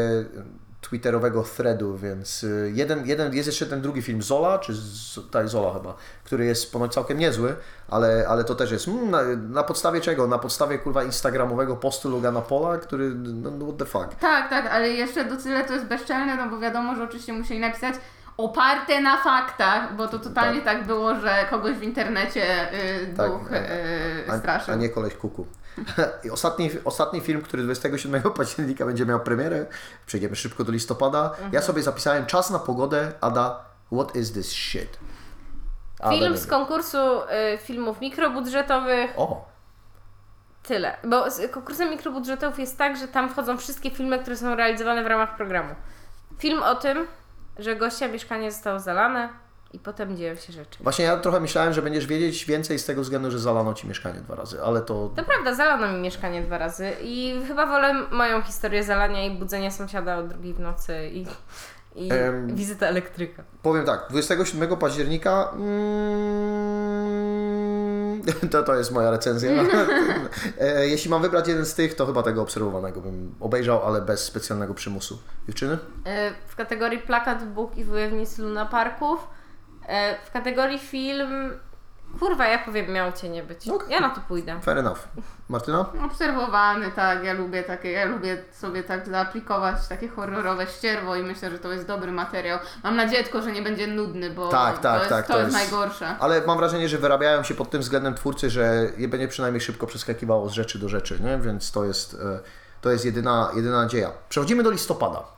twitterowego threadu, więc y, jeden, jeden jest jeszcze ten drugi film Zola, czy z, tak Zola chyba, który jest ponoć całkiem niezły, ale, ale to też jest mm, na, na podstawie czego? Na podstawie kurwa instagramowego postu Logana Pola, który no, no what the fuck.
Tak, tak, ale jeszcze do tyle to jest bezczelne, no bo wiadomo, że oczywiście musieli napisać oparte na faktach, bo to totalnie tak, było, że kogoś w internecie y,
Tak,
duch
a-
y, straszył.
A nie koleś kuku. I ostatni, ostatni film, który 27 października będzie miał premierę, przejdziemy szybko do listopada.
Mhm.
Ja sobie zapisałem czas na pogodę, Ada, what is this shit? Ada,
Film z konkursu y, filmów mikrobudżetowych.
O,
Tyle. Bo z konkursem mikrobudżetów jest tak, że tam wchodzą wszystkie filmy, które są realizowane w ramach programu. Film o tym, że gościa mieszkanie zostało zalane i potem dzieją się rzeczy.
Właśnie ja trochę myślałem, że będziesz wiedzieć więcej z tego względu, że zalano ci mieszkanie dwa razy, ale to.
To prawda, zalano mi mieszkanie dwa razy i chyba wolę moją historię zalania i budzenia sąsiada o drugiej w nocy i, i wizyta elektryka.
Powiem tak, 27 października. Mm, to, to jest moja recenzja. E, Jeśli mam wybrać jeden z tych, to chyba tego obserwowanego bym obejrzał, ale bez specjalnego przymusu. Dziewczyny?
Y, W kategorii plakat, Bóg i wojownicy Luna Parków. Y, W kategorii film... Kurwa, ja powiem, miał cię nie być.
Okej.
Ja na to pójdę.
Fair enough. Martyna?
Obserwowany, tak, ja lubię takie, ja lubię sobie tak zaaplikować takie horrorowe ścierwo i myślę, że to jest dobry materiał. Mam nadzieję tylko, że nie będzie nudny, bo
Tak,
to,
tak,
jest,
tak,
to,
to
jest
jest-
najgorsze.
Ale mam wrażenie, że wyrabiają się pod tym względem twórcy, że je będzie przynajmniej szybko przeskakiwało z rzeczy do rzeczy, nie? więc to jest, e, to jest jedyna, jedyna nadzieja. Przechodzimy do listopada.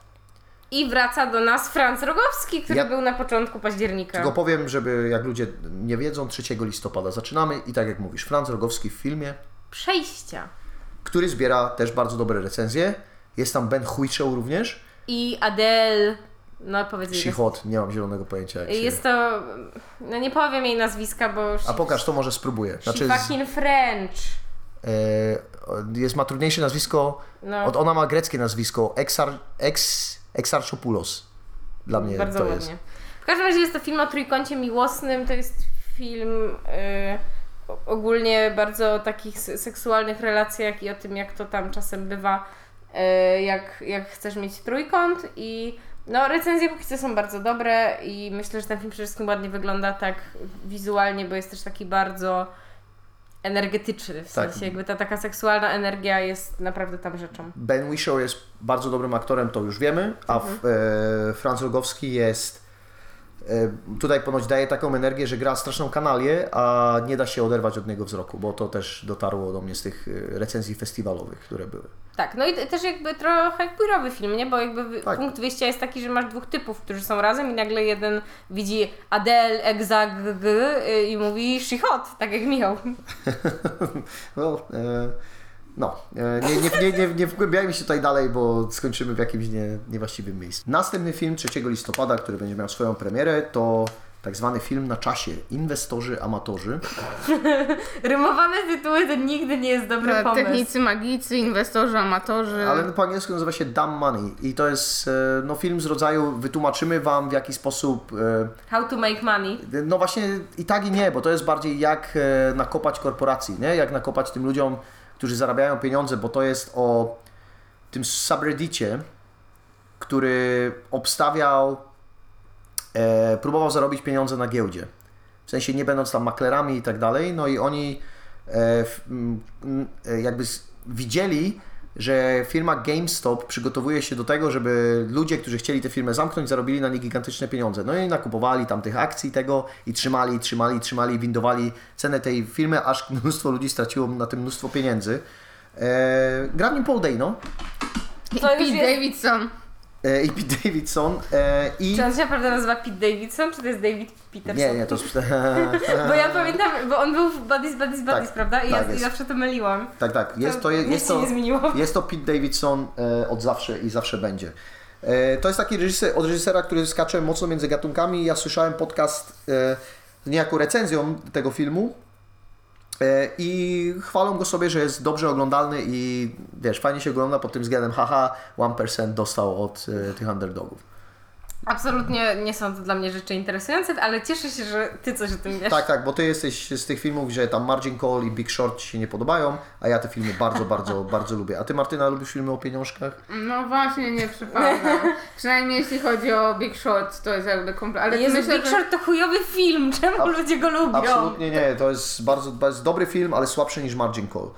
I wraca do nas Franz Rogowski, który
Ja-
był na początku października.
Tylko powiem, żeby jak ludzie nie wiedzą, 3 listopada zaczynamy i tak jak mówisz, Franz Rogowski w filmie,
Przejścia.
który zbiera też bardzo dobre recenzje. Jest tam Ben Huicheł również.
I Adele. No powiedz jej.
She-Hot, nie mam zielonego pojęcia jak się...
Jest to. No nie powiem jej nazwiska, bo.
A pokaż, to może spróbuję. Znaczy, z,
fucking French.
e, jest, ma trudniejsze nazwisko,
No.
od, ona ma greckie nazwisko, Exar, Ex, Exarchopoulos. Dla mnie
Bardzo
to
ładnie.
jest.
W każdym razie jest to film o trójkącie miłosnym. To jest film y, ogólnie bardzo o takich se- seksualnych relacjach i o tym, jak to tam czasem bywa, y, jak, jak chcesz mieć trójkąt. I no, recenzje póki co są bardzo dobre i myślę, że ten film przede wszystkim ładnie wygląda tak wizualnie, bo jest też taki bardzo energetyczny. W
Tak.
sensie jakby ta taka seksualna energia jest naprawdę tam rzeczą.
Ben Whishaw jest bardzo dobrym aktorem, to już wiemy, a
Mhm.
w, e, Franz Rogowski jest e, tutaj ponoć daje taką energię, że gra straszną kanalię, a nie da się oderwać od niego wzroku, bo to też dotarło do mnie z tych e, recenzji festiwalowych, które były.
Tak, no i też jakby trochę queerowy film, nie? Bo jakby
Tak.
punkt wyjścia jest taki, że masz dwóch typów, którzy są razem i nagle jeden widzi Adele Exag y, i mówi she hot, tak jak Michał.
No, e, no e, nie, nie, nie, nie, nie wgłębiajmy się tutaj dalej, bo skończymy w jakimś nie, niewłaściwym miejscu. Następny film 3 listopada, który będzie miał swoją premierę, to tak zwany film na czasie Inwestorzy, amatorzy.
Rymowane tytuły to nigdy nie jest dobry pomysł.
Technicy, magicy, inwestorzy, amatorzy.
Ale po angielsku nazywa się Dumb Money i to jest e, no, film z rodzaju wytłumaczymy Wam w jaki sposób e,
How to make money.
No właśnie i tak i nie, bo to jest bardziej jak e, nakopać korporacji, nie? Jak nakopać tym ludziom, którzy zarabiają pieniądze, bo to jest o tym subreddicie, który obstawiał, e, próbował zarobić pieniądze na giełdzie. W sensie nie będąc tam maklerami i tak dalej, no i oni e, f, m, e, jakby s- widzieli, że firma GameStop przygotowuje się do tego, żeby ludzie, którzy chcieli tę firmę zamknąć, zarobili na nie gigantyczne pieniądze. No i nakupowali tam tych akcji tego i trzymali, trzymali, trzymali, windowali cenę tej firmy, aż mnóstwo ludzi straciło na tym mnóstwo pieniędzy. E, gra w nim Paul Dano
To już
Pete
jest-
Davidson.
E, i Pete Davidson e, i...
Czy on się naprawdę nazywa Pete Davidson, czy to jest David Peterson?
Nie, nie, to jest...
Bo ja pamiętam, bo on był w Buddies, Buddies, Buddies,
Tak,
prawda? I
tak
ja
jest.
zawsze to myliłam.
Tak, tak. Jest to,
nic
jest
się
to,
nie zmieniło.
jest to Pete Davidson e, od zawsze i zawsze będzie. To jest taki reżyser, od reżysera, który skacze mocno między gatunkami. Ja słyszałem podcast niejako recenzją tego filmu i chwalą go sobie, że jest dobrze oglądalny i wiesz, fajnie się ogląda pod tym względem haha, 1% dostał od e, tych underdogów.
Absolutnie nie są to dla mnie rzeczy interesujące, ale cieszę się, że ty coś o tym wiesz.
Tak, tak, bo ty jesteś z tych filmów, że tam Margin Call i Big Short ci się nie podobają, a ja te filmy bardzo, bardzo, bardzo lubię. A ty Martyna lubisz filmy o pieniążkach?
No właśnie, nie przypadam. Przynajmniej jeśli chodzi o Big Short, to jest jakby kompletnie. Ale
Jezu,
myślę,
Big
że...
Short to chujowy film, czemu
Ab-
ludzie go lubią?
Absolutnie nie, to jest bardzo to jest dobry film, ale słabszy niż Margin Call.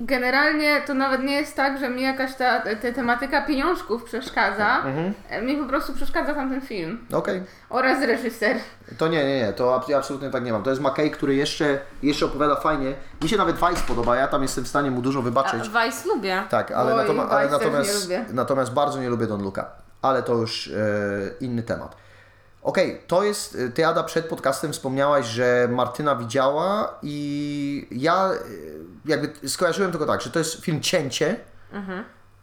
Generalnie to nawet nie jest tak, że mi jakaś ta, ta tematyka pieniążków przeszkadza.
Mhm.
Mi po prostu przeszkadza tam ten film.
Okej.
Oraz reżyser.
To nie, nie, nie, to ab- ja absolutnie tak nie mam. To jest McKay, który jeszcze, jeszcze opowiada fajnie. Mi się nawet Vice podoba, ja tam jestem w stanie mu dużo
A
wybaczyć.
Vice lubię.
Tak, ale,
Oj,
natoma- ale
Vice też nie
natomiast,
lubię.
natomiast bardzo nie lubię Don Luca. Ale to już e, inny temat. Okej, to jest, e, ty Ada przed podcastem wspomniałaś, że Martyna widziała i ja e, jakby skojarzyłem tylko tak, że to jest film Cięcie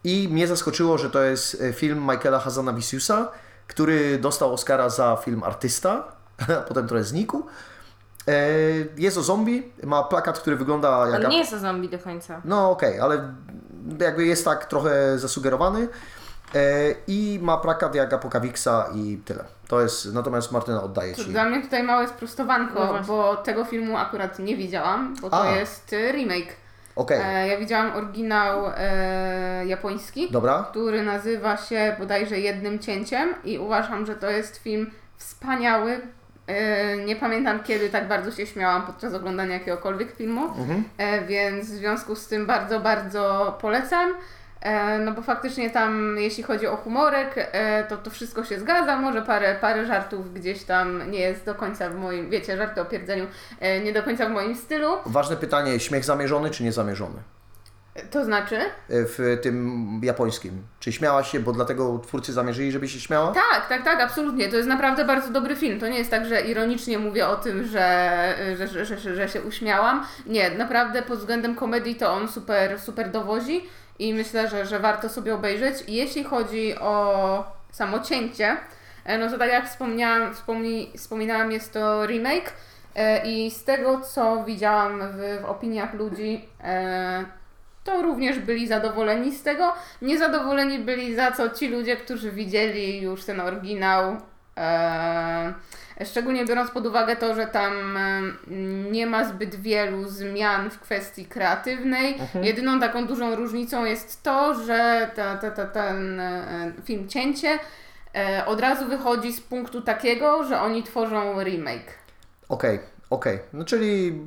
i mnie zaskoczyło, że to jest e, film Michaela Hazanaviciusa, który dostał Oscara za film Artysta, a potem trochę znikł. E, jest o zombie, ma plakat, który wygląda jak...
Ale nie jest o zombie do końca.
No okej, ale jakby jest tak trochę zasugerowany. E, I ma plakat jak Apokawixa i tyle. To jest, natomiast Martyna oddaje Ci.
dla mnie tutaj małe
No
sprostowanko,
właśnie.
bo tego filmu akurat nie widziałam, bo to
A.
jest y, remake.
Okej,
E, ja widziałam oryginał e, japoński,
dobra.
który nazywa się bodajże Jednym Cięciem i uważam, że to jest film wspaniały. E, nie pamiętam kiedy tak bardzo się śmiałam podczas oglądania jakiegokolwiek filmu,
Mhm.
e, więc w związku z tym bardzo, bardzo polecam. E, no bo faktycznie tam, jeśli chodzi o humorek, e, to to wszystko się zgadza. Może parę, parę żartów gdzieś tam nie jest do końca w moim, wiecie, żarty o pierdzeniu, e, nie do końca w moim stylu.
Ważne pytanie, śmiech zamierzony czy niezamierzony?
To znaczy?
W tym japońskim. Czy śmiałaś się, bo dlatego twórcy zamierzyli, żeby się śmiała?
Tak, tak, tak, absolutnie. To jest naprawdę bardzo dobry film. To nie jest tak, że ironicznie mówię o tym, że, że, że, że się uśmiałam. Nie, naprawdę pod względem komedii to on super, super dowozi i myślę, że, że warto sobie obejrzeć. Jeśli chodzi o samo cięcie, e, no to tak jak wspomniałam, wspomni, wspominałam, jest to remake e, i z tego, co widziałam w, w opiniach ludzi, e, to również byli zadowoleni z tego. Niezadowoleni byli za co ci ludzie, którzy widzieli już ten oryginał. Szczególnie biorąc pod uwagę to, że tam nie ma zbyt wielu zmian w kwestii kreatywnej. Jedyną taką dużą różnicą jest to, że ta, ta, ta, ten e, film Cięcie e, od razu wychodzi z punktu takiego, że oni tworzą remake.
Okej, okej. No czyli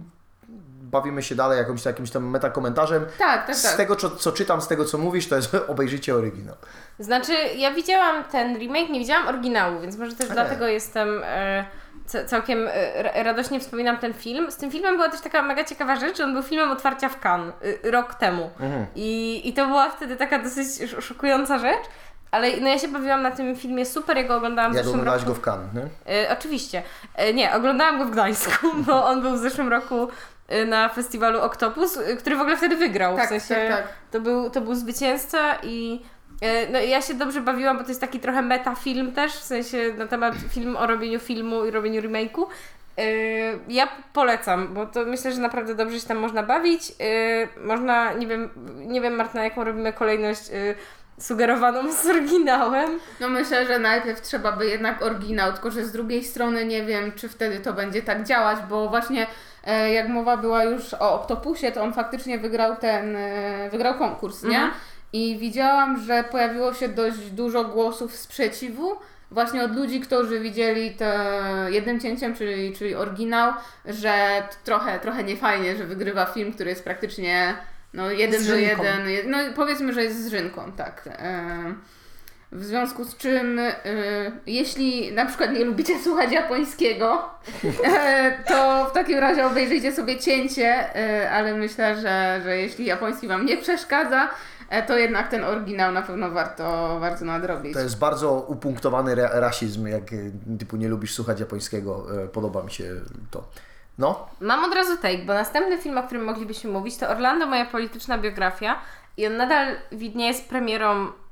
bawimy się dalej jakimś, jakimś tam metakomentarzem.
Tak, tak,
Z
tak.
tego, co, co czytam, z tego, co mówisz, to jest obejrzyjcie oryginał.
Znaczy, ja widziałam ten remake, nie widziałam oryginału, więc może też dlatego jestem e, ca- całkiem e, ra- radośnie wspominam ten film. Z tym filmem była też taka mega ciekawa rzecz, on był filmem otwarcia w Cannes y, rok temu.
Mhm.
I, I to była wtedy taka dosyć sz- szokująca rzecz. Ale no ja się bawiłam na tym filmie super, ja go oglądałam w
Jak
zeszłym roku.
go w Cannes, nie?
E, oczywiście. Nie, oglądałam go w Gdańsku, bo on był w zeszłym roku na festiwalu Octopus, e, który w ogóle wtedy wygrał.
Tak,
w sensie
tak, tak.
To, był, to był zwycięzca i e, no, ja się dobrze bawiłam, bo to jest taki trochę metafilm też, w sensie na temat film o robieniu filmu i robieniu remake'u. Ja polecam, bo to myślę, że naprawdę dobrze się tam można bawić. Można, nie wiem, nie wiem Martyna, jaką robimy kolejność sugerowaną z oryginałem.
No myślę, że najpierw trzeba by jednak oryginał, tylko że z drugiej strony nie wiem, czy wtedy to będzie tak działać, bo właśnie jak mowa była już o Octopusie, to on faktycznie wygrał ten, e, wygrał konkurs, nie?
Mhm.
I widziałam, że pojawiło się dość dużo głosów sprzeciwu, właśnie od ludzi, którzy widzieli to jednym cięciem, czyli, czyli oryginał, że trochę, trochę niefajnie, że wygrywa film, który jest praktycznie no jeden
Z
do jeden, je- no powiedzmy, że jest z Rzynką, tak. W związku z czym, y, jeśli na przykład nie lubicie słuchać japońskiego, e, to w takim razie obejrzyjcie sobie cięcie, e, ale myślę, że, że jeśli japoński Wam nie przeszkadza, e, to jednak ten oryginał na pewno warto, warto nadrobić.
To jest bardzo upunktowany ra- rasizm, jak y, typu nie lubisz słuchać japońskiego. Podoba mi się to. No,
Mam od razu take, bo następny film, o którym moglibyśmy mówić, to Orlando, moja polityczna biografia. I on nadal widnieje z premierą y,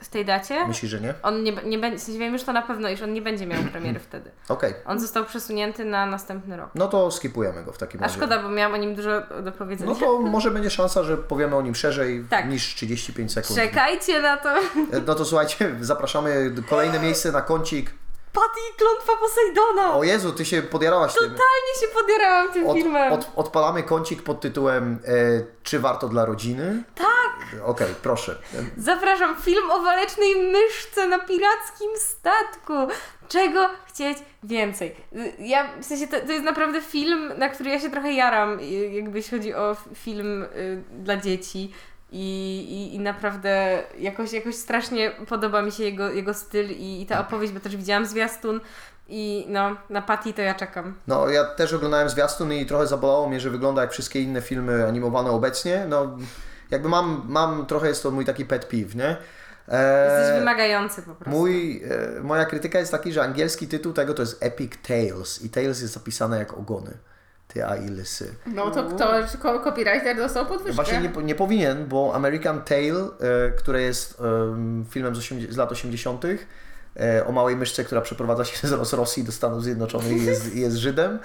w tej dacie.
myślisz, że nie?
On nie, nie będzie, w sensie wiem już to na pewno, iż on nie będzie miał premiery wtedy.
Okej.
On został przesunięty na następny rok.
No to skipujemy go w takim
A
razie.
szkoda, bo miałam o nim dużo do powiedzenia.
No to może będzie szansa, że powiemy o nim szerzej
Tak.
niż 35 sekund.
Czekajcie na to.
E, No to słuchajcie, zapraszamy kolejne miejsce na kącik.
Patty i klątwa Posejdona!
O Jezu, ty się podjarałaś tym.
Totalnie się podjarałam tym
Od,
filmem.
od, odpalamy kącik pod tytułem e, Czy warto dla rodziny? Tak! Okej, proszę.
Zapraszam, film o walecznej myszce na pirackim statku. Czego chcieć więcej? Ja, w sensie, to, to jest naprawdę film, na który ja się trochę jaram, jakby jeśli chodzi o film y, dla dzieci. I, i, I naprawdę jakoś, jakoś strasznie podoba mi się jego, jego styl i, i ta opowieść, bo też widziałam zwiastun i no, na Patty to ja czekam.
No, ja też oglądałem zwiastun i trochę zabolało mnie, że wygląda jak wszystkie inne filmy animowane obecnie. No, jakby mam, mam trochę jest to mój taki pet peeve, nie?
Jesteś
E,
wymagający po prostu.
Mój, e, moja krytyka jest taki, że angielski tytuł tego to jest Epic Tales i Tales jest zapisane jak ogony. Ty a i lysy.
No to ktoś, ko- copywriter dostał podwyżkę.
Właśnie nie, nie powinien, bo American Tail, e, które jest em, filmem z, 80, z lat 80., e, o małej myszce, która przeprowadza się z, Rosji do Stanów Zjednoczonych i jest, jest Żydem,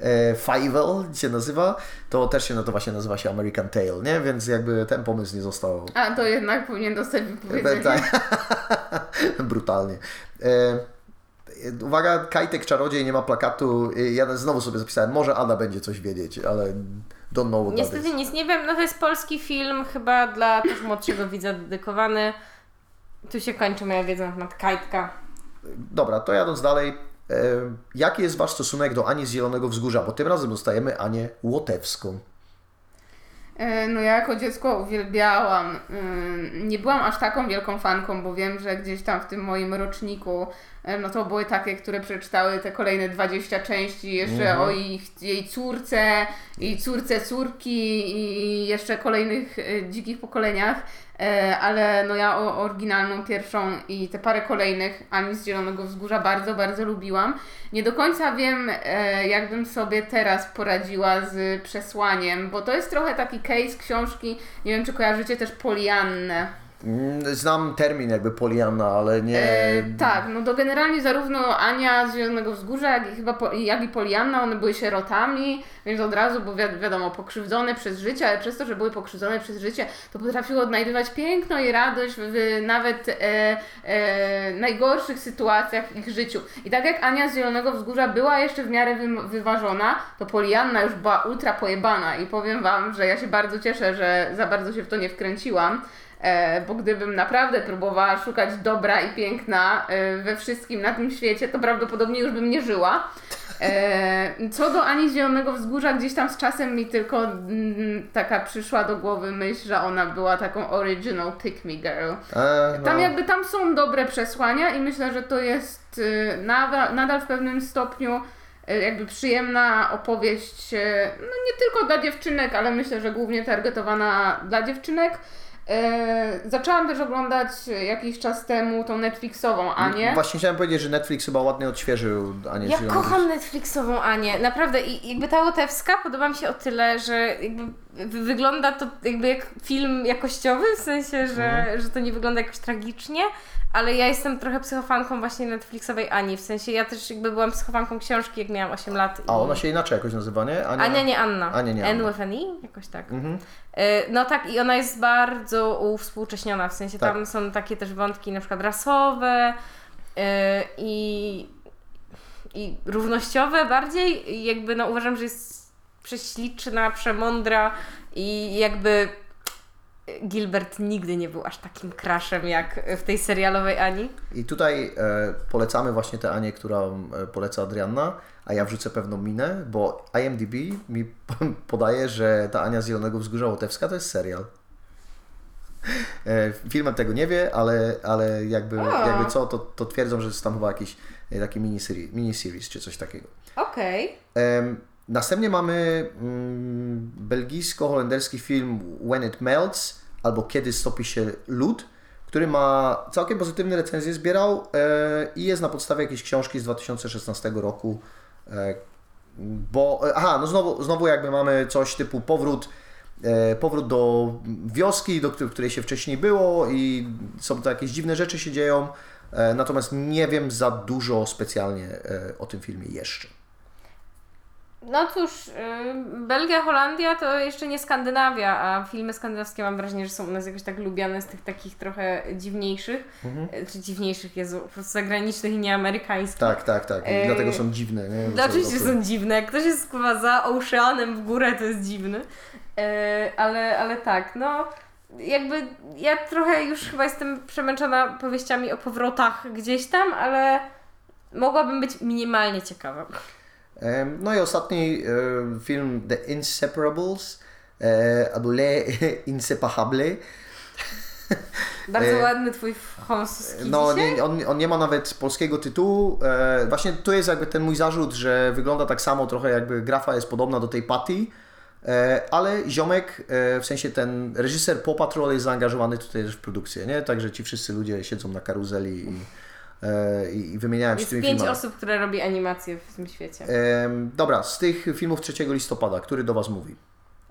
e, Fievel się nazywa, to też się no to właśnie nazywa się American Tail, nie? Więc jakby ten pomysł nie został
A to jednak powinien dostać wypowiedzenie.
tak. Brutalnie. E, uwaga, Kajtek Czarodziej nie ma plakatu. E, Ja znowu sobie zapisałem, może Ada będzie coś wiedzieć, ale don't know what that
Niestety
is.
nic nie wiem, no to jest polski film, chyba dla też młodszego widza dedykowany. Tu się kończy moja wiedza na temat kajtka.
Dobra, to jadąc dalej. E, jaki jest Wasz stosunek do Ani z Zielonego Wzgórza? Bo tym razem dostajemy Anię Łotewską.
E, No ja jako dziecko uwielbiałam. Ym, Nie byłam aż taką wielką fanką, bo wiem, że gdzieś tam w tym moim roczniku e, no to były takie, które przeczytały te kolejne 20 części jeszcze o ich, jej córce, jej córce córki i jeszcze kolejnych e, dzikich pokoleniach. E, Ale no ja oryginalną pierwszą i te parę kolejnych Ani z Zielonego Wzgórza bardzo, bardzo lubiłam. Nie do końca wiem, e, jakbym sobie teraz poradziła z przesłaniem, bo to jest trochę taki case książki, nie wiem czy kojarzycie też Poliannę.
Mm, Znam termin jakby Poliana, ale nie...
E, tak, no to generalnie zarówno Ania z Zielonego Wzgórza, jak i chyba jak i Polianna, one były sierotami, więc od razu, bo wi- wiadomo, pokrzywdzone przez życie, ale przez to, że były pokrzywdzone przez życie, to potrafiły odnajdywać piękno i radość w, w nawet e, e, najgorszych sytuacjach w ich życiu. I tak jak Ania z Zielonego Wzgórza była jeszcze w miarę wy, wyważona, to Polianna już była ultra pojebana i powiem Wam, że ja się bardzo cieszę, że za bardzo się w to nie wkręciłam. E, bo gdybym naprawdę próbowała szukać dobra i piękna e, we wszystkim na tym świecie, to prawdopodobnie już bym nie żyła. E, co do Ani Zielonego Wzgórza, gdzieś tam z czasem mi tylko mm, taka przyszła do głowy myśl, że ona była taką original pick me girl.
E, no.
Tam jakby tam są dobre przesłania i myślę, że to jest y, nadal, nadal w pewnym stopniu y, jakby przyjemna opowieść, y, no nie tylko dla dziewczynek, ale myślę, że głównie targetowana dla dziewczynek. Y, Zaczęłam też oglądać jakiś czas temu tą Netflixową Anię.
Właśnie chciałem powiedzieć, że Netflix chyba ładnie odświeżył Anię
Ja kocham Netflixową Anię, naprawdę i jakby ta Łotewska podoba mi się o tyle, że jakby wygląda to jakby jak film jakościowy, w sensie, że,
Mhm.
że to nie wygląda jakoś tragicznie, ale ja jestem trochę psychofanką właśnie Netflixowej Ani, w sensie ja też jakby byłam psychofanką książki jak miałam 8 lat.
A ona się inaczej jakoś nazywa, nie?
Ania, nie Anna.
Ania, nie
N
Anna.
with an E? Jakoś tak.
Mhm.
E, No tak, i ona jest bardzo uwspółcześniona, w sensie
Tak.
tam są takie też wątki na przykład rasowe e, i, i równościowe bardziej. I jakby no uważam, że jest prześliczna, przemądra i jakby Gilbert nigdy nie był aż takim crashem jak w tej serialowej Ani.
I tutaj e, polecamy właśnie tę Anię, którą e, poleca Adrianna, a ja wrzucę pewną minę, bo IMDb mi podaje, że ta Ania z Zielonego Wzgórza Łotewska to jest serial. E, filmem tego nie wie, ale, ale jakby,
O.
jakby co, to, to twierdzą, że jest tam chyba jakiś e, taki miniseries, miniseries czy coś takiego.
Okej.
Em, Następnie mamy mm, belgijsko-holenderski film When It Melts albo Kiedy stopi się lód, który ma całkiem pozytywne recenzje zbierał e, i jest na podstawie jakiejś książki z 2016 roku. E, bo, e, aha, no znowu, znowu jakby mamy coś typu powrót, e, powrót do wioski, do której, się wcześniej było i są to jakieś dziwne rzeczy się dzieją. E, natomiast nie wiem za dużo specjalnie e, o tym filmie jeszcze.
No cóż, y, Belgia, Holandia to jeszcze nie Skandynawia, a filmy skandynawskie mam wrażenie, że są u nas jakoś tak lubiane z tych takich trochę dziwniejszych, y, czy dziwniejszych, Jezu, po prostu zagranicznych i nieamerykańskich.
Tak, tak, tak. I
Ej.
dlatego są dziwne. Nie?
Oczywiście są dziwne. Jak ktoś jest chyba za oceanem w górę, to jest dziwny. E, ale, ale tak, no jakby ja trochę już chyba jestem przemęczona powieściami o powrotach gdzieś tam, ale mogłabym być minimalnie ciekawa.
No i ostatni e, film The Inseparables e, albo Les Inseparables.
Bardzo
E,
ładny twój francuski
No,
dzisiaj.
nie, on, on nie ma nawet polskiego tytułu. Właśnie tu jest jakby ten mój zarzut, że wygląda tak samo, trochę jakby grafa jest podobna do tej Patty. Ale ziomek, w sensie ten reżyser Paw Patrol jest zaangażowany tutaj też w produkcję, nie? Także ci wszyscy ludzie siedzą na karuzeli i, i, i wymieniają się
Jest
tymi
pięć
filmami.
osób, które robi animacje w tym świecie.
Dobra, z tych filmów 3 listopada, który do Was mówi?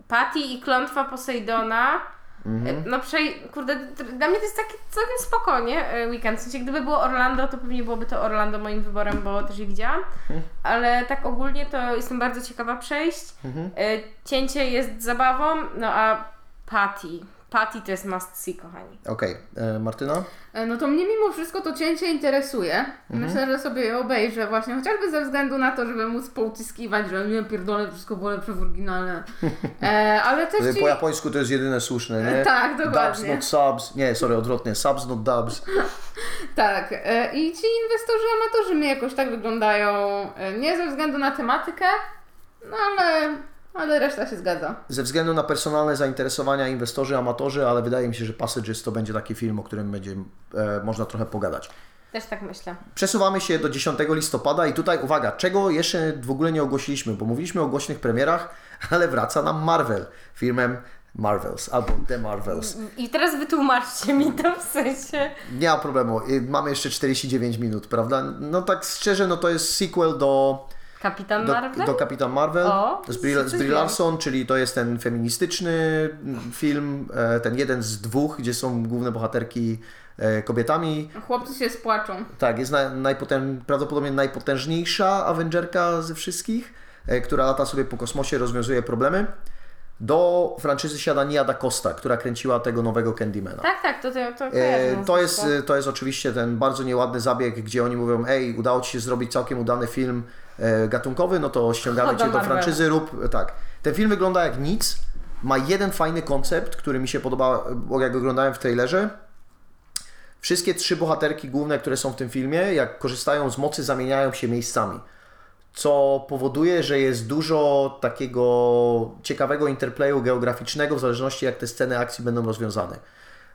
Patty i klątwa Posejdona.
Mhm.
E, No przej... Kurde, dla mnie to jest taki całkiem spokojnie e, weekend. W sensie, gdyby było Orlando, to pewnie byłoby to Orlando moim wyborem, bo też je widziałam.
Mhm.
Ale tak ogólnie to jestem bardzo ciekawa przejść.
Mhm.
E, Cięcie jest zabawą, no a Patty. Patty to jest must see, kochani.
Okej, e, Martyna?
E, No to mnie mimo wszystko to cięcie interesuje.
Mhm.
Myślę, że sobie je obejrzę właśnie, chociażby ze względu na to, żeby móc pouciskiwać, że nie pierdolę, wszystko było lepsze w oryginale. E, ale też ci...
Po japońsku to jest jedyne słuszne, nie?
Tak,
Dubs,
dokładnie.
not subs. Nie, sorry, odwrotnie. Subs, not dubs.
Tak, e, i ci inwestorzy amatorzy mi jakoś tak wyglądają, e, nie ze względu na tematykę, no ale, ale reszta się zgadza.
Ze względu na personalne zainteresowania inwestorzy, amatorzy, ale wydaje mi się, że Passages to będzie taki film, o którym będzie e, można trochę pogadać.
Też tak myślę.
Przesuwamy się do 10 listopada i tutaj uwaga, czego jeszcze w ogóle nie ogłosiliśmy, bo mówiliśmy o głośnych premierach, ale wraca nam Marvel filmem Marvels albo The Marvels.
I teraz wytłumaczcie mi to w sensie.
Nie ma problemu, y, mamy jeszcze 49 minut, prawda? No tak szczerze, no to jest sequel do
Kapitan
do,
Marvel?
do Kapitan Marvel
O,
z Brie, z Brie. Larson, czyli to jest ten feministyczny film, e, ten jeden z dwóch, gdzie są główne bohaterki e, kobietami.
Chłopcy się spłaczą.
Tak, jest na, prawdopodobnie najpotężniejsza Avengerka ze wszystkich, e, która lata sobie po kosmosie, rozwiązuje problemy. Do franczyzy siada Nia da Costa, która kręciła tego nowego Candymana.
Tak, tak, to, to, to
E, jest, to jest oczywiście ten bardzo nieładny zabieg, gdzie oni mówią, ej, udało Ci się zrobić całkiem udany film gatunkowy, no to ściągamy Cię do franczyzy, rób, tak. Ten film wygląda jak nic, ma jeden fajny koncept, który mi się podoba, bo jak oglądałem w trailerze. Wszystkie trzy bohaterki główne, które są w tym filmie, jak korzystają z mocy, zamieniają się miejscami. Co powoduje, że jest dużo takiego ciekawego interplayu geograficznego, w zależności jak te sceny akcji będą rozwiązane.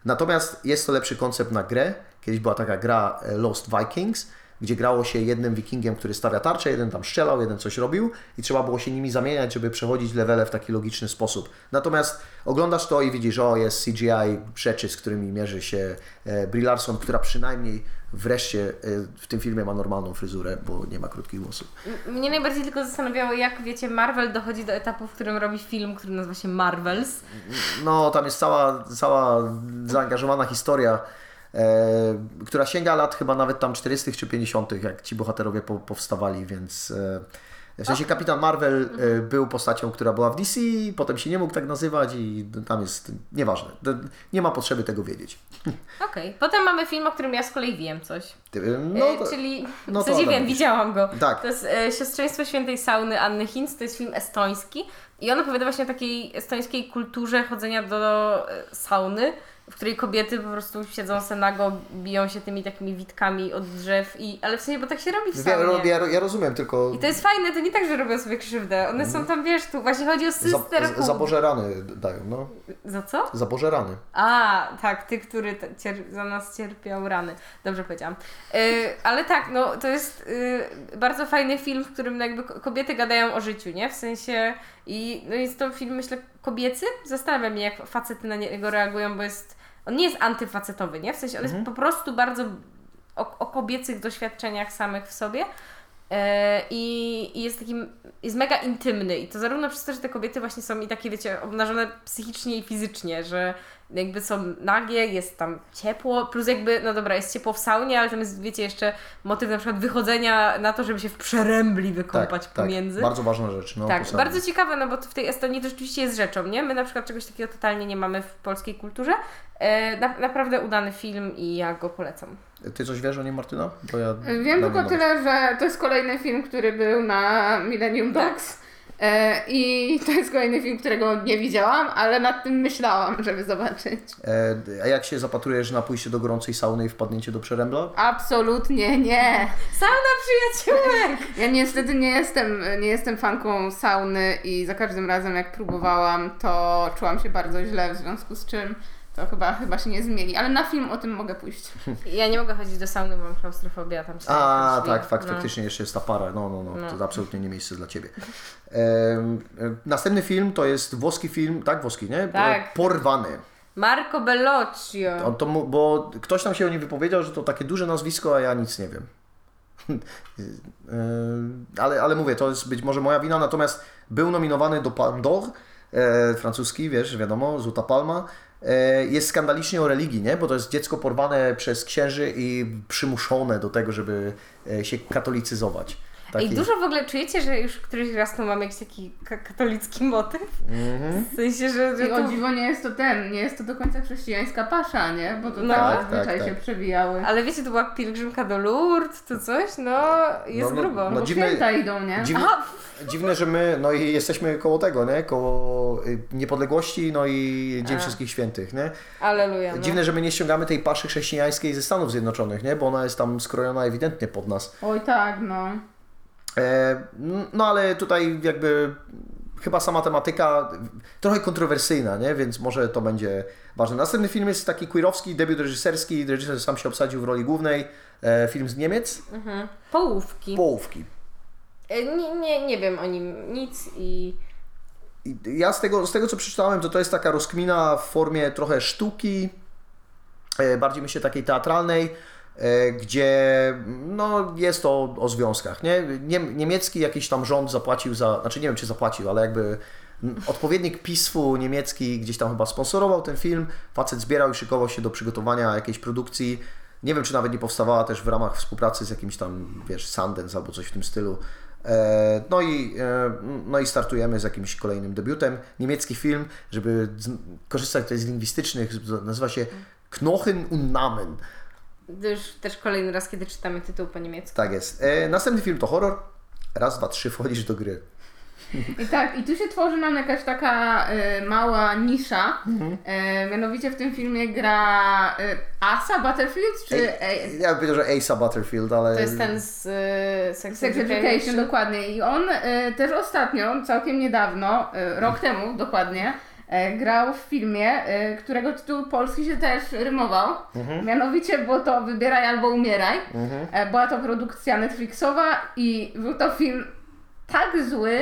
Natomiast jest to lepszy koncept na grę. Kiedyś była taka gra e, Lost Vikings, gdzie grało się jednym wikingiem, który stawia tarczę, jeden tam strzelał, jeden coś robił i trzeba było się nimi zamieniać, żeby przechodzić levele w taki logiczny sposób. Natomiast oglądasz to i widzisz, o jest CGI rzeczy, z którymi mierzy się e, Brie Larson, która przynajmniej wreszcie e, w tym filmie ma normalną fryzurę, bo nie ma krótkich włosów.
Mnie najbardziej tylko zastanawiało, jak wiecie, Marvel dochodzi do etapu, w którym robi film, który nazywa się Marvels.
No, tam jest cała, cała zaangażowana historia, która sięga lat chyba nawet tam 40. czy 50., jak ci bohaterowie po, powstawali, więc e, w sensie Kapitan Marvel e, był postacią, która była w DC, potem się nie mógł tak nazywać i tam jest, nieważne, nie ma potrzeby tego wiedzieć.
Okej. Potem mamy film, o którym ja z kolei wiem coś. No,
to,
czyli,
no
w sensie wiem, widziałam go.
Tak.
To jest e, Siostrzeństwo Świętej Sauny Anny Hinz, to jest film estoński i on opowiada właśnie o takiej estońskiej kulturze chodzenia do e, sauny, w której kobiety po prostu siedzą se nago, biją się tymi takimi witkami od drzew i, ale w sensie, bo tak się robi w
ja,
saunie.
ja, ja rozumiem, tylko
I to jest fajne, to nie tak, że robią sobie krzywdę. One są tam, wiesz, tu właśnie chodzi o
Mhm. za,
sisterhood.
za Boże rany dają, no.
Za co?
Za Boże rany.
A, tak, ty, który za nas cierpiał rany. Dobrze powiedziałam. Y, ale tak, no to jest y, bardzo fajny film, w którym no, jakby ko- kobiety gadają o życiu, nie? W sensie i no jest to film, myślę, kobiecy. Zastanawiam się, jak facety na niego reagują, bo jest. On nie jest antyfacetowy, nie? W sensie on jest po prostu bardzo o, o kobiecych doświadczeniach samych w sobie. E, I, I jest takim, jest mega intymny i to zarówno przez to, że te kobiety właśnie są i takie, wiecie, obnażone psychicznie i fizycznie, że jakby są nagie, jest tam ciepło, plus jakby, no dobra, jest ciepło w saunie, ale tam jest, wiecie, jeszcze motyw na przykład wychodzenia na to, żeby się w przerębli wykąpać
tak,
pomiędzy.
tak, bardzo ważna rzecz. No,
Tak,
posadnie.
bardzo ciekawe, no bo to w tej Estonii to rzeczywiście jest rzeczą, nie? My na przykład czegoś takiego totalnie nie mamy w polskiej kulturze. E, na, naprawdę udany film i ja go polecam.
Ty coś wiesz o nim, Martyna? Bo ja
Wiem tylko tyle, że to jest kolejny film, który był na Millennium Dogs. E, I to jest kolejny film, którego nie widziałam, ale nad tym myślałam, żeby zobaczyć.
E, A jak się zapatrujesz na pójście do gorącej sauny i wpadnięcie do przerębla?
Absolutnie nie.
Sauna przyjaciółek!
Ja niestety nie jestem, nie jestem fanką sauny i za każdym razem jak próbowałam, to czułam się bardzo źle, w związku z czym to chyba, chyba się nie zmieni. Ale na film o tym mogę pójść.
Ja nie mogę chodzić do sauny, bo mam klaustrofobię, a tam się
A, tak, fakt,
No.
faktycznie jeszcze jest ta para. No, no, no,
No.
to absolutnie nie miejsce dla Ciebie. Em, e, następny film to jest włoski film, tak, włoski, nie?
Tak.
Porwany.
Marco Bellocchio.
On to, bo ktoś tam się o nim wypowiedział, że to takie duże nazwisko, a ja nic nie wiem. Em, ale, ale mówię, to jest być może moja wina, natomiast był nominowany do Palme d'Or, e, francuski, wiesz, wiadomo, Złota Palma. E, jest skandalicznie o religii, nie? Bo to jest dziecko porwane przez księży i przymuszone do tego, żeby e, się katolicyzować.
Ej, dużo w ogóle czujecie, że już któryś raz tu mamy jakiś taki ka- katolicki motyw?
Mhm.
W sensie, że, że
I o
to...
dziwo nie jest to ten, nie jest to do końca chrześcijańska pasza, nie? Bo to
No.
tak
Tak,
zazwyczaj
tak,
się
tak.
przewijały.
Ale wiecie, to była pielgrzymka do Lourdes, to coś, no jest
No, no,
grubo.
no,
Bo
dziwne-
święta idą, nie?
Dziwne, dziwne, że my no i jesteśmy koło tego, nie? Koło y, niepodległości, no i Dzień
A.
Wszystkich Świętych, nie?
Aleluja. No.
Dziwne, że my nie ściągamy tej paszy chrześcijańskiej ze Stanów Zjednoczonych, nie? Bo ona jest tam skrojona ewidentnie pod nas.
Oj tak, no.
E, no ale tutaj jakby chyba sama tematyka trochę kontrowersyjna, nie? Więc może to będzie ważne. Następny film jest taki queerowski, debiut reżyserski. Reżyser sam się obsadził w roli głównej. E, film z Niemiec.
Mhm. Połówki.
Połówki.
E, Nie, nie, nie wiem o nim nic i...
Ja z tego, z tego co przeczytałem, to to jest taka rozkmina w formie trochę sztuki, bardziej myślę takiej teatralnej, gdzie no, jest to o związkach. Nie? Niem, niemiecki jakiś tam rząd zapłacił za, znaczy nie wiem czy zapłacił, ale jakby odpowiednik PiSFu niemiecki gdzieś tam chyba sponsorował ten film, facet zbierał i szykował się do przygotowania jakiejś produkcji. Nie wiem, czy nawet nie powstawała też w ramach współpracy z jakimś tam, wiesz, Sundance albo coś w tym stylu. E, No i, e, no i startujemy z jakimś kolejnym debiutem. Niemiecki film, żeby korzystać tutaj z lingwistycznych, nazywa się Knochen und Namen.
To już też kolejny raz, kiedy czytamy tytuł po niemiecku.
Tak jest. E, Następny film to horror. Raz, dwa, trzy, wchodzisz do gry.
I tak, i tu się tworzy nam jakaś taka e, mała nisza.
Mhm.
E, mianowicie w tym filmie gra e, Asa Butterfield, czy
Ej, ja bym powiedział, że Asa Butterfield, ale...
To jest ten z y, Sex,
Sex Education, dokładnie. I on e, też ostatnio, całkiem niedawno, e, rok temu dokładnie, e, grał w filmie, e, którego tytuł polski się też rymował. Mianowicie było to Wybieraj albo umieraj. E, była to produkcja Netflixowa i był to film tak zły,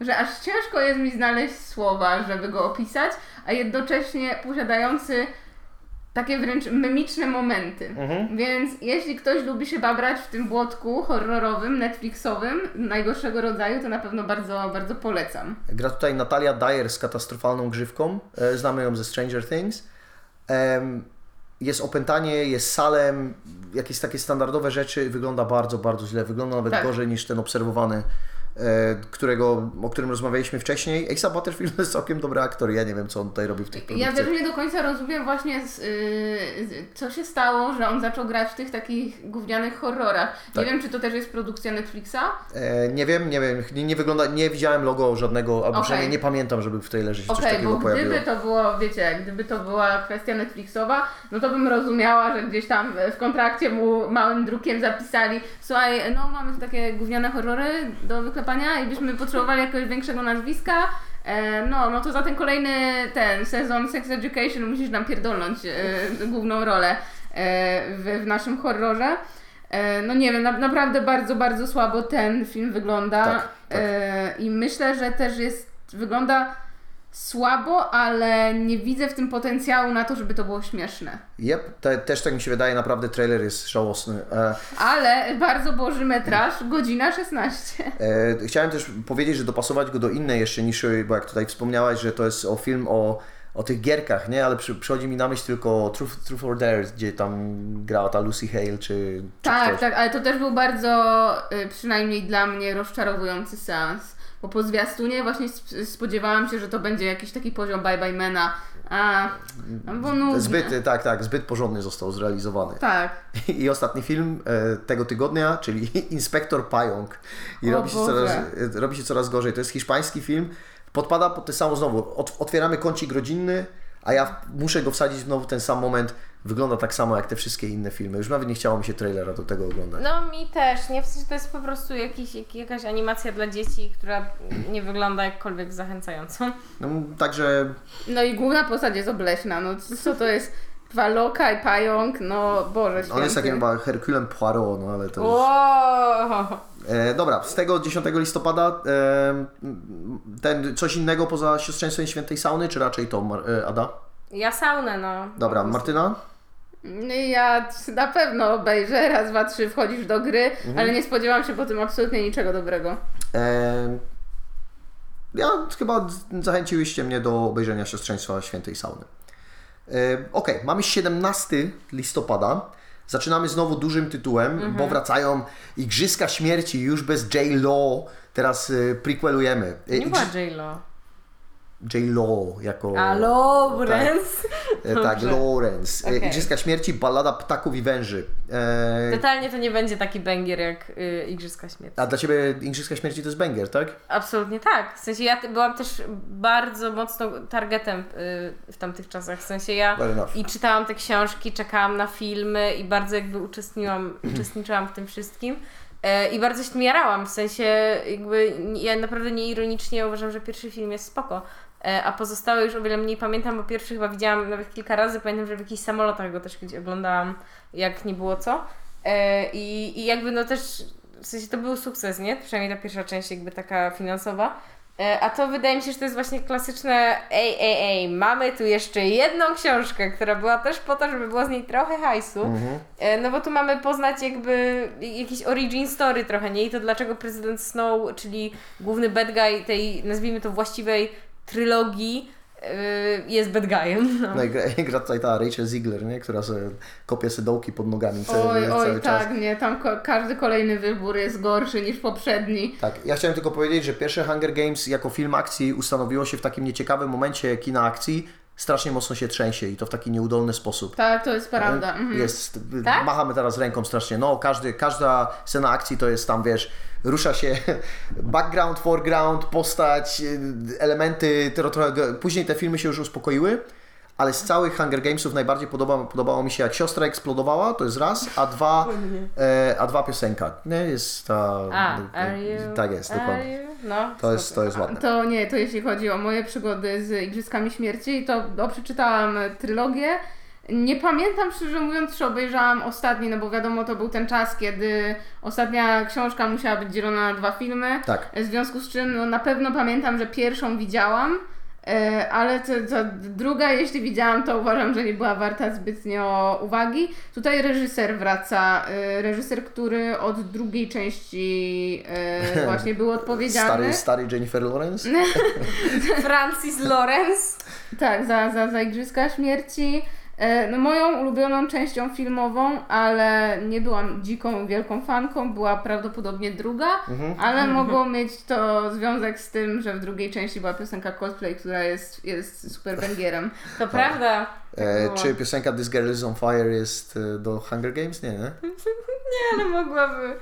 że aż ciężko jest mi znaleźć słowa, żeby go opisać, a jednocześnie posiadający takie wręcz memiczne momenty. Więc jeśli ktoś lubi się babrać w tym błotku horrorowym, netflixowym, najgorszego rodzaju, to na pewno bardzo, bardzo polecam.
Gra tutaj Natalia Dyer z katastrofalną grzywką. E, Znamy ją ze Stranger Things. Jest opętanie, jest salem, jakieś takie standardowe rzeczy. Wygląda bardzo, bardzo źle. Wygląda nawet
Tak.
gorzej niż ten obserwowany, którego, o którym rozmawialiśmy wcześniej. Asa Butterfield jest całkiem dobry aktor. Ja nie wiem, co on tutaj robi w tych
Ja
produkcjach.
też nie do końca rozumiem właśnie, z, yy, z, co się stało, że on zaczął grać w tych takich gównianych horrorach.
Tak.
Nie wiem, czy to też jest produkcja Netflixa.
E, nie wiem, nie wiem. Nie, nie wygląda, nie widziałem logo żadnego, albo
Okej.
przynajmniej nie pamiętam, żeby w trailerze się coś
Okej,
takiego
bo
pojawiło.
gdyby to było, wiecie, gdyby to była kwestia Netflixowa, no to bym rozumiała, że gdzieś tam w kontrakcie mu małym drukiem zapisali słuchaj, no mamy tu takie gówniane horrory do wyklepania i byśmy potrzebowali jakiegoś większego nazwiska, e, no, no to za ten kolejny ten sezon Sex Education musisz nam pierdolnąć e, główną rolę e, w, w naszym horrorze. No nie wiem, na, naprawdę bardzo, bardzo słabo ten film wygląda.
Tak, tak.
I myślę, że też jest, wygląda słabo, ale nie widzę w tym potencjału na to, żeby to było śmieszne.
Yep, te, też tak mi się wydaje, naprawdę trailer jest żałosny. E,
Ale bardzo boży metraż, godzina 16.
E, chciałem też powiedzieć, że dopasować go do innej jeszcze niszy, bo jak tutaj wspomniałaś, że to jest o film o, o tych gierkach, nie? Ale przy, przychodzi mi na myśl tylko Truth, Truth or Dare, gdzie tam grała ta Lucy Hale, czy, czy
Tak,
ktoś.
tak, ale to też był bardzo, y, przynajmniej dla mnie, rozczarowujący seans. Bo po zwiastunie właśnie sp- spodziewałam się, że to będzie jakiś taki poziom Bye Bye Mana. A, no bo nudne.
Zbyt, tak, tak, zbyt porządnie został zrealizowany.
Tak.
I ostatni film e, tego tygodnia, czyli Inspektor Pająk. I robi się, coraz, robi się coraz gorzej. To jest hiszpański film. Podpada pod te samo znowu. Ot, otwieramy kącik rodzinny, a ja muszę go wsadzić znowu w ten sam moment. Wygląda tak samo jak te wszystkie inne filmy. Już nawet nie chciało mi się trailera do tego oglądać.
No mi też, nie? W sensie to jest po prostu jakiś, jak, jakaś animacja dla dzieci, która nie wygląda jakkolwiek zachęcająco.
No, także
No i główna postać jest obleśna. No co- co to jest? Waloka i pająk, no Boże święty.
on jest takim chyba Herkulem Poirot, no ale to już...
Wow!
E, dobra, z tego 10 listopada e, ten coś innego poza siostrzeństwem świętej sauny, czy raczej to, e, Ada?
Ja saunę, no.
Dobra, Martyna?
No Ja na pewno obejrzę, raz, dwa, trzy wchodzisz do gry,
Mhm.
ale nie spodziewam się po tym absolutnie niczego dobrego.
E, ja chyba zachęciłyście mnie do obejrzenia siostrzeństwa świętej sauny. Okej, mamy 17 listopada. Zaczynamy znowu dużym tytułem, bo wracają Igrzyska Śmierci już bez J-Lo. Teraz e, prequelujemy. E,
Nie była
Igrzy-
J-Lo.
J-Lo jako...
A Lawrence?
E, tak,
Dobrze.
Lawrence. E,
Okej.
Igrzyska Śmierci, ballada ptaków i węży. E,
Totalnie to nie będzie taki banger jak y, Igrzyska Śmierci.
a dla Ciebie Igrzyska Śmierci to jest banger, tak?
Absolutnie tak. W sensie ja byłam też bardzo mocno targetem y, w tamtych czasach. W sensie ja i czytałam te książki, czekałam na filmy i bardzo jakby uczestniłam, uczestniczyłam w tym wszystkim. E, I bardzo się tym jarałam, w sensie jakby ja naprawdę nieironicznie uważam, że pierwszy film jest spoko, e, a pozostałe już o wiele mniej pamiętam, bo pierwszy chyba widziałam nawet kilka razy, pamiętam, że w jakichś samolotach go też gdzieś oglądałam, jak nie było co. E, I, I jakby no też, w sensie to był sukces, nie? Przynajmniej ta pierwsza część jakby taka finansowa. E, A to wydaje mi się, że to jest właśnie klasyczne ej, ej, ej, mamy tu jeszcze jedną książkę, która była też po to, żeby było z niej trochę hajsu.
Mhm.
E, No bo tu mamy poznać jakby jakiś origin story trochę, nie? I to dlaczego prezydent Snow, czyli główny bad guy tej, nazwijmy to właściwej trylogii, e, jest bad guyem. No.
No i gra, gra tutaj ta Rachel Ziegler, nie? która sobie kopie sobie dołki pod nogami cały,
Oj,
cały
oj,
czas.
tak, nie, tam ko- każdy kolejny wybór jest gorszy niż poprzedni.
Tak, ja chciałem tylko powiedzieć, że pierwsze Hunger Games jako film akcji ustanowiło się w takim nieciekawym momencie kina akcji, strasznie mocno się trzęsie i to w taki nieudolny sposób.
Tak, to jest prawda. Mhm.
Jest,
Tak?
machamy teraz ręką strasznie. No, każdy, każda scena akcji to jest tam, wiesz, rusza się background, foreground, postać, y, elementy, trochę, później te filmy się już uspokoiły, ale z całych Hunger Gamesów najbardziej podoba, podobało mi się jak siostra eksplodowała, to jest raz, a dwa, e, a dwa piosenka. Nie, jest ta...
A,
e,
are you?
tak jest,
are
dokładnie.
you? No,
To jest, to jest ładne.
To nie, to jeśli chodzi o moje przygody z Igrzyskami Śmierci, to o, przeczytałam trylogię. Nie pamiętam szczerze mówiąc, czy obejrzałam ostatni, no bo wiadomo, to był ten czas, kiedy ostatnia książka musiała być dzielona na dwa filmy.
Tak.
W związku z czym no, na pewno pamiętam, że pierwszą widziałam, ale to, to druga, jeśli widziałam, to uważam, że nie była warta zbytnio uwagi. Tutaj reżyser wraca, e, reżyser, który od drugiej części e, właśnie był odpowiedzialny.
Stary, stary Jennifer Lawrence?
Francis Lawrence.
Tak, za, za, za Igrzyska Śmierci. E, No moją ulubioną częścią filmową, ale nie byłam dziką, wielką fanką, była prawdopodobnie druga, ale mogło mieć to związek z tym, że w drugiej części była piosenka Cosplay, która jest, jest super węgierem.
To prawda. Tak
E,
było.
czy piosenka This Girl Is On Fire jest e, do Hunger Games? Nie, nie?
Nie, ale mogłaby.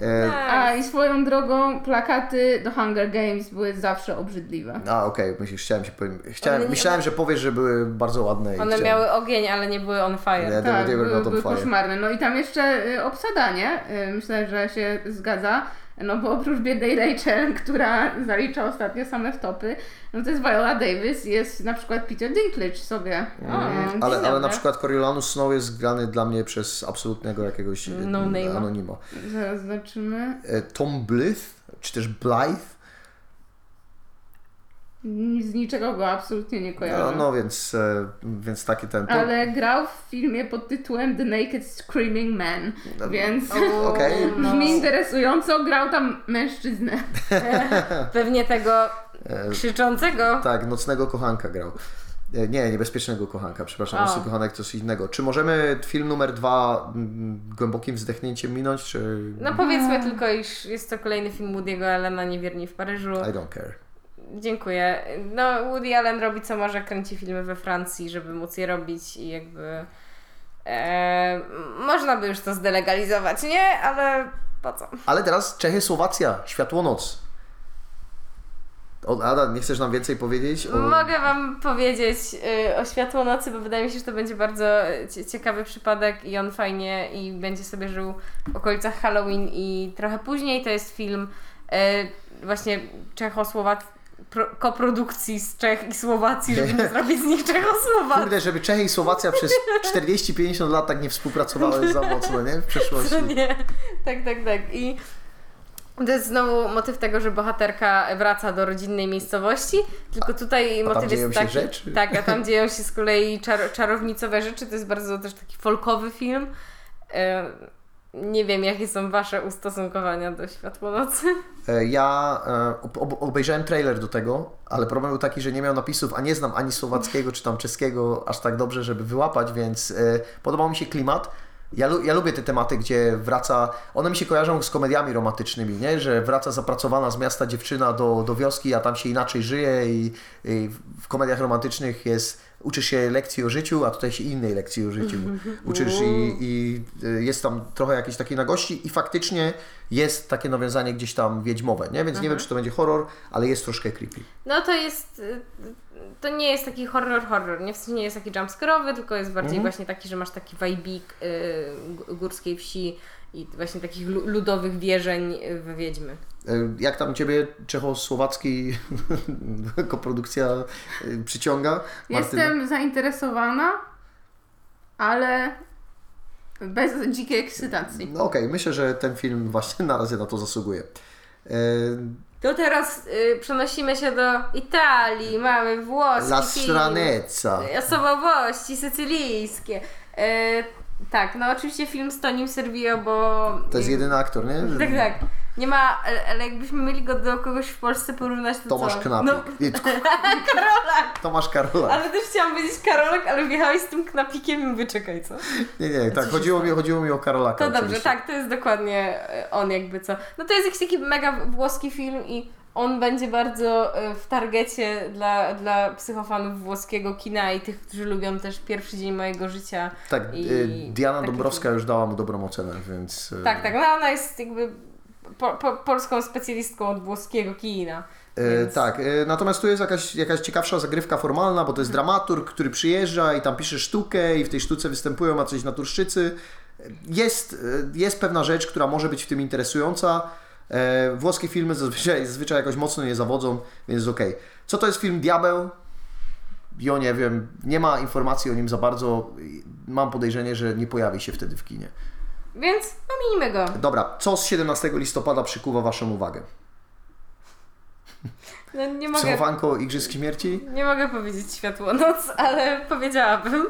Tak.
A i swoją drogą plakaty do Hunger Games były zawsze obrzydliwe.
A, okej, myślisz, chciałem się powiem. Chciałem,
One nie-
myślałem, że powiesz, że były bardzo ładne. i
One
chciałem-
miały ogień, ale nie były on fire.
Nie,
Tak,
they were
były,
not on
były
fire.
koszmarne. No i tam jeszcze y, obsada, nie? Y, Myślę, że się zgadza. No bo oprócz biednej Rachel, która zalicza ostatnio same wtopy, no to jest Viola Davis, jest na przykład Peter Dinklage sobie.
O,
Y,
Ale, ale na przykład Coriolanus Snow jest grany dla mnie przez absolutnego jakiegoś
No
anonima.
Zaraz zobaczymy.
E, Tom Blythe, czy też Blythe,
Z niczego go absolutnie nie
no,
kojarzę.
no więc, e, więc taki ten...
Ale grał w filmie pod tytułem The Naked Screaming Man,
No,
więc
Okej.
No.
brzmi interesująco. Grał tam mężczyznę.
Pewnie tego krzyczącego.
Tak, nocnego kochanka grał. E, Nie, niebezpiecznego kochanka, przepraszam,
O.
nocny kochanek coś innego. Czy możemy film numer dwa głębokim wzdechnięciem minąć, czy...
No powiedzmy tylko, iż jest to kolejny film Woody'ego Allena, Niewierni w Paryżu.
I don't care.
Dziękuję. No Woody Allen robi co może, kręci filmy we Francji, żeby móc je robić i jakby... E, można by już to zdelegalizować, nie? Ale po co?
Ale teraz Czechy, Słowacja, Światłonoc. O, Ada, nie chcesz nam więcej powiedzieć? O...
Mogę Wam powiedzieć y, o Światłonocy, bo wydaje mi się, że to będzie bardzo y, cie- ciekawy przypadek i on fajnie i będzie sobie żył w okolicach Halloween i trochę później. To jest film y, właśnie Czechosłowacji, koprodukcji z Czech i Słowacji, żeby nie zrobić z nich Czechosłowacji.
Kurde, żeby Czechy i Słowacja przez 40-50 lat tak nie współpracowały za mocno, nie? W przeszłości.
Co nie? Tak, tak, tak. I to jest znowu motyw tego, że bohaterka wraca do rodzinnej miejscowości, tylko tutaj
tam
motyw
dzieją
jest taki.
rzeczy?
Tak, a tam dzieją się z kolei czar, czarownicowe rzeczy. To jest bardzo też taki folkowy film. Nie wiem, jakie są Wasze ustosunkowania do Światłonocy.
E, Ja e, ob- ob- obejrzałem trailer do tego, ale problem był taki, że nie miał napisów, a nie znam ani słowackiego czy tam czeskiego aż tak dobrze, żeby wyłapać, więc e, podobał mi się klimat. Ja, ja lubię te tematy, gdzie wraca, one mi się kojarzą z komediami romantycznymi, nie? że wraca zapracowana z miasta dziewczyna do, do wioski, a tam się inaczej żyje i, i w komediach romantycznych jest uczysz się lekcji o życiu, a tutaj się innej lekcji o życiu uczysz i, i y, jest tam trochę jakiejś takiej nagości i faktycznie jest takie nawiązanie gdzieś tam wiedźmowe, nie? Więc nie wiem, czy to będzie horror, ale jest troszkę creepy.
No to jest. y, To nie jest taki horror horror, nie w sensie nie jest taki jumpscare'owy, tylko jest bardziej właśnie taki, że masz taki wajbik y, górskiej wsi i właśnie takich lu- ludowych wierzeń w Wiedźmy.
Y, Jak tam Ciebie czechosłowacki koprodukcja y, przyciąga? Martyna?
Jestem zainteresowana, ale bez dzikiej ekscytacji.
No okej, myślę, że ten film właśnie na razie na to zasługuje. Y,
To teraz y, przenosimy się do Italii, mamy włoski
La
film.
Stranezza.
Osobowości sycylijskie. Y, tak, no oczywiście film z Tonim Servio, bo...
To jest jedyny aktor, nie?
Tak, tak. Nie ma, ale- jakbyśmy mieli go do kogoś w Polsce porównać, to
Tomasz
co?
Knapik.
No, Karolak!
Tomasz Karolak.
Ale też chciałam powiedzieć Karolak, ale wjechałeś z tym knapikiem i mówię, czekaj, co?
Nie, nie, tak, chodziło mi, chodziło mi o Karolaka.
To dobrze,
oczywiście.
tak, to jest dokładnie e, on jakby co. No to jest jakiś taki mega włoski film i on będzie bardzo e, w targecie dla, dla psychofanów włoskiego kina i tych, którzy lubią też pierwszy dzień mojego życia.
Tak,
I
y, Diana
taki
Dąbrowska już dała mu dobrą ocenę, więc... y,
Tak, tak, no ona jest jakby po, po, polską specjalistką od włoskiego kina.
E,
Więc-
Tak, e, natomiast tu jest jakaś, jakaś ciekawsza zagrywka formalna, bo to jest dramaturg, który przyjeżdża i tam pisze sztukę i w tej sztuce występują jacyś naturszczycy. Jest, e, jest pewna rzecz, która może być w tym interesująca. E, Włoskie filmy zazwyczaj, zazwyczaj jakoś mocno nie zawodzą, więc jest okej. Co to jest film Diabeł? Jo, nie wiem, nie ma informacji o nim za bardzo. Mam podejrzenie, że nie pojawi się wtedy w kinie.
Więc ominimy go.
Dobra, co z 17 listopada przykuwa Waszą uwagę?
No, nie, mogę,
Igrzysk Śmierci?
nie mogę powiedzieć światłonoc, ale powiedziałabym.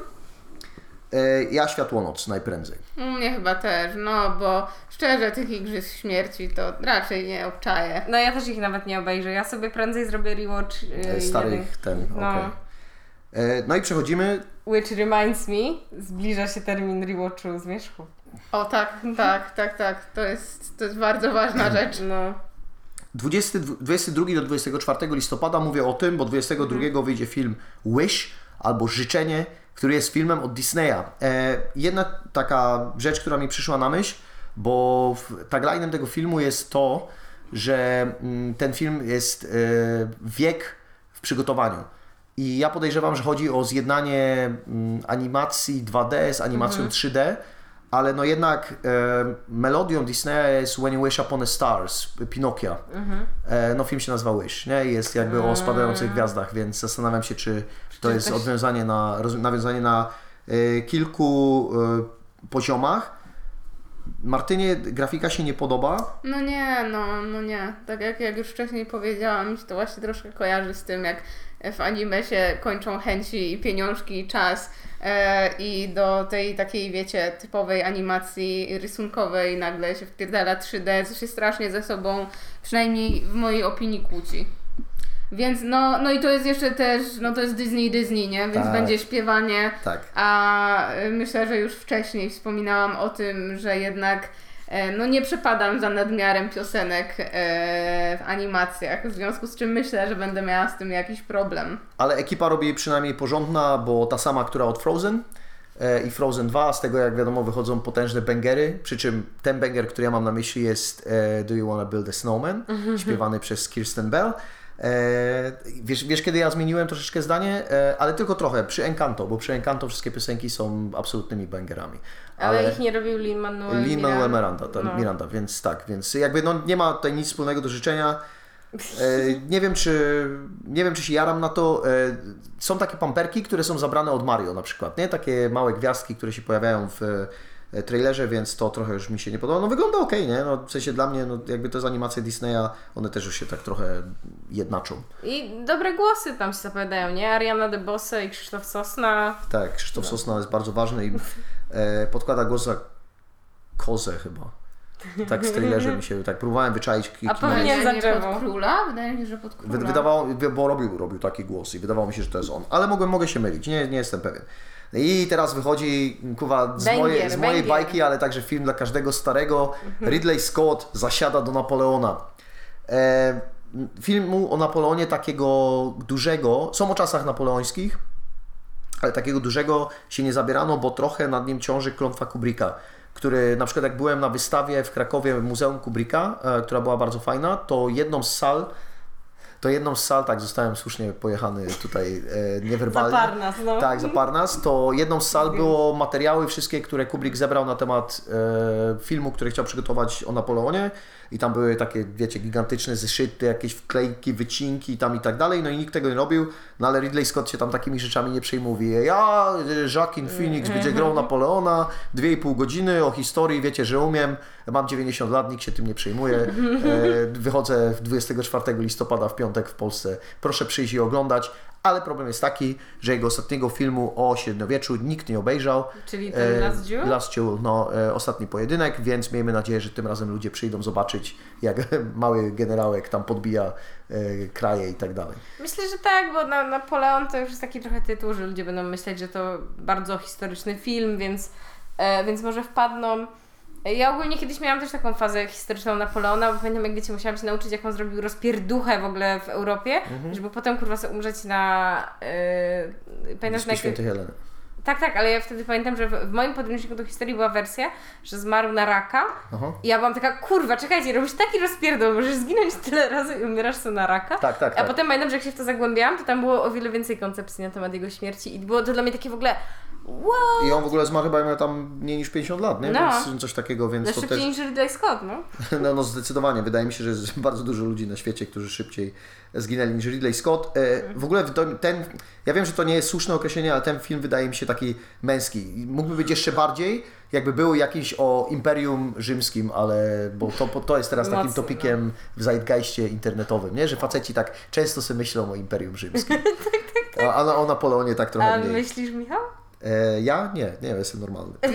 E, Ja Światłonoc najprędzej.
U mnie chyba też, no bo szczerze tych Igrzysk Śmierci to raczej nie obczaję.
No ja też ich nawet nie obejrzę. Ja sobie prędzej zrobię rewatch yy,
E, Starych ten,
No.
okej. E, No i przechodzimy.
Which reminds me, zbliża się termin rewatchu Zmierzchu.
O tak, tak, tak, tak, to jest, to jest bardzo ważna rzecz.
No.
20, 22 do 24 listopada mówię o tym, bo 22 wyjdzie film Wish albo Życzenie, który jest filmem od Disneya. E, jedna taka rzecz, która mi przyszła na myśl, bo taglinem tego filmu jest to, że mm, ten film jest e, wiek w przygotowaniu. I ja podejrzewam, że chodzi o zjednanie mm, animacji 2D z animacją 3D, ale no jednak e, melodią Disneya jest When You Wish Upon a Star z Pinokia. E, no film się nazywa Wish, nie? Jest jakby o spadających gwiazdach, więc zastanawiam się, czy to jest odwiązanie na, nawiązanie na e, kilku e, poziomach. Martynie grafika się nie podoba.
No nie, no, no nie. Tak jak, jak już wcześniej powiedziałam, mi się to właśnie troszkę kojarzy z tym, jak w anime się kończą chęci i pieniążki i czas e, i do tej takiej, wiecie, typowej animacji rysunkowej nagle się wpierdala 3D, co się strasznie ze sobą, przynajmniej w mojej opinii, kłóci. Więc no, no i to jest jeszcze też, no to jest Disney Disney, nie? Więc
Tak.
będzie śpiewanie,
Tak.
a y, myślę, że już wcześniej wspominałam o tym, że jednak no nie przepadam za nadmiarem piosenek e, w animacjach, w związku z czym myślę, że będę miała z tym jakiś problem.
Ale ekipa robi przynajmniej porządna, bo ta sama, która od Frozen e, i Frozen 2, z tego jak wiadomo wychodzą potężne bangery, przy czym ten banger, który ja mam na myśli jest e, Do You Wanna Build a Snowman, śpiewany przez Kirsten Bell. E, wiesz, wiesz, kiedy ja zmieniłem troszeczkę zdanie, e, ale tylko trochę, przy Encanto, bo przy Encanto wszystkie piosenki są absolutnymi bangerami.
Ale, ich nie robił Lin-Manuel
Lin Manuel Miranda,
No.
Miranda, więc tak, więc jakby no nie ma tutaj nic wspólnego do życzenia. E, nie wiem, czy nie wiem, czy się jaram na to. E, są takie pamperki, które są zabrane od Mario na przykład, nie? Takie małe gwiazdki, które się pojawiają w e, trailerze, więc to trochę już mi się nie podoba. No wygląda ok, nie? No, w sensie dla mnie, no, jakby to jest animacja Disneya, one też już się tak trochę jednaczą.
I dobre głosy tam się zapowiadają, nie? Ariana DeBose i Krzysztof Sosna.
Tak, Krzysztof Sosna jest bardzo ważny i podkłada głos za kozę chyba. Tak w trailerze mi się, tak próbowałem wyczaić
A powinien- za
nie
drzewo.
pod króla? Wydaje mi się, że pod króla.
Wy- Wydawało, bo robił, robił taki głos i wydawało mi się, że to jest on. Ale mogę, mogę się mylić, nie, nie jestem pewien. I teraz wychodzi kuwa z, mojej, z mojej
węgier.
bajki, ale także film dla każdego starego. Ridley Scott zasiada do Napoleona. E, filmu o Napoleonie takiego dużego, są o czasach napoleońskich, ale takiego dużego się nie zabierano, bo trochę nad nim ciąży klątwa Kubricka, który na przykład jak byłem na wystawie w Krakowie w Muzeum Kubricka, e, która była bardzo fajna, to jedną z sal to jedną z sal, tak, zostałem słusznie pojechany tutaj e, niewerbalnie.
Za Parnas, no.
Tak, za Parnas. To jedną z sal było materiały wszystkie, które Kubrick zebrał na temat e, filmu, który chciał przygotować o Napoleonie. I tam były takie, wiecie, gigantyczne zeszyty, jakieś wklejki, wycinki tam i tak dalej. No i nikt tego nie robił. No ale Ridley Scott się tam takimi rzeczami nie przejmuje. Ja, e, Joaquin Phoenix będzie grał Napoleona, 2,5 godziny o historii, wiecie, że umiem. Mam 90 lat, nikt się tym nie przejmuje. E, wychodzę 24 listopada w piątek w Polsce. Proszę przyjść i oglądać. Ale problem jest taki, że jego ostatniego filmu o średniowieczu nikt nie obejrzał.
Czyli ten Last Duel?
Last Duel, no, e, ostatni pojedynek, więc miejmy nadzieję, że tym razem ludzie przyjdą zobaczyć, jak mały generałek tam podbija e, kraje i tak dalej.
Myślę, że tak, bo na, Napoleon to już jest taki trochę tytuł, że ludzie będą myśleć, że to bardzo historyczny film, więc, e, więc może wpadną. Ja ogólnie kiedyś miałam też taką fazę historyczną Napoleona, bo pamiętam jak wiecie, musiałam się nauczyć jak on zrobił rozpierduchę w ogóle w Europie,
Mhm.
żeby potem kurwa sobie umrzeć na... Yy,
Wyspy
na
Świętej Heleny.
Tak, tak, ale ja wtedy pamiętam, że w, moim podręczniku do historii była wersja, że zmarł na raka
Aha.
i ja byłam taka, kurwa, czekajcie, robisz taki rozpierdol, możesz zginąć tyle razy i umierasz sobie na raka.
Tak, tak,
A
tak.
potem pamiętam, że jak się w to zagłębiałam, to tam było o wiele więcej koncepcji na temat jego śmierci i było to dla mnie takie w ogóle wow,
I on w ogóle zmarł chyba miał tam mniej niż 50 lat, nie?
No.
Więc coś takiego, więc
no
to
szybciej
też...
niż Ridley Scott, no.
No, no zdecydowanie. Wydaje mi się, że jest bardzo dużo ludzi na świecie, którzy szybciej zginęli niż Ridley Scott. E, w ogóle ten, ja wiem, że to nie jest słuszne określenie, ale ten film wydaje mi się taki męski. Mógłby być jeszcze bardziej, jakby był jakiś o Imperium Rzymskim, ale bo to, to jest teraz takim
Mocno,
topikiem w zeitgeistie internetowym, nie? Że faceci tak często sobie myślą o Imperium Rzymskim. A, a na, o Napoleonie tak trochę
A
mniej.
myślisz, Michał?
E, ja? Nie, nie, jestem normalny.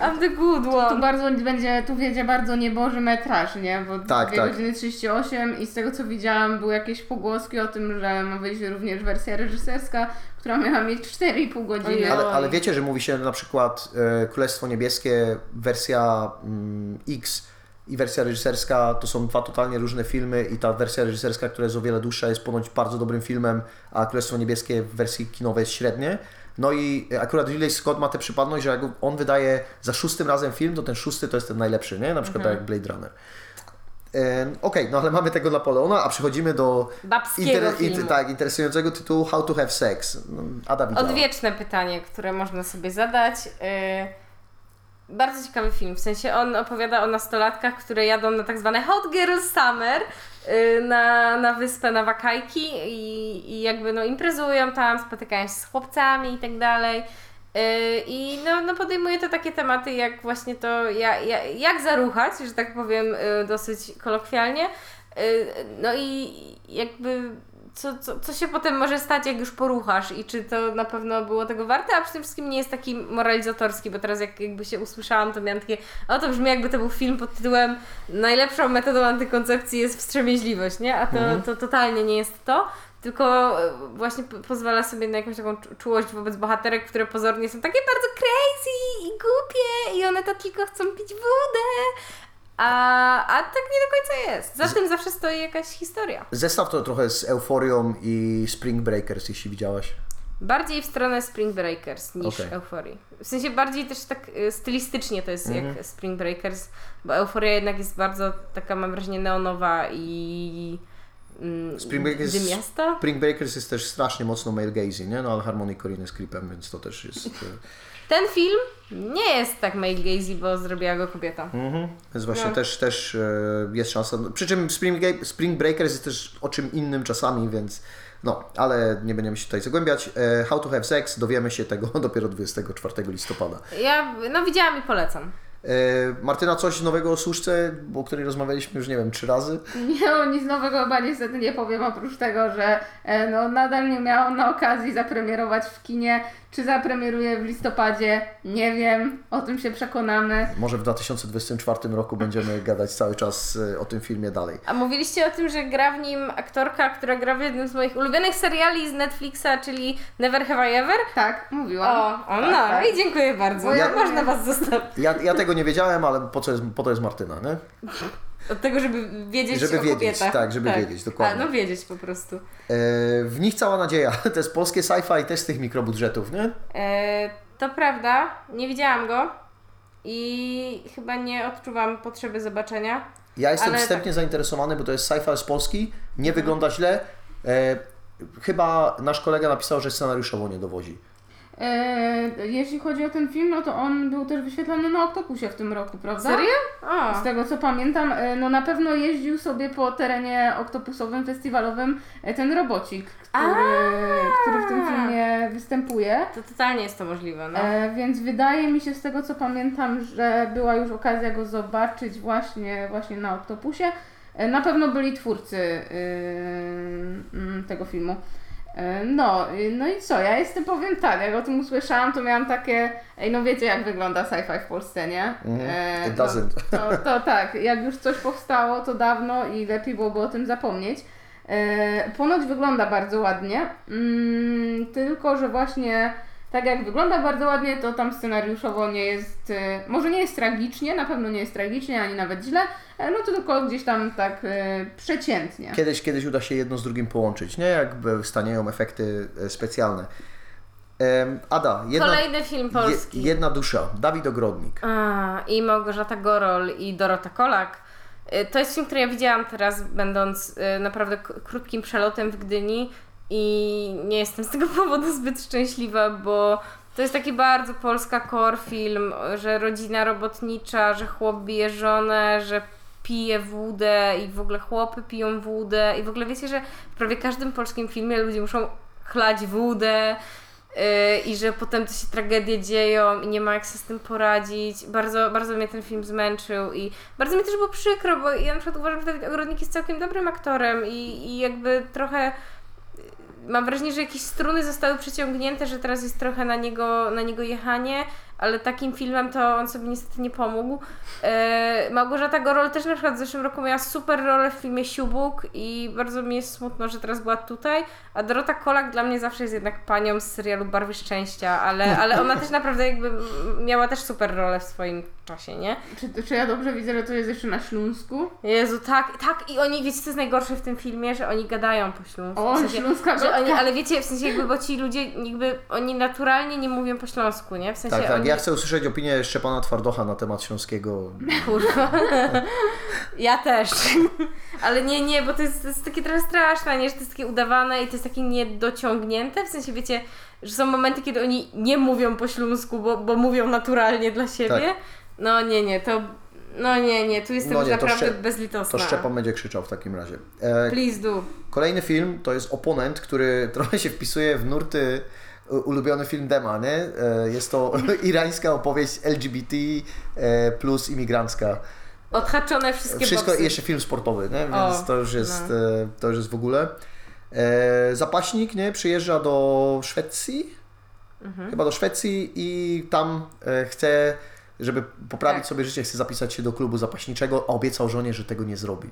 I'm the good
Tu
one.
bardzo będzie, tu wiedzie bardzo nieboży metraż, nie? Bo
Tak,
2
tak.
godziny 38 i z tego co widziałam były jakieś pogłoski o tym, że ma wyjść również wersja reżyserska, która miała mieć 4,5 godziny.
Ale, ale wiecie, że mówi się na przykład e, Królestwo Niebieskie, wersja mm, X i wersja reżyserska to są dwa totalnie różne filmy i ta wersja reżyserska, która jest o wiele dłuższa, jest ponoć bardzo dobrym filmem, a Królestwo Niebieskie w wersji kinowej jest średnie. No i akurat Ridley Scott ma tę przypadność, że jak on wydaje za szóstym razem film, to ten szósty to jest ten najlepszy, nie? Na przykład tak jak Blade Runner. Okej, no ale mamy tego Napoleona, a przechodzimy do
Babskiego filmu.
tak, interesującego tytułu How to Have Sex. No, Ada widziała.
Odwieczne pytanie, które można sobie zadać. Yy, bardzo ciekawy film, w sensie on opowiada o nastolatkach, które jadą na tak zwane Hot Girl Summer yy, na, na wyspę, na wakajki i, i jakby no imprezują tam, spotykają się z chłopcami i tak dalej. Yy, I no, no podejmuje to takie tematy jak właśnie to, jak, jak, jak zaruchać, że tak powiem yy, dosyć kolokwialnie. No i jakby co, co, co się potem może stać, jak już poruchasz i czy to na pewno było tego warte, a tym wszystkim nie jest taki moralizatorski, bo teraz jak jakby się usłyszałam, to miałam takie, o to brzmi jakby to był film pod tytułem najlepszą metodą antykoncepcji jest wstrzemięźliwość, nie? A to, to totalnie nie jest to. Tylko e, właśnie po- pozwala sobie na jakąś taką czu- czułość wobec bohaterek, które pozornie są takie bardzo crazy i głupie i one to tylko chcą pić wodę. A, a tak nie do końca jest. Za tym zawsze stoi jakaś historia.
Zestaw to trochę z Euforią i Spring Breakers, jeśli widziałaś.
Bardziej w stronę Spring Breakers niż
Okej.
Euphorii. W sensie bardziej też tak y, stylistycznie to jest jak Spring Breakers, bo Euphoria jednak jest bardzo taka, mam wrażenie, neonowa i mm,
Spring Breakers,
dymiasta.
Spring Breakers jest też strasznie mocno male gazy, nie? No ale Harmony Korine jest klipem, więc to też jest...
Ten film nie jest tak male gazy, bo zrobiła go kobieta.
Mhm. Więc właśnie
No.
też, też e, jest szansa. Przy czym Spring, Spring Breakers jest też o czym innym czasami, więc no, ale nie będziemy się tutaj zagłębiać. E, How to Have Sex dowiemy się tego dopiero 24 listopada.
Ja, no widziałam i polecam.
E, Martyna, coś nowego o Służce, o której rozmawialiśmy już, nie wiem, trzy razy?
Nie, o nic nowego chyba niestety nie powiem, oprócz tego, że e, no, nadal nie miałam na okazji zapremierować w kinie. Czy zapremieruje w listopadzie? Nie wiem, o tym się przekonamy.
Może w 2024 roku będziemy gadać cały czas e, o tym filmie dalej.
A mówiliście o tym, że gra w nim aktorka, która gra w jednym z moich ulubionych seriali z Netflixa, czyli Never Have I Ever?
Tak, mówiłam.
O, o no,
tak.
i dziękuję bardzo.
Bo ja-
Można Was zostawić.
Ja, ja tego nie wiedziałem, ale po, co jest, po to jest Martyna, nie?
Od tego, żeby wiedzieć
Żeby
o
wiedzieć,
kobietach.
tak, żeby wiedzieć, dokładnie.
A, no wiedzieć po prostu.
E, w nich cała nadzieja. To jest polskie sci-fi też z tych mikrobudżetów, nie?
E, to prawda, nie widziałam go i chyba nie odczuwam potrzeby zobaczenia.
Ja jestem
Ale tak.
wstępnie zainteresowany, bo to jest sci-fi z Polski, nie wygląda źle. E, chyba nasz kolega napisał, że scenariuszowo nie dowozi.
E, jeśli chodzi o ten film, no to on był też wyświetlany na Octopusie w tym roku, prawda?
Serio? O,
Z tego co pamiętam, e, no na pewno jeździł sobie po terenie oktopusowym, festiwalowym e, ten robocik, który, który w tym filmie występuje.
to totalnie jest to możliwe, no.
E, więc wydaje mi się z tego co pamiętam, że była już okazja go zobaczyć właśnie, właśnie na Octopusie. Na pewno byli twórcy y, mm, tego filmu. E, No, y, no i co? Ja jestem, powiem tak, jak o tym usłyszałam, to miałam takie, ej, no wiecie jak wygląda sci-fi w Polsce, nie?
Mhm.
E, no, to, to tak, jak już coś powstało, to dawno i lepiej byłoby o tym zapomnieć. E, ponoć wygląda bardzo ładnie, mm, tylko że właśnie tak jak wygląda bardzo ładnie, to tam scenariuszowo nie jest, e, może nie jest tragicznie, na pewno nie jest tragicznie, ani nawet źle, e, no to tylko gdzieś tam tak e, przeciętnie.
Kiedyś, kiedyś uda się jedno z drugim połączyć, nie? Jakby stanieją efekty specjalne. Ada, jedna,
Kolejny film polski.
je- jedna dusza, Dawid Ogrodnik.
A, I Małgorzata Gorol i Dorota Kolak. To jest film, który ja widziałam teraz, będąc naprawdę krótkim przelotem w Gdyni i nie jestem z tego powodu zbyt szczęśliwa, bo to jest taki bardzo polska core film, że rodzina robotnicza, że chłop bije żonę, że pije wódę i w ogóle chłopy piją wódę i w ogóle wiecie, że w prawie każdym polskim filmie ludzie muszą chlać wódę yy, i że potem to się tragedie dzieją i nie ma jak sobie z tym poradzić. Bardzo, bardzo mnie ten film zmęczył i bardzo mi też było przykro, bo ja na przykład uważam, że Dawid Ogrodnik jest całkiem dobrym aktorem i, i jakby trochę mam wrażenie, że jakieś struny zostały przyciągnięte, że teraz jest trochę na niego, na niego jechanie, ale takim filmem to on sobie niestety nie pomógł. E, Małgorzata Gorol też na przykład w zeszłym roku miała super rolę w filmie Siubuk i bardzo mi jest smutno, że teraz była tutaj, a Dorota Kolak dla mnie zawsze jest jednak panią z serialu Barwy Szczęścia, ale, ale ona też naprawdę jakby miała też super rolę w swoim czasie, nie?
Czy, czy ja dobrze widzę, że to jest jeszcze na Śląsku?
Jezu, tak, tak i oni, wiecie co jest najgorsze w tym filmie, że oni gadają po śląsku.
O,
w sensie,
śląska
że oni, ale wiecie, w sensie jakby, bo ci ludzie jakby, oni naturalnie nie mówią po śląsku, nie? W sensie
Tak, tak.
oni,
Ja chcę usłyszeć opinię Szczepana Twardocha na temat śląskiego.
kurwa. ja też. ale nie, nie, bo to jest, to jest takie trochę straszne, nie? Że to jest takie udawane i to jest takie niedociągnięte, w sensie wiecie, że są momenty, kiedy oni nie mówią po śląsku, bo, bo mówią naturalnie dla siebie.
Tak.
No nie, nie, to, no nie, nie, tu jestem
No nie,
naprawdę
Szczep-
bezlitosna.
To Szczepan będzie krzyczał w takim razie. E,
Please do.
Kolejny film to jest Oponent, który trochę się wpisuje w nurty ulubiony film Dema, nie? E, Jest to irańska opowieść LGBT e, plus imigrancka.
Odhaczone wszystkie
Wszystko
boksy.
jeszcze film sportowy, nie? Więc
O,
to już jest,
no.
e, to już jest w ogóle. Zapaśnik, nie? Przyjeżdża do Szwecji,
Mhm.
chyba do Szwecji i tam chce, żeby poprawić
Tak.
sobie życie, chce zapisać się do klubu zapaśniczego, a obiecał żonie, że tego nie zrobi.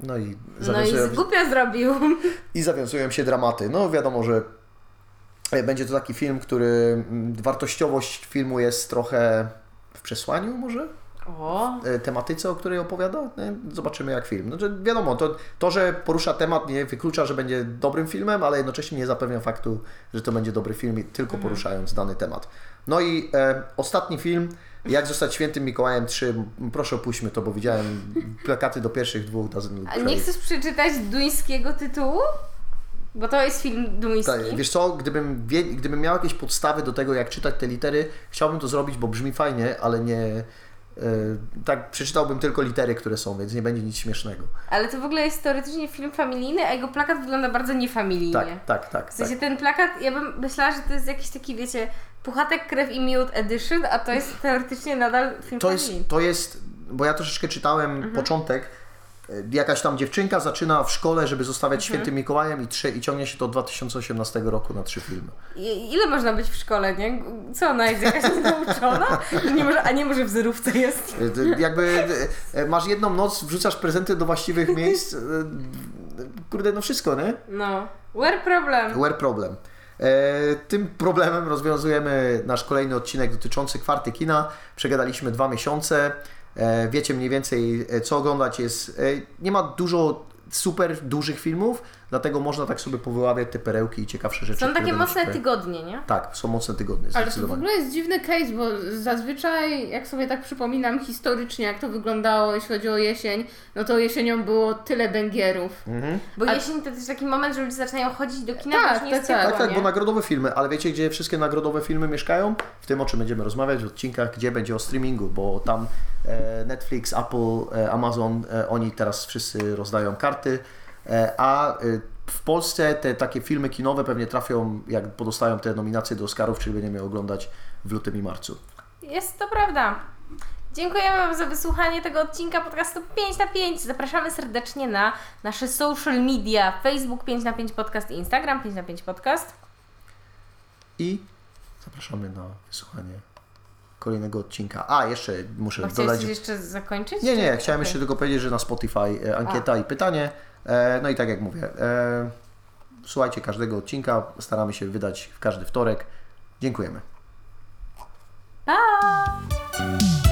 No i
No i głupio zrobił.
i zawiązują się dramaty. No wiadomo, że będzie to taki film, który mm, wartościowość filmu jest trochę w przesłaniu może?
O,
e, tematyce, o której opowiada. Nie? Zobaczymy jak film. Znaczy, wiadomo, to, to, że porusza temat nie wyklucza, że będzie dobrym filmem, ale jednocześnie nie zapewnia faktu, że to będzie dobry film, tylko poruszając dany temat. No i e, ostatni film, Jak zostać świętym Mikołajem 3, proszę opuśćmy to, bo widziałem plakaty do pierwszych dwóch
a nie chcesz przeczytać duńskiego tytułu? Bo to jest film duński.
Tak, wiesz co, gdybym, wie, gdybym miał jakieś podstawy do tego, jak czytać te litery, chciałbym to zrobić, bo brzmi fajnie, ale nie. e, tak, przeczytałbym tylko litery, które są, więc nie będzie nic śmiesznego.
Ale to w ogóle jest teoretycznie film familijny, a jego plakat wygląda bardzo niefamilijnie.
Tak, tak, tak.
W sensie
tak.
ten plakat, ja bym myślała, że to jest jakiś taki, wiecie, Puchatek, Krew i Miód Edition, a to jest teoretycznie nadal film
To jest,
familijny.
to jest, bo ja troszeczkę czytałem
Mhm.
początek. E, Jakaś tam dziewczynka zaczyna w szkole, żeby zostawiać
Mhm.
świętym Mikołajem i, trzy, i ciągnie się to od 2018 roku na trzy filmy.
I- Ile można być w szkole, nie? Co ona jest jakaś nienauczona? Że nie może, a nie może w zerówce jest.
E, Jakby e, masz jedną noc, wrzucasz prezenty do właściwych miejsc. Kurde, no wszystko, nie?
No. Where problem?
Where problem. E, tym problemem rozwiązujemy nasz kolejny odcinek dotyczący kwarty kina. Przegadaliśmy dwa miesiące. E, wiecie mniej więcej e, co oglądać jest. E, nie ma dużo super dużych filmów, dlatego można tak sobie powyławiać te perełki i ciekawsze rzeczy.
Są takie mocne
ciekawe.
tygodnie, nie?
Tak, są mocne tygodnie,
Ale to w ogóle jest dziwny case, bo zazwyczaj, jak sobie tak przypominam historycznie, jak to wyglądało, jeśli chodzi o jesień, no to jesienią było tyle bęgierów.
Mhm.
Bo
A-
jesień to też taki moment, że ludzie zaczynają chodzić do kina,
Tak,
jest
tak,
ciepło,
Tak, tak, bo nagrodowe filmy, ale wiecie, gdzie wszystkie nagrodowe filmy mieszkają? W tym, o czym będziemy rozmawiać w odcinkach, gdzie będzie o streamingu, bo tam e, Netflix, Apple, e, Amazon, e, oni teraz wszyscy rozdają karty, a e, w Polsce te takie filmy kinowe pewnie trafią, jak podostają te nominacje do Oscarów, czyli będziemy oglądać w lutym i marcu.
Jest to prawda. Dziękujemy Wam za wysłuchanie tego odcinka podcastu 5 na 5. Zapraszamy serdecznie na nasze social media Facebook 5 na 5 podcast i Instagram 5 na 5 podcast.
I zapraszamy na wysłuchanie kolejnego odcinka. A, jeszcze muszę
Bo chciałeś
dodać...
coś jeszcze zakończyć?
Nie, nie, chciałem
okej.
jeszcze tylko powiedzieć, że na Spotify e, ankieta i pytanie. E, no i tak jak mówię, e, słuchajcie każdego odcinka, staramy się wydać w każdy wtorek. Dziękujemy. Bye.